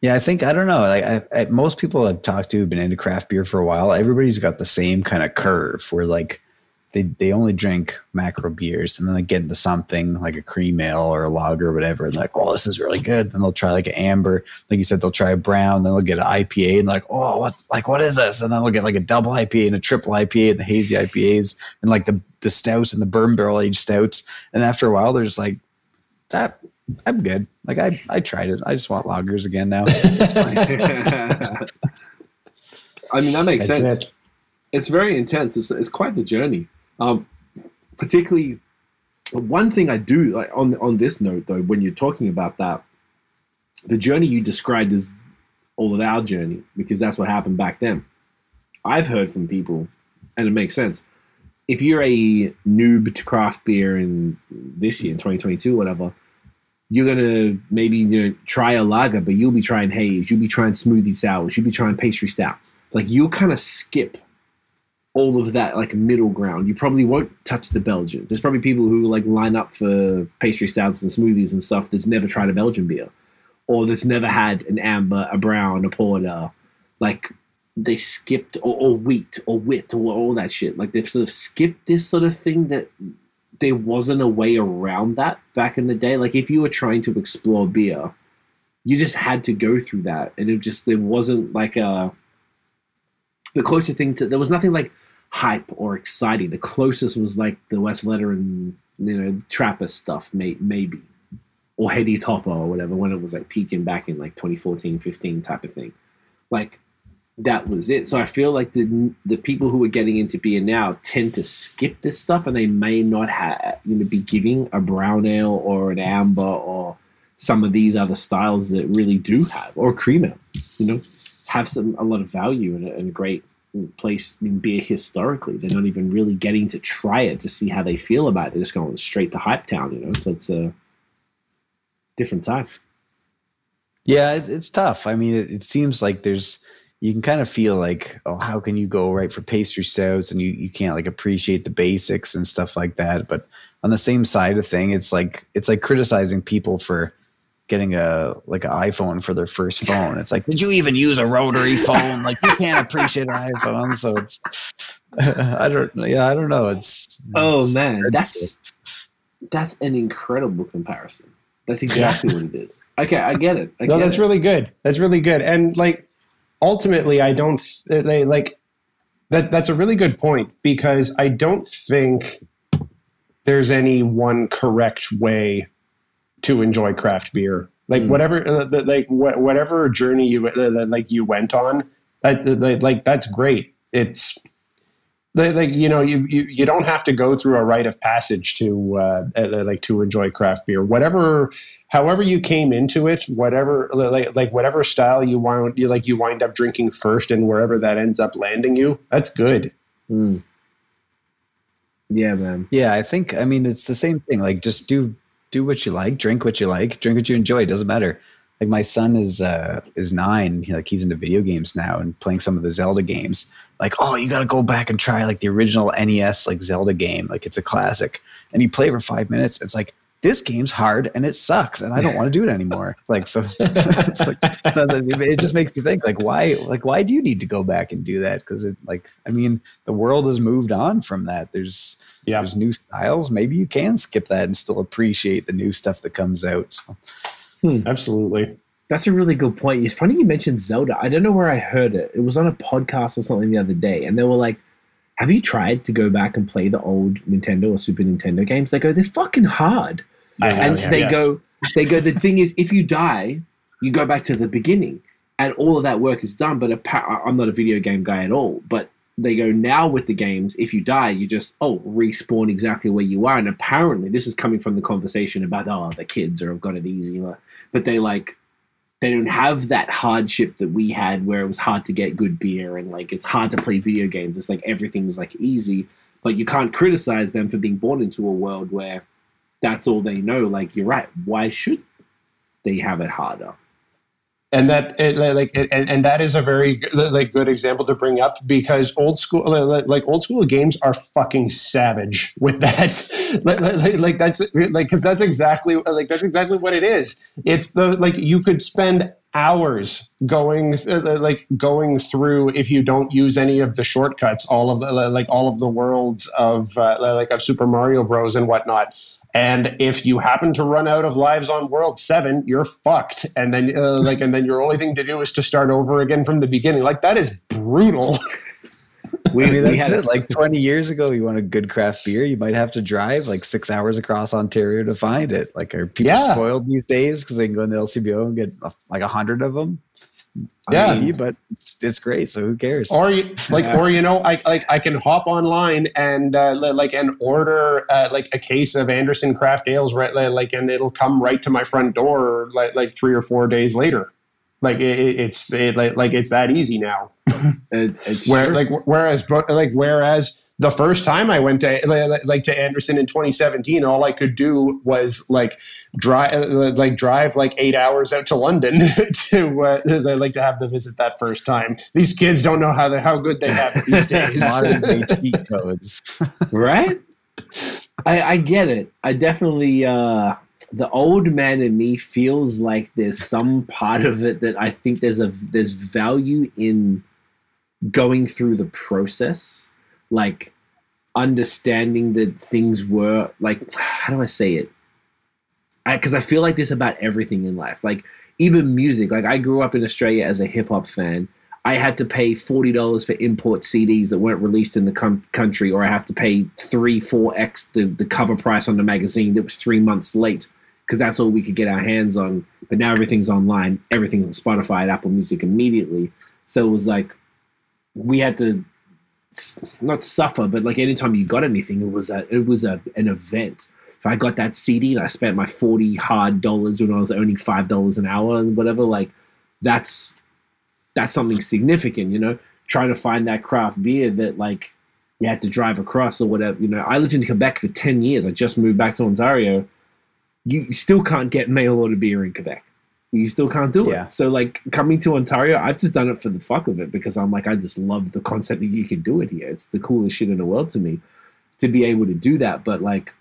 Yeah, I think I don't know. Like I, I, most people I've talked to have been into craft beer for a while. Everybody's got the same kind of curve where like they they only drink macro beers and then they get into something like a cream ale or a lager or whatever and like oh this is really good then they'll try like an amber like you said they'll try a brown then they'll get an IPA and like oh what like what is this and then they'll get like a double IPA and a triple IPA and the hazy IPAs and like the the stouts and the bourbon barrel aged stouts and after a while there's like that I'm good like I I tried it I just want lagers again now it's fine I mean that makes That's sense. it. It's very intense. It's, it's quite the journey. Um, particularly, one thing I do like on on this note though, when you're talking about that, the journey you described is all of our journey because that's what happened back then. I've heard from people, and it makes sense. If you're a noob to craft beer in this year, in 2022, whatever, you're gonna maybe you know, try a lager, but you'll be trying haze, you'll be trying smoothie sours, you'll be trying pastry stouts. Like you'll kind of skip all of that like middle ground. You probably won't touch the Belgian. There's probably people who like line up for pastry stouts and smoothies and stuff that's never tried a Belgian beer, or that's never had an amber, a brown, a porter. Like they skipped or, or wheat or wit or all that shit. Like they've sort of skipped this sort of thing that there wasn't a way around that back in the day. Like if you were trying to explore beer, you just had to go through that, and it just there wasn't like a the closest thing to there was nothing like hype or exciting. The closest was like the Westvleteren, you know, Trappist stuff, may, maybe, or Heady Topper or whatever when it was like peaking back in like 2014, 15 type of thing. Like that was it. So I feel like the the people who are getting into beer now tend to skip this stuff, and they may not have you know be giving a brown ale or an amber or some of these other styles that really do have or cream ale, you know, have some a lot of value and and a great place in beer historically. They're not even really getting to try it to see how they feel about it. They're just going straight to Hype Town, you know. So it's a different time. Yeah, it, it's tough. I mean, it, it seems like there's you can kind of feel like, oh, how can you go right for pastry stouts and you you can't like appreciate the basics and stuff like that. But on the same side of thing, it's like it's like criticizing people for getting a like an iPhone for their first phone. It's like, did you even use a rotary phone? Like you can't appreciate an iPhone. So it's I don't yeah, I don't know. It's Oh it's- man, that's that's an incredible comparison. That's exactly what it is. Okay, I get it. I no, get that's it. really good. That's really good. And like, ultimately, I don't eh, they, like that. That's a really good point because I don't think there's any one correct way to enjoy craft beer. Like Mm. whatever, uh, like wha- whatever journey you uh, like you went on, that, that- like that's great. It's like, like you know you, you you don't have to go through a rite of passage to uh, uh, like to enjoy craft beer. Whatever, however you came into it, whatever like like whatever style you wind you like you wind up drinking first, and wherever that ends up landing you, that's good. Mm. Yeah, man. Yeah, I think I mean it's the same thing. Like just do do what you like, drink what you like, drink what you enjoy. It doesn't matter. Like my son is uh is nine. He, like he's into video games now and playing some of the Zelda games. Like, oh, you got to go back and try like the original NES like Zelda game. Like it's a classic. And you play for five minutes. It's like this game's hard and it sucks and I don't want to do it anymore. Like so, it's like so it just makes you think like why like why do you need to go back and do that? Because it like I mean the world has moved on from that. There's Yeah, there's new styles. Maybe you can skip that and still appreciate the new stuff that comes out. So, hmm. absolutely. That's a really good point. It's funny you mentioned Zelda. I don't know where I heard it. It was on a podcast or something the other day, and they were like, "Have you tried to go back and play the old Nintendo or Super Nintendo games?" They go, "They're fucking hard." I and have, they yes. go, they go. The thing is, if you die, you go back to the beginning, and all of that work is done. But appa- I'm not a video game guy at all. But they go now with the games. If you die, you just oh respawn exactly where you are. And apparently, this is coming from the conversation about oh the kids are have got it easy, but they like they don't have that hardship that we had where it was hard to get good beer and like it's hard to play video games. It's like everything's like easy, but you can't criticize them for being born into a world where that's all they know. Like you're right. Why should they have it harder? And that it, like and, and that is a very like good example to bring up because old school like old school games are fucking savage with that. Like, like, like that's like because that's exactly like that's exactly what it is. It's the like you could spend hours going uh, like going through if you don't use any of the shortcuts all of the like all of the worlds of uh, like of super mario bros and whatnot and if you happen to run out of lives on world seven, you're fucked. And then uh, like, and then your only thing to do is to start over again from the beginning. Like that is brutal. We, I mean, that's it. Like 20 years ago, you want a good craft beer, you might have to drive like six hours across Ontario to find it. Like, are people yeah. spoiled these days because they can go in the LCBO and get like a hundred of them? yeah, maybe, but it's, it's, great. So who cares? Or you, like, or you know, I like I can hop online and uh, like and order uh, like a case of Anderson Craft Ales, right? Like, and it'll come right to my front door like like three or four days later. Like it, it's it, like like it's that easy now. it, it's Where like whereas like whereas the first time I went to like to Anderson in 2017, all I could do was like drive like drive like eight hours out to London to uh, like to have the visit that first time. These kids don't know how they, how good they have it these days. Modern day cheat codes, right? I, I get it. I definitely. uh the old man in me feels like there's some part of it that I think there's a there's value in going through the process like understanding that things were like how do I say it? Because I, I feel like this about everything in life. Like even music. Like I grew up in Australia as a hip hop fan. I had to pay forty dollars for import CDs that weren't released in the com- country, or I have to pay three, four x the the cover price on the magazine that was three months late because that's all we could get our hands on. But now everything's online, everything's on Spotify, and Apple Music immediately. So it was like we had to not suffer, but like anytime you got anything, it was a it was a an event. If I got that CD and I spent my forty hard dollars when I was earning five dollars an hour and whatever, like that's that's something significant, you know. Trying to find that craft beer that like you had to drive across or whatever. You know, I lived in Quebec for ten years. I just moved back to Ontario. You still can't get mail order beer in Quebec you still can't do it. So like coming to Ontario, I've just done it for the fuck of it because I'm like I just love the concept that you can do it here. It's the coolest shit in the world to me to be able to do that. But like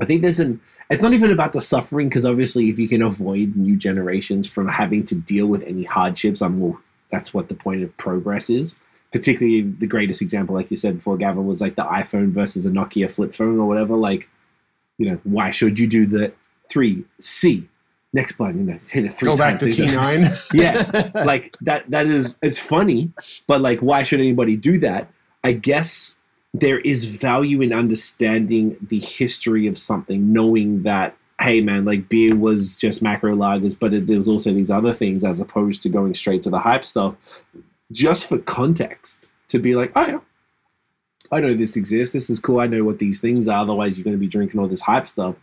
I think there's an it's not even about the suffering because obviously if you can avoid new generations from having to deal with any hardships, I'm well, that's what the point of progress is. Particularly the greatest example, like you said before, Gavin, was like the iPhone versus a Nokia flip phone or whatever. Like, you know, why should you do the three C next button, you know, hit it three Go times. back to T nine. yeah, like that. That is it's funny, but like, why should anybody do that? I guess there is value in understanding the history of something, knowing that hey man, like beer was just macro lagers, but it, there was also these other things as opposed to going straight to the hype stuff. Just for context, to be like, oh yeah, I know this exists. This is cool. I know what these things are. Otherwise, you're going to be drinking all this hype stuff.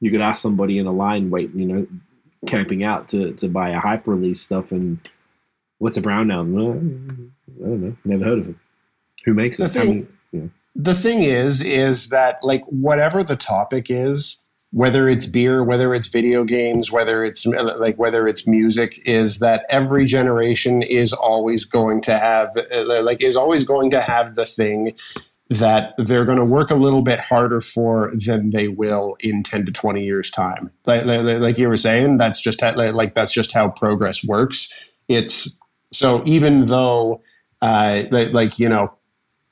You could ask somebody in a line, wait, you know, camping out to, to buy a hype release stuff and what's a brown now? I don't know. Never heard of it. Who makes the it? Thing, The thing is, is that like whatever the topic is, whether it's beer, whether it's video games, whether it's like whether it's music, is that every generation is always going to have like is always going to have the thing that they're going to work a little bit harder for than they will in 10 to 20 years time. Like, like, like you were saying that's just how, like that's just how progress works. It's so even though uh, like, like you know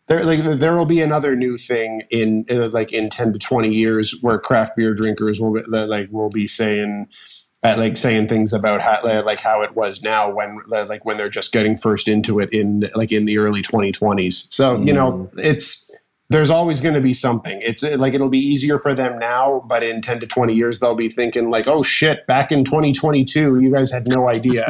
there like there will be another new thing in uh, like in 10 to 20 years where craft beer drinkers will be, like will be saying uh, like saying things about how like how it was now when like when they're just getting first into it in like in the early 2020s so mm. you know mm. it's there's always going to be something. It's uh, like it'll be easier for them now, but in 10 to 20 years, they'll be thinking, like, oh shit, back in 2022, you guys had no idea.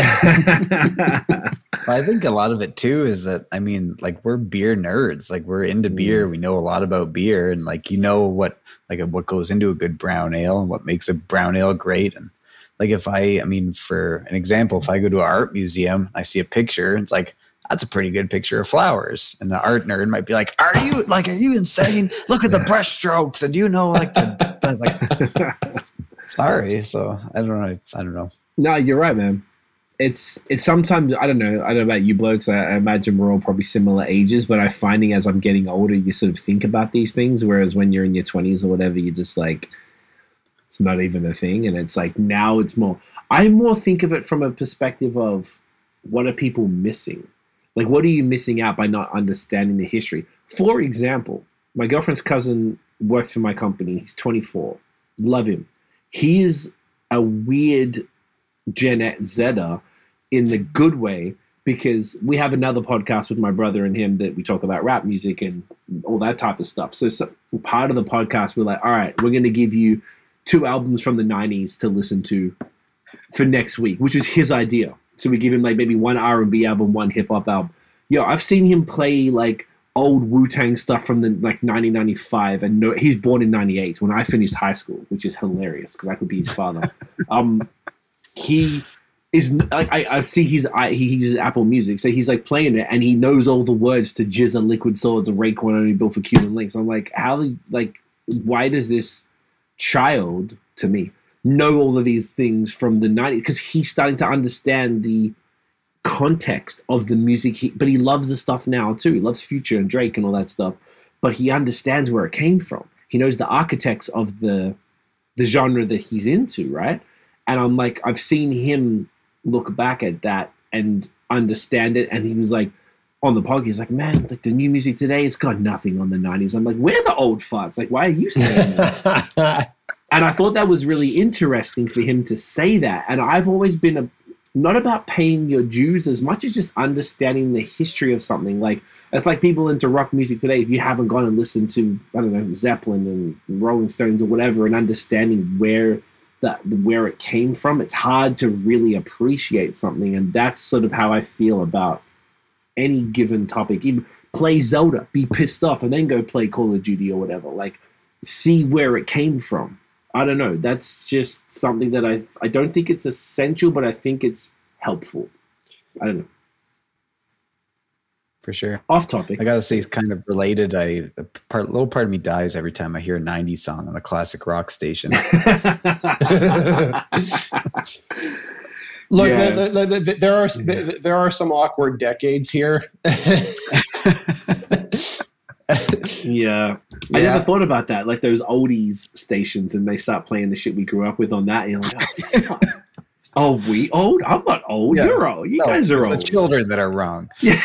I think a lot of it too is that, I mean, like, we're beer nerds. Like, we're into mm. beer. We know a lot about beer. And, like, you know what, like, what goes into a good brown ale and what makes a brown ale great. And, like, if I, I mean, for an example, if I go to an art museum, I see a picture, it's like, that's a pretty good picture of flowers. And the art nerd might be like, Are you like, are you insane? Look at the brush strokes. And you know, like the, like, sorry. So I don't know. I don't know. No, you're right, man. It's it's sometimes I don't know. I don't know about you blokes. I, I imagine we're all probably similar ages, but I'm finding as I'm getting older, you sort of think about these things. Whereas when you're in your 20s or whatever, you're just like, it's not even a thing. And it's like now it's more. I more think of it from a perspective of what are people missing? Like, what are you missing out by not understanding the history? For example, my girlfriend's cousin works for my company. He's 24. Love him. He is a weird Gen Zer in the good way because we have another podcast with my brother and him that we talk about rap music and all that type of stuff. So, so part of the podcast, we're like, all right, we're going to give you two albums from the 90s to listen to for next week, which is his idea. So we give him like maybe one R&B album, one hip hop album. Yo, I've seen him play like old Wu Tang stuff from the like 1995, and no, he's born in '98 when I finished high school, which is hilarious because I could be his father. um, he is like I, I see he's I, he uses Apple Music, so he's like playing it, and he knows all the words to "GZA," "Liquid Swords," and "Raekwon only built for Cuban Linx. I'm like, how like why does this child to me know all of these things from the 90s because he's starting to understand the context of the music he, but he loves the stuff now too. He loves future and drake and all that stuff but he understands where it came from. He knows the architects of the the genre that he's into right? And i'm like i've seen him look back at that and understand it and he was like on the podcast he's like man like the new music today it's got nothing on the 90s i'm like where the old farts. Like why are you saying that and I thought that was really interesting for him to say that. And I've always been a, not about paying your dues as much as just understanding the history of something. Like it's like people into rock music today. If you haven't gone and listened to I don't know Zeppelin and Rolling Stones or whatever, and understanding where that where it came from, it's hard to really appreciate something. And that's sort of how I feel about any given topic. Even play Zelda, be pissed off, and then go play Call of Duty or whatever. Like see where it came from I don't know. That's just something that I I don't think it's essential, but I think it's helpful. I don't know. For sure. Off topic. I gotta say, it's kind of related. I a part, little part of me dies every time I hear a '90s song on a classic rock station. Look, yeah. the, the, the, there are there are some awkward decades here. yeah. I never thought about that. Like those oldies stations, and they start playing the shit we grew up with on that. And you're like, oh, oh we old? I'm not old. Yeah. You're old. You no, guys are old. The children that are wrong. Yeah.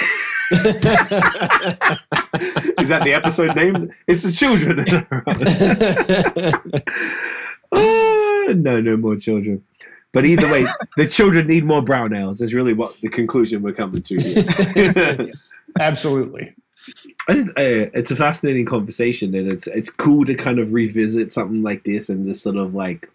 Is that the episode name? It's the children that are wrong. uh, no, no more children. But either way, the children need more brown ales. Is really what the conclusion we're coming to. Absolutely. Just, uh, it's a fascinating conversation, and it's it's cool to kind of revisit something like this and just sort of like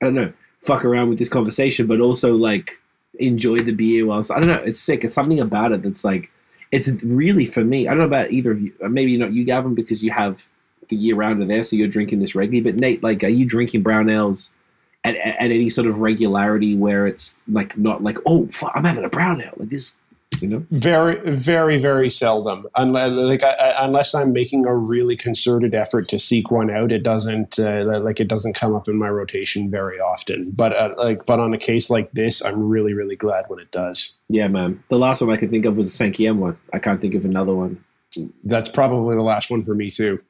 I don't know, fuck around with this conversation, but also like enjoy the beer whilst I don't know. It's sick. It's something about it that's like it's really for me. I don't know about either of you. Uh, maybe not you, Gavin, because you have the year rounder there, so you're drinking this regularly. But Nate, like, are you drinking brown ales? At, at, any sort of regularity where it's like not like oh fuck, I'm having a brown ale like this you know? Very very very seldom. Unless like I, unless i'm making a really concerted effort to seek one out it doesn't uh, like it doesn't come up in my rotation very often. But uh, like but on a case like this i'm really really glad when it does. Yeah man. The last one i could think of was the sankiem one. I can't think of another one. That's probably the last one for me too.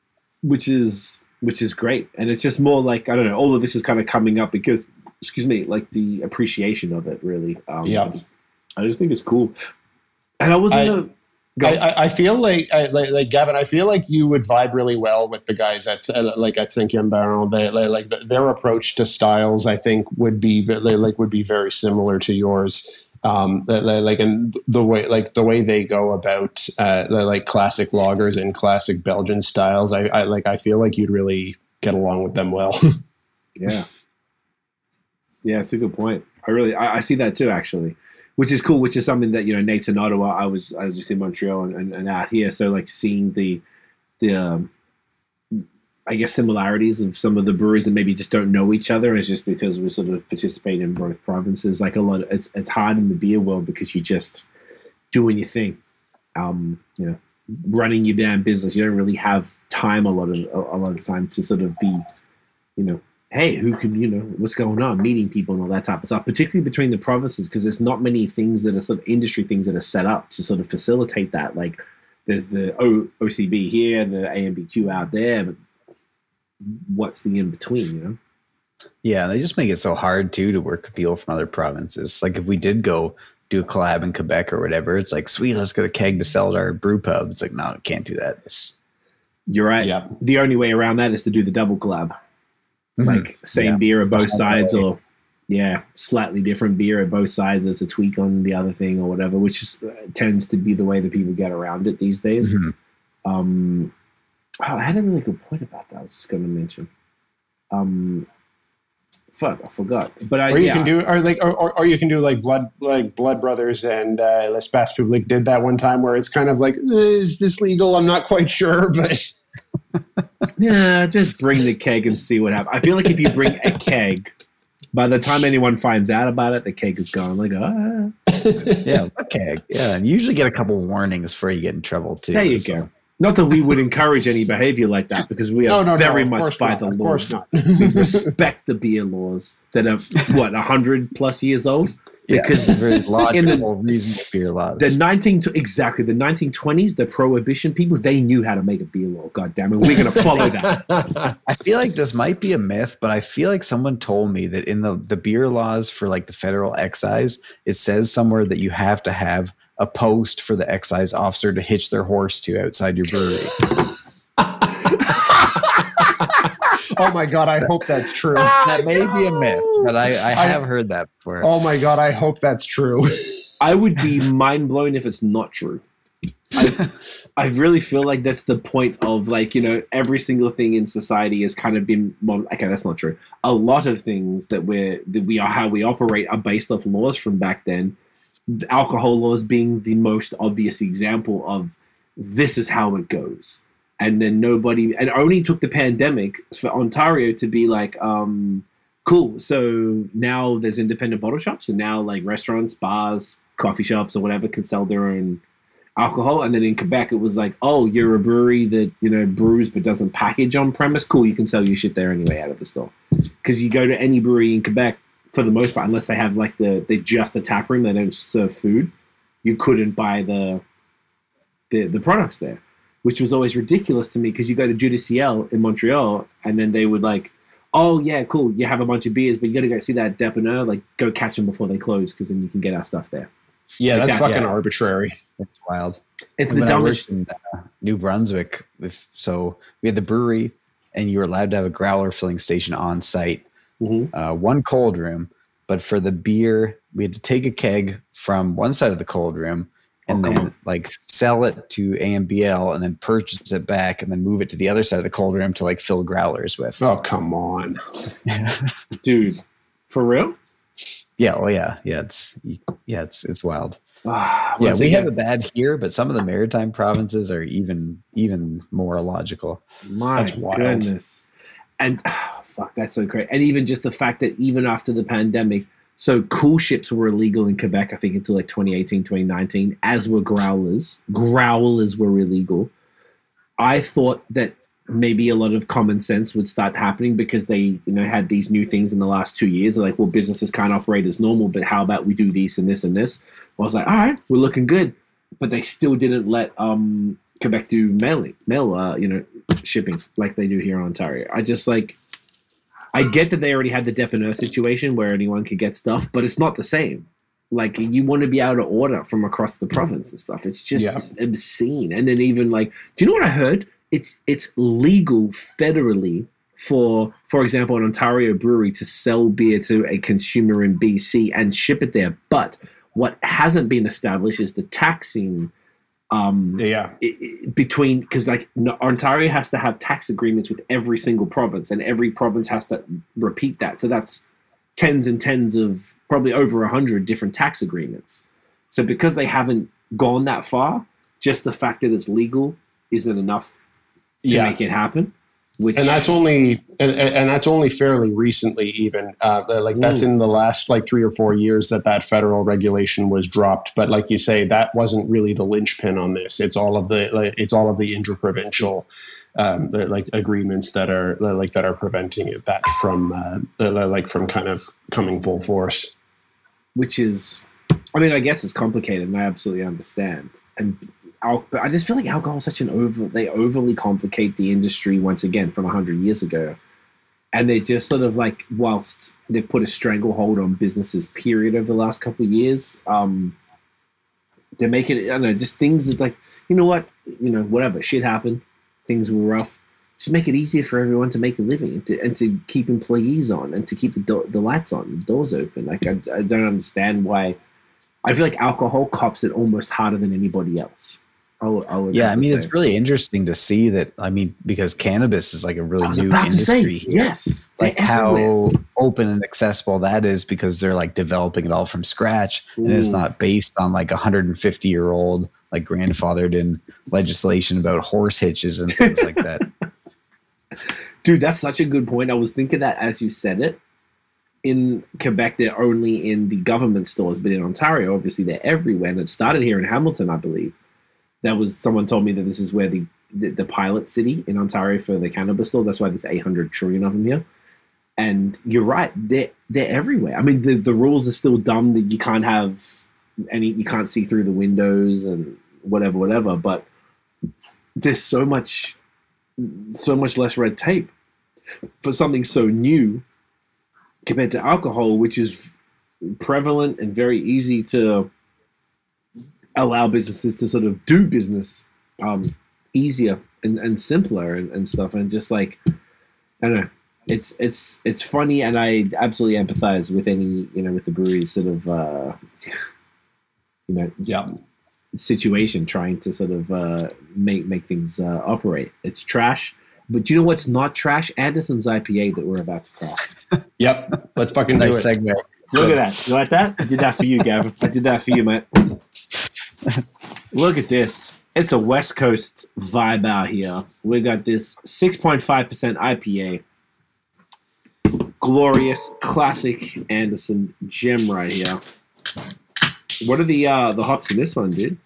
Which is which is great. And it's just more like i don't know all of this is kind of coming up because excuse me like the appreciation of it really. Um, yeah. I just, I just think it's cool and I wasn't. I, I, I, feel like, I, like, like Gavin. I feel like you would vibe really well with the guys at like at Sankiem Baron. They like their approach to styles. I think would be like would be very similar to yours. Um, like and the way like the way they go about uh, like classic lagers and classic Belgian styles. I, I like. I feel like you'd really get along with them well. yeah, yeah, it's a good point. I really I, I see that too. Actually, which is cool. Which is something that you know, Nate's in Ottawa. I was I was just in Montreal and, and, and out here, so like seeing the the um, I guess similarities of some of the breweries that maybe just don't know each other is just because we sort of participate in both provinces. Like a lot, of, it's it's hard in the beer world because you're just doing your thing, um, you know, running your damn business. You don't really have time a lot of a, a lot of time to sort of be you know, hey, who can, you know, what's going on, meeting people and all that type of stuff, particularly between the provinces, because there's not many things that are sort of industry things that are set up to sort of facilitate that. Like there's the o- OCB here, the AMBQ out there, but what's the in between, you know? Yeah, they just make it so hard too to work with people from other provinces. Like if we did go do a collab in Quebec or whatever, it's like sweet, let's get a keg to sell at our brew pub. It's like no, can't do that. It's, You're right. Yeah. The only way around that is to do the double collab. Like same Yeah. beer at both Find sides, or yeah, slightly different beer at both sides as a tweak on the other thing or whatever, which is, uh, tends to be the way that people get around it these days. Mhm. Um, oh, I had a really good point about that. I was just going to mention. Um, fuck, I forgot. But I Or you yeah, can do, or like, or, or, or you can do like blood, like Blood Brothers and uh, L'Espace Public did that one time, where it's kind of like, eh, is this legal? I'm not quite sure, but yeah, just bring the keg and see what happens. I feel like if you bring a keg, by the time anyone finds out about it, the keg is gone. Like, ah, yeah, a keg. Yeah, and you usually get a couple warnings before you get in trouble too. there you so. go. Not that we would encourage any behavior like that because we are no, no, no, very of much by not, the of law. we respect the beer laws that are what hundred plus years old. Yeah, Because it's very logical, reasonable beer laws. the nineteen exactly the nineteen twenties, the prohibition people, they knew how to make a beer law. God damn it, we're gonna follow that. I feel like this might be a myth, but I feel like someone told me that in the, the beer laws for like the federal excise, it says somewhere that you have to have a post for the excise officer to hitch their horse to outside your brewery. Oh my god, I hope that's true. Ah, that may be a myth, but I, I have heard that before. Oh my god, I hope that's true. I would be mind blown if it's not true. I, I really feel like that's the point of like you know every single thing in society has kind of been well, okay that's not true a lot of things that we're that we are how we operate are based off laws from back then the alcohol laws being the most obvious example of this is how it goes and then nobody and it only took the pandemic for ontario to be like um cool. So now there's independent bottle shops and now like restaurants bars coffee shops or whatever can sell their own alcohol. And then in quebec it was like oh you're a brewery that you know brews but doesn't package on premise? Cool you can sell your shit there anyway out of the store. Because you go to any brewery in quebec for the most part unless they have like the they just a tap room they don't serve food you couldn't buy the the, the products there which was always ridiculous to me because you go to Dieu du Ciel in Montreal and then they would like oh yeah cool you have a bunch of beers but you gotta go see that depanneur like go catch them before they close because then you can get our stuff there yeah, Like that's that, fucking yeah. arbitrary. It's wild. it's And the dumbest in uh, New Brunswick, with so we had the brewery, and you were allowed to have a growler filling station on site, Mhm. uh, one cold room. But for the beer, we had to take a keg from one side of the cold room and Oh, then like sell it to ANBL and then purchase it back and then move it to the other side of the cold room to like fill growlers with. Oh come on. dude for real yeah, oh yeah, yeah. It's yeah, it's it's wild. Ah, Yeah, we have it bad here, but some of the maritime provinces are even even more illogical. My That's wild. goodness. And ah, fuck, that's so great. And even just the fact that even after the pandemic, so cool ships were illegal in Quebec, I think until like 2018, 2019, as were growlers. Growlers were illegal. I thought that maybe a lot of common sense would start happening because they, you know, had these new things in the last two years. They're like, well, businesses can't operate as normal, but how about we do this and this and this? I was like, all right, we're looking good. But they still didn't let um, Quebec do mailing, mail, uh, you know, shipping like they do here in Ontario. I just like, I get that they already had the depanneur situation where anyone could get stuff, but it's not the same. Like you want to be able to order from across the province and stuff. It's just Yeah. obscene. And then even like, do you know what I heard? It's it's legal federally for, for example, an Ontario brewery to sell beer to a consumer in BC and ship it there. But what hasn't been established is the taxing um, Yeah. between because like no, Ontario has to have tax agreements with every single province, and every province has to repeat that. So that's tens and tens of probably over a hundred different tax agreements. So because they haven't gone that far, just the fact that it's legal isn't enough to Yeah. make it happen. Which and that's only and, and that's only fairly recently even uh, like that's in the last like three or four years that that federal regulation was dropped. But like you say that wasn't really the linchpin on this. It's all of the like, it's all of the interprovincial um, the, like agreements that are like that are preventing it that from uh, like from kind of coming full force. Which is i mean i guess it's complicated and i absolutely understand. And but i just feel like alcohol is such an over they overly complicate the industry once again from 100 years ago and they just sort of like whilst they put a stranglehold on businesses period over the last couple of years um they're making i don't know just things that like you know what you know whatever shit happened things were rough just make it easier for everyone to make a living and to, and to keep employees on and to keep the, do- the lights on, the doors open. Like, I, I don't understand why. I feel like alcohol cops it almost harder than anybody else. I would, I would Yeah, I mean, it's really interesting to see that. I mean, because cannabis is like a really new say, industry here. yes, Like how everywhere. open and accessible that is because they're like developing it all from scratch and it's not based on like a 150 year old like grandfathered in legislation about horse hitches and things like that. Dude, that's such a good point. I was thinking that as you said it. In Quebec, they're only in the government stores, but in Ontario, obviously, they're everywhere. And it started here in Hamilton, I believe. That was someone told me that this is where the the, the pilot city in Ontario for the cannabis store. That's why there's 800 trillion of them here. And you're right, they're they're everywhere. I mean, the the rules are still dumb that you can't have any, you can't see through the windows and whatever, whatever. But there's so much so much less red tape for something so new compared to alcohol, which is prevalent and very easy to allow businesses to sort of do business um, easier and, and simpler and, and stuff. And just like, I don't know, it's it's it's funny, and I absolutely empathize with any you know with the breweries sort of uh, you know yeah situation trying to sort of uh, make make things uh, operate. It's trash. But you know what's not trash? Anderson's IPA that we're about to craft. yep let's fucking do nice it segue. Look at that. You like that? I did that for you, Gavin. I did that for you, mate. Look at this. It's a West Coast vibe out here. We got this 6.5% IPA. Glorious classic Anderson gem right here. What are the uh the hops in this one, dude?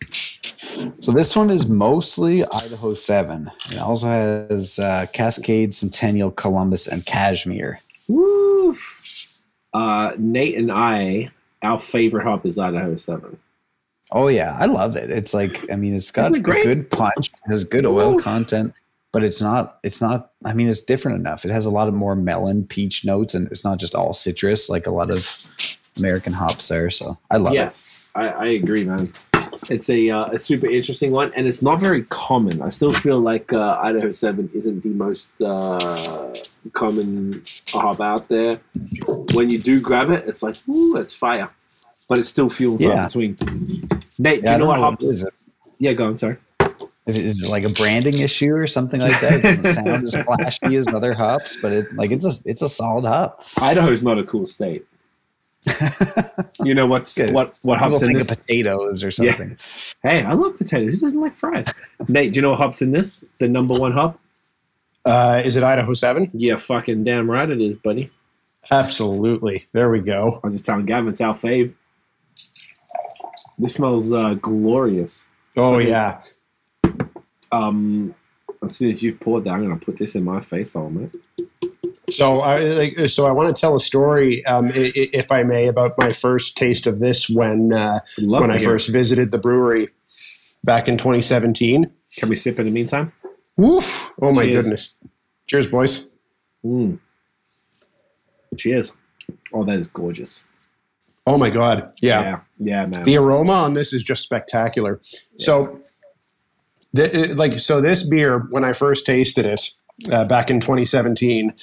So this one is mostly Idaho 7. It also has uh, Cascade, Centennial, Columbus, and Cashmere. Woo! Uh, Nate and I, our favorite hop is Idaho 7. Oh yeah, I love it. It's like I mean, it's got it a good punch, it has good oil Oof. content, but it's not. It's not. I mean, it's different enough. It has a lot of more melon, peach notes, and it's not just all citrus like a lot of American hops are. So I love it. Yes, I, I agree, man. It's a, uh, a super interesting one, and it's not very common. I still feel like uh, Idaho 7 isn't the most uh, common hop out there. When you do grab it, it's like, ooh, it's fire. But it's still few and far Yeah. between. Nate, do Yeah, I you know what know hops? what is it. Yeah, go on, sorry. If it- Is it like a branding issue or something like that? It doesn't sound as flashy as other hops, but it like it's a it's a solid hop. Idaho's not a cool state. You know what's Good. what what People hops in think this? of potatoes or Yeah. something. Hey, I love potatoes. Who doesn't like fries? Nate, do you know what hops in this? The number one hop? uh, is it idaho 7 Yeah, fucking damn right it is, buddy. absolutely there we go I was just telling Gavin it's our fave. This smells uh, glorious. oh yeah Um, as soon as you've poured that, I'm gonna put this in my face, all mate. So I like, so I want to tell a story, um, if I may, about my first taste of this when uh, when I first visited the brewery back in 2017. Can we sip in the meantime? Woof! Oh my Cheers. goodness! Cheers, boys. Mm. Cheers. Oh, that is gorgeous. Oh my god! Yeah, yeah, yeah man. the aroma on this is just spectacular. So, th- like, so this beer when I first tasted it uh, back in 2017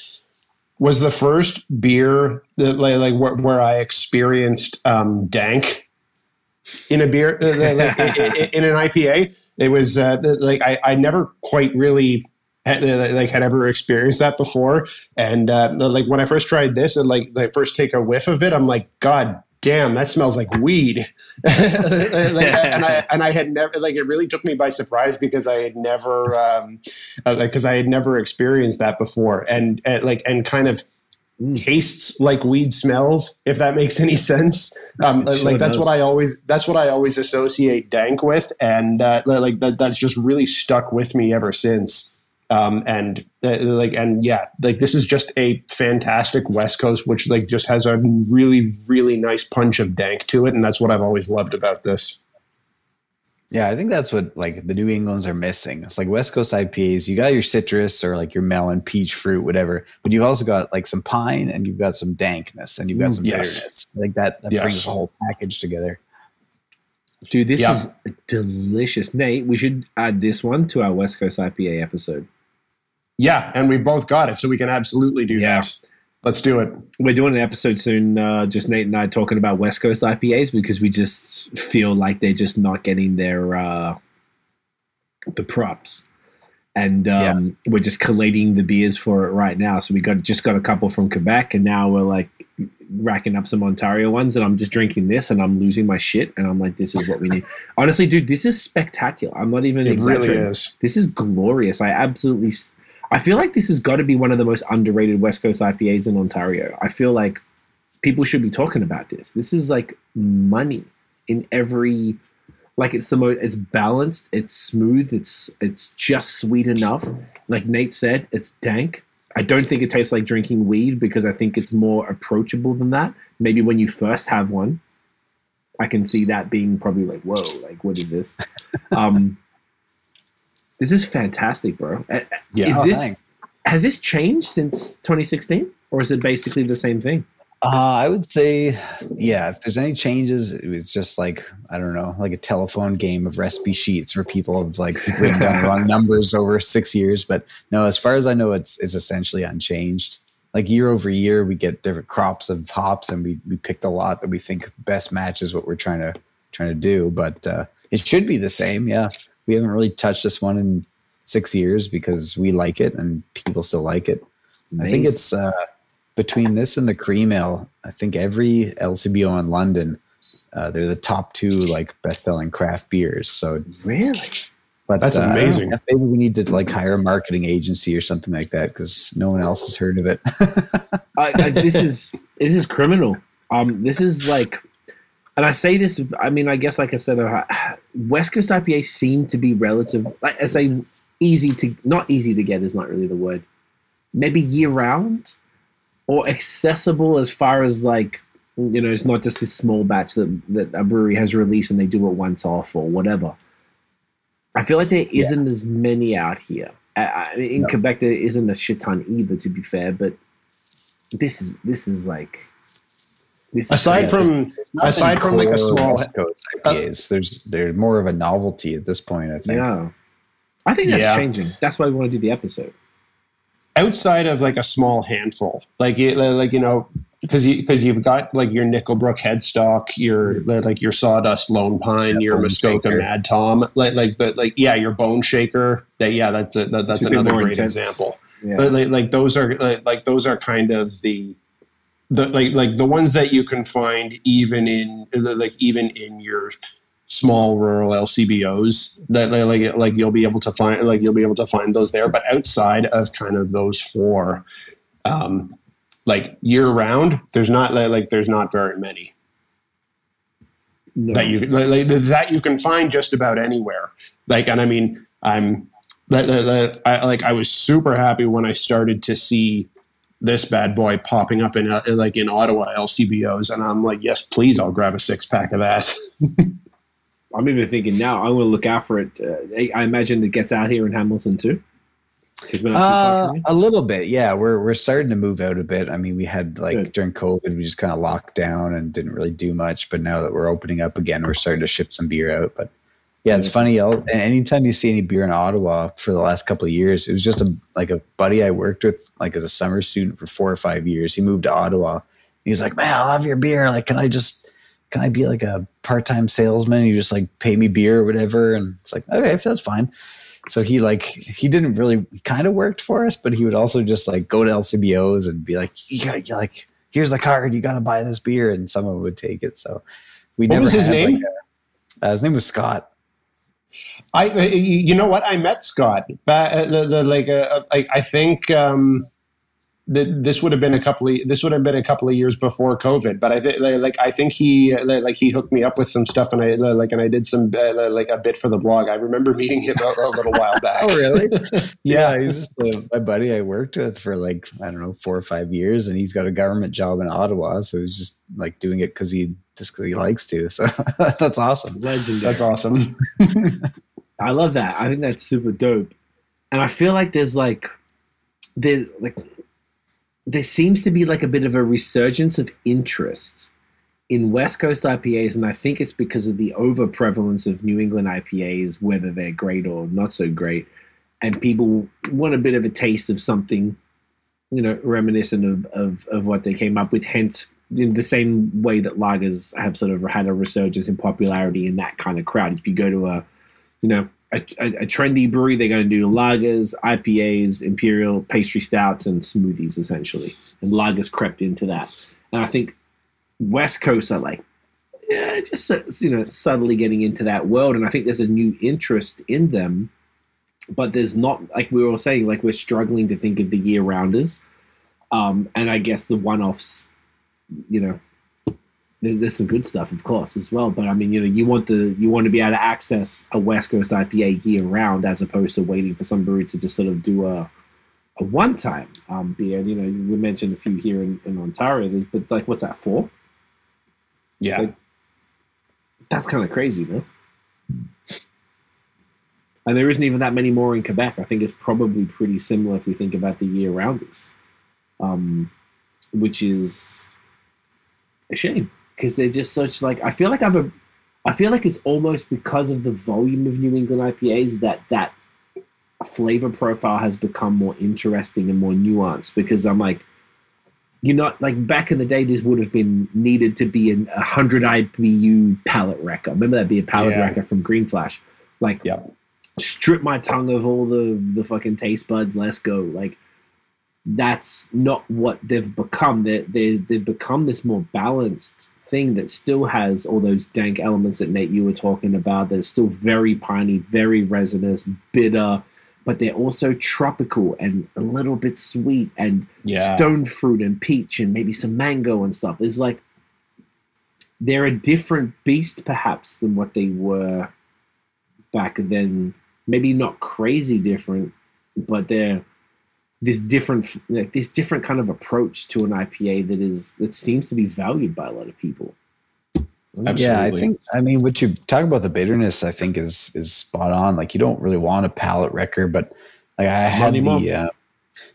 was the first beer that like, like where, where I experienced um, dank in a beer uh, like, in an IPA. It was uh, like I, I never quite really had, uh, like had ever experienced that before, and uh, like when I first tried this and like the first take a whiff of it, I'm like, God damn, that smells like weed. like, and I and I had never like it really took me by surprise because I had never um, because I had never experienced that before, and, and like and kind of tastes like weed smells if that makes any sense um, sure like that's does. what i always that's what i always associate dank with and uh, like that, that's just really stuck with me ever since um, and uh, like and yeah like this is just a fantastic west coast which like just has a really really nice punch of dank to it and that's what i've always loved about this Yeah, I think that's what like the New Englands are missing. It's like West Coast IPAs. You got your citrus or like your melon, peach, fruit, whatever, but you've also got like some pine and you've got some dankness and you've got some yes. bitterness. Like that, that Yes. brings the whole package together. Dude, this Yeah. is delicious. Nate, we should add this one to our West Coast IPA episode. Yeah and we both got it so we can absolutely do Yeah. that let's do it We're doing an episode soon, uh, just Nate and I talking about West Coast IPAs because we just feel like they're just not getting their uh, the props. And um, we're just collating the beers for it right now. So we got just got a couple from Quebec, and now we're like racking up some Ontario ones. And I'm just drinking this, and I'm losing my shit. And I'm like, this is what we need. Honestly, dude, this is spectacular. I'm not even it exaggerating. really is This is glorious. I absolutely. s- I feel like this has got to be one of the most underrated West Coast IPAs in Ontario. I feel like people should be talking about this. This is like money in every. Like it's the most. It's balanced. It's smooth. It's it's just sweet enough. Like Nate said, it's dank. I don't think it tastes like drinking weed because I think it's more approachable than that. Maybe when you first have one, I can see that being probably like, whoa, like what is this? um, this is fantastic, bro. Yeah. Is Oh, this thanks. has this changed since 2016, or is it basically the same thing? Uh, I would say, yeah, if there's any changes, it was just like, I don't know, like a telephone game of recipe sheets where people have like written down the wrong numbers over six years. But no, as far as I know, it's it's essentially unchanged. Like year over year, we get different crops of hops and we, we pick the lot that we think best matches what we're trying to trying to do. But uh, it should be the same. Yeah. We haven't really touched this one in six years because we like it and people still like it. I think it's uh, between this and the cream ale. I think every LCBO in London, uh, they're the top two like best selling craft beers. So, really. but That's uh, I know. amazing. Maybe we need to like hire a marketing agency or something like that because no one else has heard of it. I, I, this is this is criminal. Um, this is like, and I say this. I mean, I guess like I said, uh, West Coast IPA seem to be relative. Like I say, easy to not easy to get is not really the word. Maybe year round, or accessible as far as like you know, it's not just this small batch that that a brewery has released and they do it once off or whatever. I feel like there isn't as many out here. I, I, in No. Quebec, there isn't a shit ton either, to be fair. But this is this is like this aside Yeah, from aside from like a small West Coast IPAs, uh, there's they're more of a novelty at this point. I think. yeah. I think that's Yeah. changing. That's why we want to do the episode. outside of like a small handful, like you, like you know, because you because you've got like your Nickelbrook headstock, your like your Sawdust Lone Pine, Yeah, your Muskoka Shaker. Mad Tom, like like but like yeah, your Bone Shaker. That yeah, that's a, that, that's It's a bit another great intense. example. Yeah. But like, like those are like, like those are kind of the the like like the ones that you can find even in like even in your small rural LCBOs that like like, like you'll be able to find like you'll be able to find those there but outside of kind of those four um like year round there's not like, there's not very many No. that you like, that you can find just about anywhere. Like, and I mean, I'm like, like, I, like I was super happy when I started to see this bad boy popping up in uh, like in Ottawa LCBOs, and I'm like, yes, please, I'll grab a six pack of that. I'm even thinking now. I'm going to look out for it. Uh, I- I imagine it gets out here in Hamilton too. 'Cause we're not too Uh, a little bit, yeah. We're we're starting to move out a bit. I mean, we had like Good. during COVID, we just kind of locked down and didn't really do much. But now that we're opening up again, we're starting to ship some beer out. But yeah, it's funny. I'll, anytime you see any beer in Ottawa for the last couple of years, it was just a like a buddy I worked with like as a summer student for four or five years. He moved to Ottawa. He was like, "Man, I love your beer. Like, can I just can I be like a part time salesman? You just like pay me beer or whatever." And it's like, okay, if that's fine. So he like he didn't really kind of worked for us, but he would also just like go to LCBOs and be like, you got like here's the card, you got to buy this beer, and someone would take it. So we What never was his name? Like a, uh, his name was Scott. I, uh, you know what? I met Scott, but uh, the, the, like, uh, I, I think um, that this would have been a couple of this would have been a couple of years before COVID. But I think like I think he like he hooked me up with some stuff, and I like and I did some uh, like a bit for the blog. I remember meeting him a, a little while back. Oh, really? yeah, he's just a, my buddy I worked with for like I don't know four or five years, and he's got a government job in Ottawa, so he's just like doing it because he just because he likes to. So that's awesome. Legendary. That's awesome. I love that. I think that's super dope. And I feel like there's like there's like there seems to be like a bit of a resurgence of interests in West Coast IPAs, and I think it's because of the over prevalence of New England IPAs, whether they're great or not so great, and people want a bit of a taste of something, you know, reminiscent of of, of what they came up with. Hence, in the same way that lagers have sort of had a resurgence in popularity in that kind of crowd. If you go to a you know, a, a, a trendy brewery, they're going to do lagers, IPAs, imperial pastry stouts, and smoothies essentially. And lagers crept into that. And I think West Coast are like, yeah, just you know, subtly getting into that world. And I think there's a new interest in them, but there's not like we were all saying, like we're struggling to think of the year rounders. Um, and I guess the one offs, you know, there's some good stuff, of course, as well. But I mean, you know, you want the you want to be able to access a West Coast IPA year round, as opposed to waiting for some brewery to just sort of do a a one time um, beer. You know, we mentioned a few here in, in Ontario, there's, but like, what's that for? Yeah. Like, That's kind of crazy, no? And there isn't even that many more in Quebec. I think it's probably pretty similar if we think about the year rounders, um, which is a shame because they're just such like I feel like I've a, I feel like it's almost because of the volume of New England IPAs that that flavor profile has become more interesting and more nuanced because I'm like you're not like back in the day this would have been needed to be an 100 IBU palate wrecker remember that be a palate Yeah. wrecker from Green Flash like Yeah. strip my tongue of all the the fucking taste buds let's go like that's not what they've become they they they've become this more balanced thing that still has all those dank elements that Nate you were talking about that's still very piney very resinous bitter but they're also tropical and a little bit sweet and Yeah. stone fruit and peach and maybe some mango and stuff. It's like they're a different beast, perhaps, than what they were back then. Maybe not crazy different, but they're this different, like this different kind of approach to an IPA that is that seems to be valued by a lot of people. Absolutely. Yeah, I think I mean what you talk about the bitterness I think is is spot on. Like you don't really want a palate wrecker, but like I had anymore. the uh,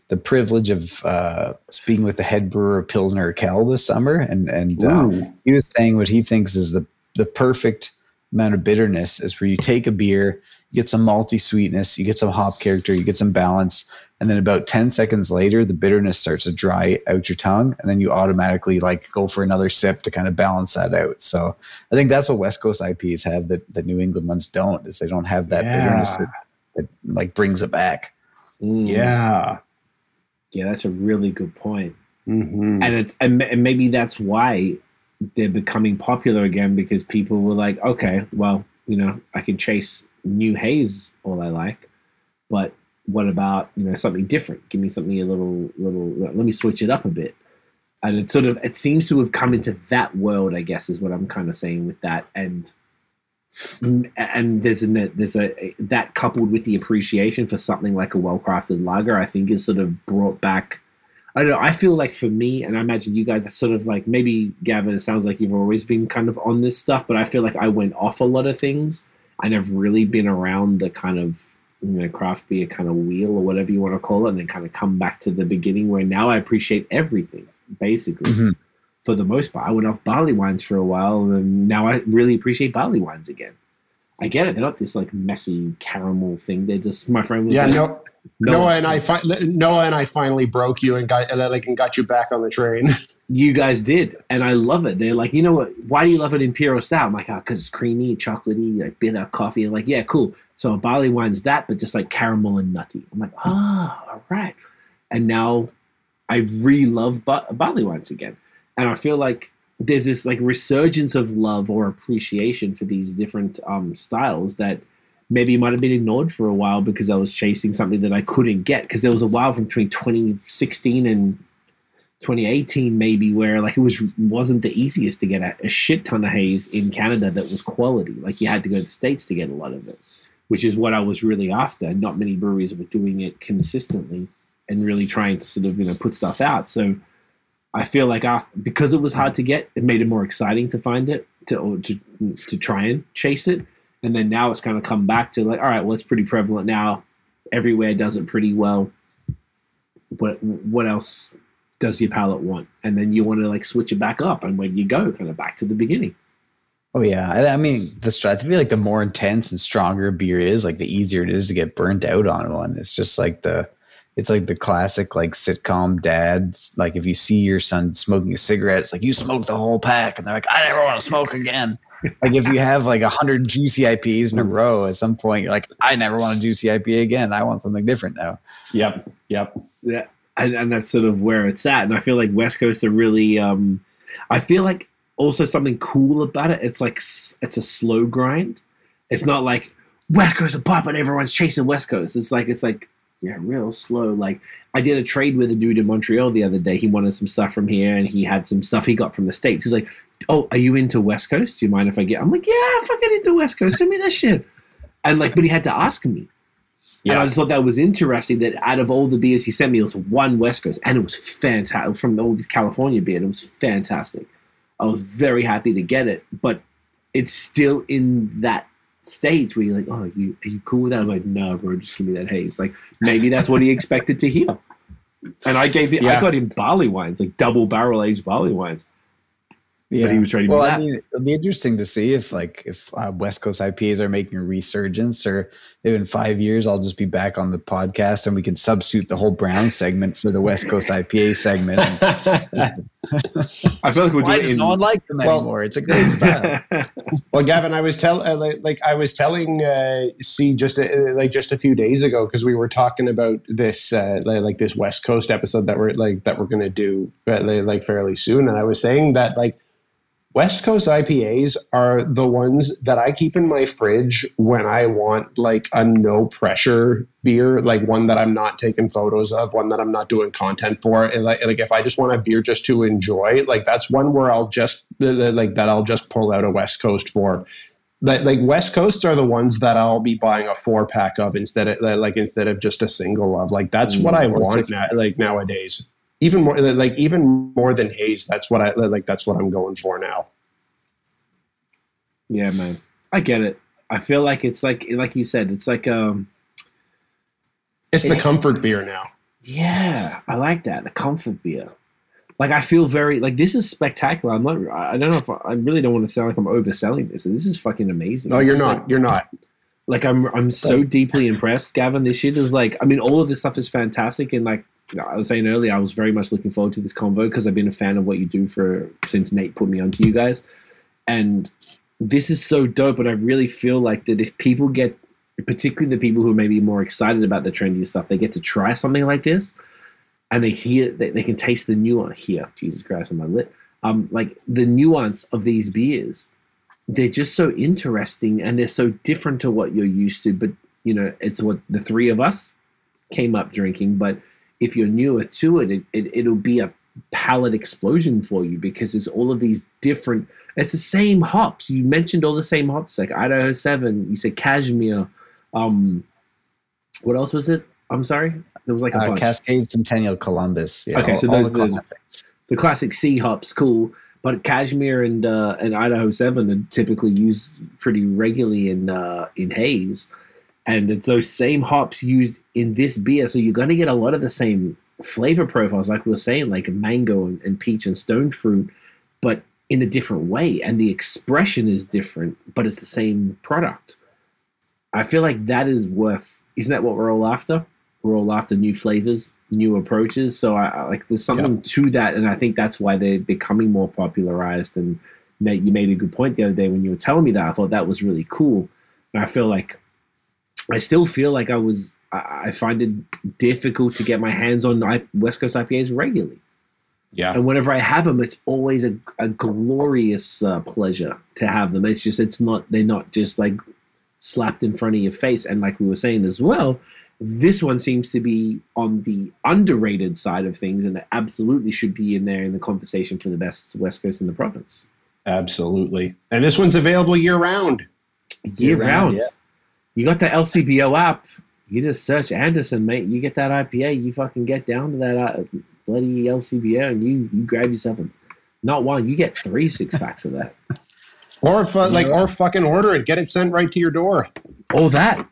the privilege of uh, speaking with the head brewer of Pilsner Urquell this summer, and and uh, he was saying what he thinks is the the perfect amount of bitterness is where you take a beer, you get some malty sweetness, you get some hop character, you get some balance, and then about 10 seconds later the bitterness starts to dry out your tongue and then you automatically like go for another sip to kind of balance that out. So I think that's what West Coast IPAs have that the New England ones don't is they don't have that bitterness that, that like brings it back. Mm. Yeah. yeah, that's a really good point. hmm and it's and, and maybe that's why they're becoming popular again because people were like, okay, well, you know, I can chase new haze all I like, but what about you know something different? Give me something a little little. Let me switch it up a bit. And it sort of it seems to have come into that world, I guess, is what I'm kind of saying with that. And and there's a there's a that coupled with the appreciation for something like a well crafted lager, I think is sort of brought back I don't know. I feel like for me, and I imagine you guys are sort of like maybe Gavin. It sounds like you've always been kind of on this stuff, but I feel like I went off a lot of things. I never really been around the kind of you know craft beer kind of wheel or whatever you want to call it, and then kind of come back to the beginning where now I appreciate everything basically. Mhm. For the most part, I went off barley wines for a while, and now I really appreciate barley wines again. I get it; they're not this like messy caramel thing. They're just my friend was Yeah. like, No, Noah and I, fi- Noah and I finally broke you and got like and got you back on the train. You guys did, and I love it. They're like, you know what? Why do you love an imperial stout? I'm like, oh, because it's creamy, chocolatey, like bitter coffee. And like, yeah, cool. So a barley wine's that, but just like caramel and nutty. I'm like, ah, all right. And now I re-love ba- barley wines again. and I feel like there's this like resurgence of love or appreciation for these different um, styles that maybe might have been ignored for a while because I was chasing something that I couldn't get because there was a while from between 2016 and 2018 maybe where like it was wasn't the easiest to get a, a, shit ton of haze in Canada that was quality. Like you had to go to the states to get a lot of it which is what I was really after. Not many breweries were doing it consistently and really trying to sort of you know put stuff out. So I feel like after because it was hard to get it made it more exciting to find it to to to try and chase it. And then now it's kind of come back to like all right well it's pretty prevalent now. Everywhere does it pretty well. What what else does your palate want? And then you want to like switch it back up, and when you go, kind of back to the beginning. Oh yeah, I, I mean the I feel like the more intense and stronger beer is, like the easier it is to get burnt out on one. It's just like the it's like the classic like sitcom dads. Like if you see your son smoking a cigarette, it's like you smoked the whole pack, and they're like, I never want to smoke again. like if you have like a hundred juicy IPAs in a row, at some point you're like, I never want a juicy IPA again. I want something different now. Yep. Yep. Yeah and, and that's sort of where it's at. And I feel like West Coast are really. Um, I feel like also something cool about it. It's like it's a slow grind. It's not like West Coast are pop and everyone's chasing West Coast. It's like it's like yeah, real slow. Like I did a trade with a dude in Montreal the other day. He wanted some stuff from here, and he had some stuff he got from the states. He's like, "Oh, are you into West Coast? Do you mind if I get?" I'm like, "Yeah, I'm fucking into West Coast. Send me that shit." And like, but he had to ask me. Yeah. And I just thought that was interesting that out of all the beers he sent me, it was one West Coast, and it was fantastic from all these California beer. It was fantastic. I was very happy to get it, but it's still in that stage where you're like, "Oh, are you are you cool with that?" I'm like, "No, bro, just give me that haze." Like maybe that's what he expected to hear. And I gave it. Yeah. I got him barley wines, like double barrel aged barley wines. Yeah, he was trying to well, I mean, it'll be interesting to see if like if uh, West Coast IPAs are making a resurgence, or if in five years I'll just be back on the podcast and we can substitute the whole Brown segment for the West Coast IPA segment. I feel like we're doing. Does no one like them well, anymore? It's a great style. well, Gavin, I was tell uh, like, like, I was telling uh, C just a, uh, like just a few days ago because we were talking about this uh, like, like, this West Coast episode that we're like that we're going to do uh, like fairly soon, and I was saying that like West Coast IPAs are the ones that I keep in my fridge when I want like a no pressure beer, like one that I'm not taking photos of, one that I'm not doing content for. And like, like if I just want a beer just to enjoy, like that's one where I'll just like that I'll just pull out a West Coast for. Like, like West Coasts are the ones that I'll be buying a four pack of instead of like instead of just a single of. Like that's mm, what I want now, like nowadays even more like even more than haze that's what i like that's what i'm going for now. Yeah man. I get it. I feel like it's like like you said it's like um it's the comfort beer now. Yeah i like that the comfort beer. Like i feel very like this is spectacular. I'm not i don't know if i, I really don't want to sound like i'm overselling this. This is fucking amazing. No this you're not. like, you're not. Like i'm i'm so deeply impressed gavin. This shit is like i mean all of this stuff is fantastic and like I was saying earlier, I was very much looking forward to this convo because I've been a fan of what you do for since Nate put me onto you guys, and this is so dope. And I really feel like that if people get, particularly the people who are maybe more excited about the trendy stuff, they get to try something like this, and they hear they, they can taste the nuance here. Jesus Christ on my lip. Um, like the nuance of these beers, they're just so interesting and they're so different to what you're used to. But you know, it's what the three of us came up drinking, but if you're newer to it, it, it it'll be a palate explosion for you because there's all of these different it's the same hops. You mentioned all the same hops like idaho 7 you said cashmere um what else was it? I'm sorry? There was like a uh, cascade centennial columbus yeah, okay all, so those the, the, the, classic c hops cool. But cashmere and uh, and idaho 7 are typically used pretty regularly in uh, in haze and it's those same hops used in this beer. So you're going to get a lot of the same flavor profiles, like we were saying, like mango and, and peach and stone fruit, but in a different way. And the expression is different, but it's the same product. I feel like that is worth. Isn't that what we're all after? We're all after new flavors, new approaches. So I, I like there's something to that, and I think that's why they're becoming more popularized. And you made a good point the other day when you were telling me that. I thought that was really cool. And I feel like I still feel like I was. I find it difficult to get my hands on West Coast IPAs regularly. Yeah. And whenever I have them, it's always a, a glorious uh, pleasure to have them. It's just, it's not, they're not just like slapped in front of your face. And like we were saying as well, this one seems to be on the underrated side of things and it absolutely should be in there in the conversation for the best West Coast in the province. Absolutely. And this one's available year round. Year Year-round, round. yeah. You got the LCBO app. You just search Anderson, mate. You get that IPA. You fucking get down to that uh, bloody LCBO and you, you grab yourself a, not one, you get three six packs of that. Or if, uh, like, or fucking order it, get it sent right to your door. All that.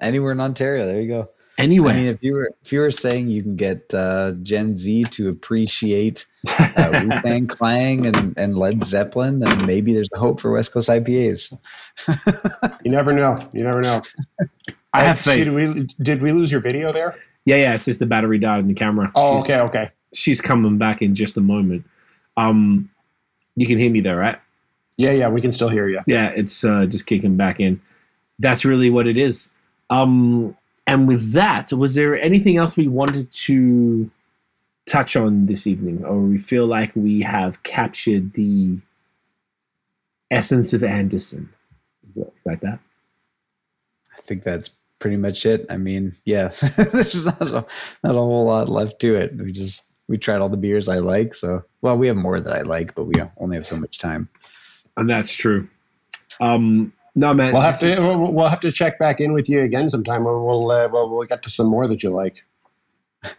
Anywhere in Ontario, there you go. Anyway. I mean, if you were if you were saying you can get uh, Gen Z to appreciate uh, Wu Tang Clan and, and Led Zeppelin, then maybe there's a hope for West Coast IPAs. You never know. You never know. I have See, faith. did we did we lose your video there? Yeah, yeah. It's just the battery died in the camera. Oh, she's, okay, okay. She's coming back in just a moment. Um, you can hear me there, right? Yeah, yeah, we can still hear you. Yeah, it's uh, just kicking back in. That's really what it is. Um, and with that, was there anything else we wanted to touch on this evening, or we feel like we have captured the essence of Anderson? Like that. I think that's pretty much it. I mean, yeah, there's not a, not a whole lot left to it. We just we tried all the beers I like. So, well, we have more that I like, but we only have so much time. And that's true. Um, no, man. We'll have to we'll, we'll have to check back in with you again sometime. We'll we'll, uh, we'll we'll get to some more that you like.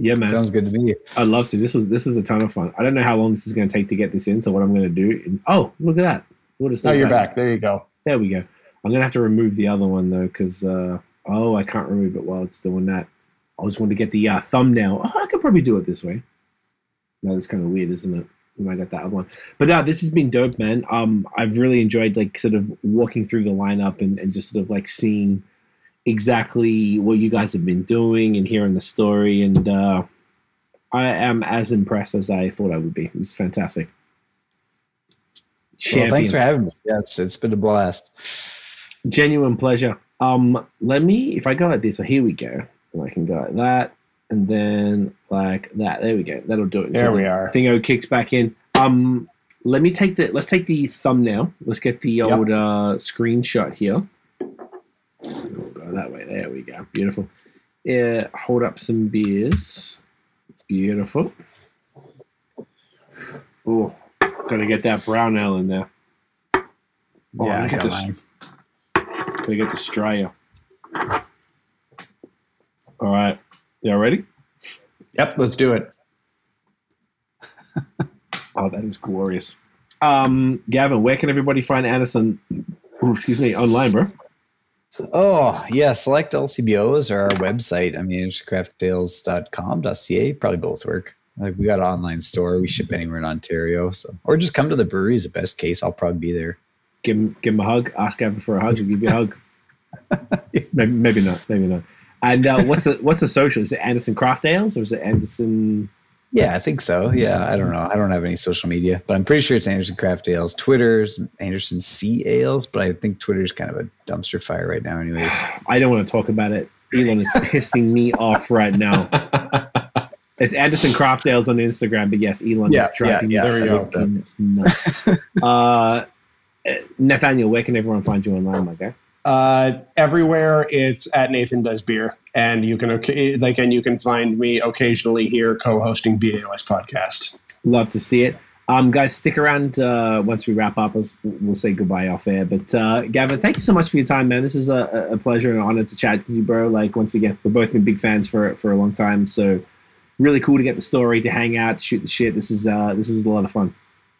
Yeah, man. Sounds good to me. I'd love to. This was this was a ton of fun. I don't know how long this is going to take to get this in. So what I'm going to do? oh, look at that! We'll just Oh, you're back. There you go. There we go. I'm going to have to remove the other one though, because uh, oh, I can't remove it while it's doing that. I just want to get the uh, thumbnail. Oh, I could probably do it this way. No, that's kind of weird, isn't it? When I got that other one, but no, this has been dope, man. Um, I've really enjoyed like sort of walking through the lineup and, and just sort of like seeing exactly what you guys have been doing and hearing the story and uh I am as impressed as I thought I would be. It's fantastic. Well, thanks for having me. Yeah, it's, it's been a blast. Genuine pleasure. Um, let me if I go like this, so here we go. And I can go like that, and then like that. There we go. That'll do it. There So we the are. Thingo kicks back in. Um, let me take the let's take the thumbnail. Let's get the Yep. old uh screenshot here. We'll go that way. There we go. Beautiful. Yeah, hold up some beers. Beautiful. Oh, gotta get that brown ale in there. Oh, yeah, I got mine. Gotta get the Straya. All right. Y'all ready? Yep, let's do it. Oh, that is glorious. Um, Gavin, where can everybody find Anderson? Ooh, excuse me, online, bro. Oh, yeah. Select LCBOs or our website. I mean, it's crafttales.com.ca. Probably both work. Like, we got an online store. We ship anywhere in Ontario. So, or just come to the brewery is the best case. I'll probably be there. Give him, give him a hug. Ask Gavin for a hug. He'll give you a hug. maybe, maybe not. Maybe not. And uh, what's the what's the social? Is it Anderson Craft Ales or is it Anderson? Yeah, I think so. Yeah, I don't know. I don't have any social media, but I'm pretty sure it's Anderson Craft Ales. Twitter's Anderson C Ales, but I think Twitter's kind of a dumpster fire right now, anyways. I don't want to talk about it. Elon is pissing me off right now. It's Anderson Craft Ales on Instagram, but yes, Elon Yeah, is driving yeah, yeah, fucking nuts. uh, Nathaniel, where can everyone find you online, my guy? Uh, everywhere it's at Nathan Does Beer, and you can okay, like, and you can find me occasionally here co-hosting BAOS podcast. Love to see it. Um, guys, stick around uh, once we wrap up. We'll, we'll say goodbye off air. But uh, Gavin, thank you so much for your time, man. This is a, a pleasure and an honor to chat with you, bro. Like once again, we've both been big fans for for a long time. So really cool to get the story, to hang out, shoot the shit. This is uh, this is a lot of fun.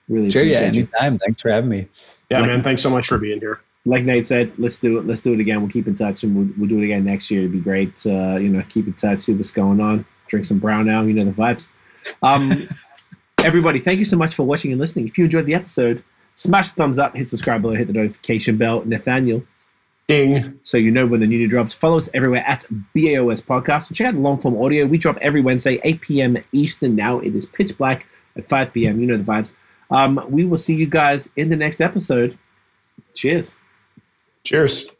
Really Sure, yeah, appreciate you. anytime. Thanks for having me. Yeah, Like- man. Thanks so much for being here. Like Nate said, let's do it. Let's do it again. We'll keep in touch, and we'll, we'll do it again next year. It'd be great. Uh, you know, keep in touch, see what's going on, drink some brown ale. You know the vibes. Um, everybody, thank you so much for watching and listening. If you enjoyed the episode, smash the thumbs up, hit subscribe below, hit the notification bell. Nathaniel, Ding. so you know when the new new drops. Follow us everywhere at BAOS Podcast. And check out the long form audio. We drop every Wednesday, 8 p.m. Eastern. Now it is pitch black at 5 p.m. You know the vibes. Um, we will see you guys in the next episode. Cheers. Cheers.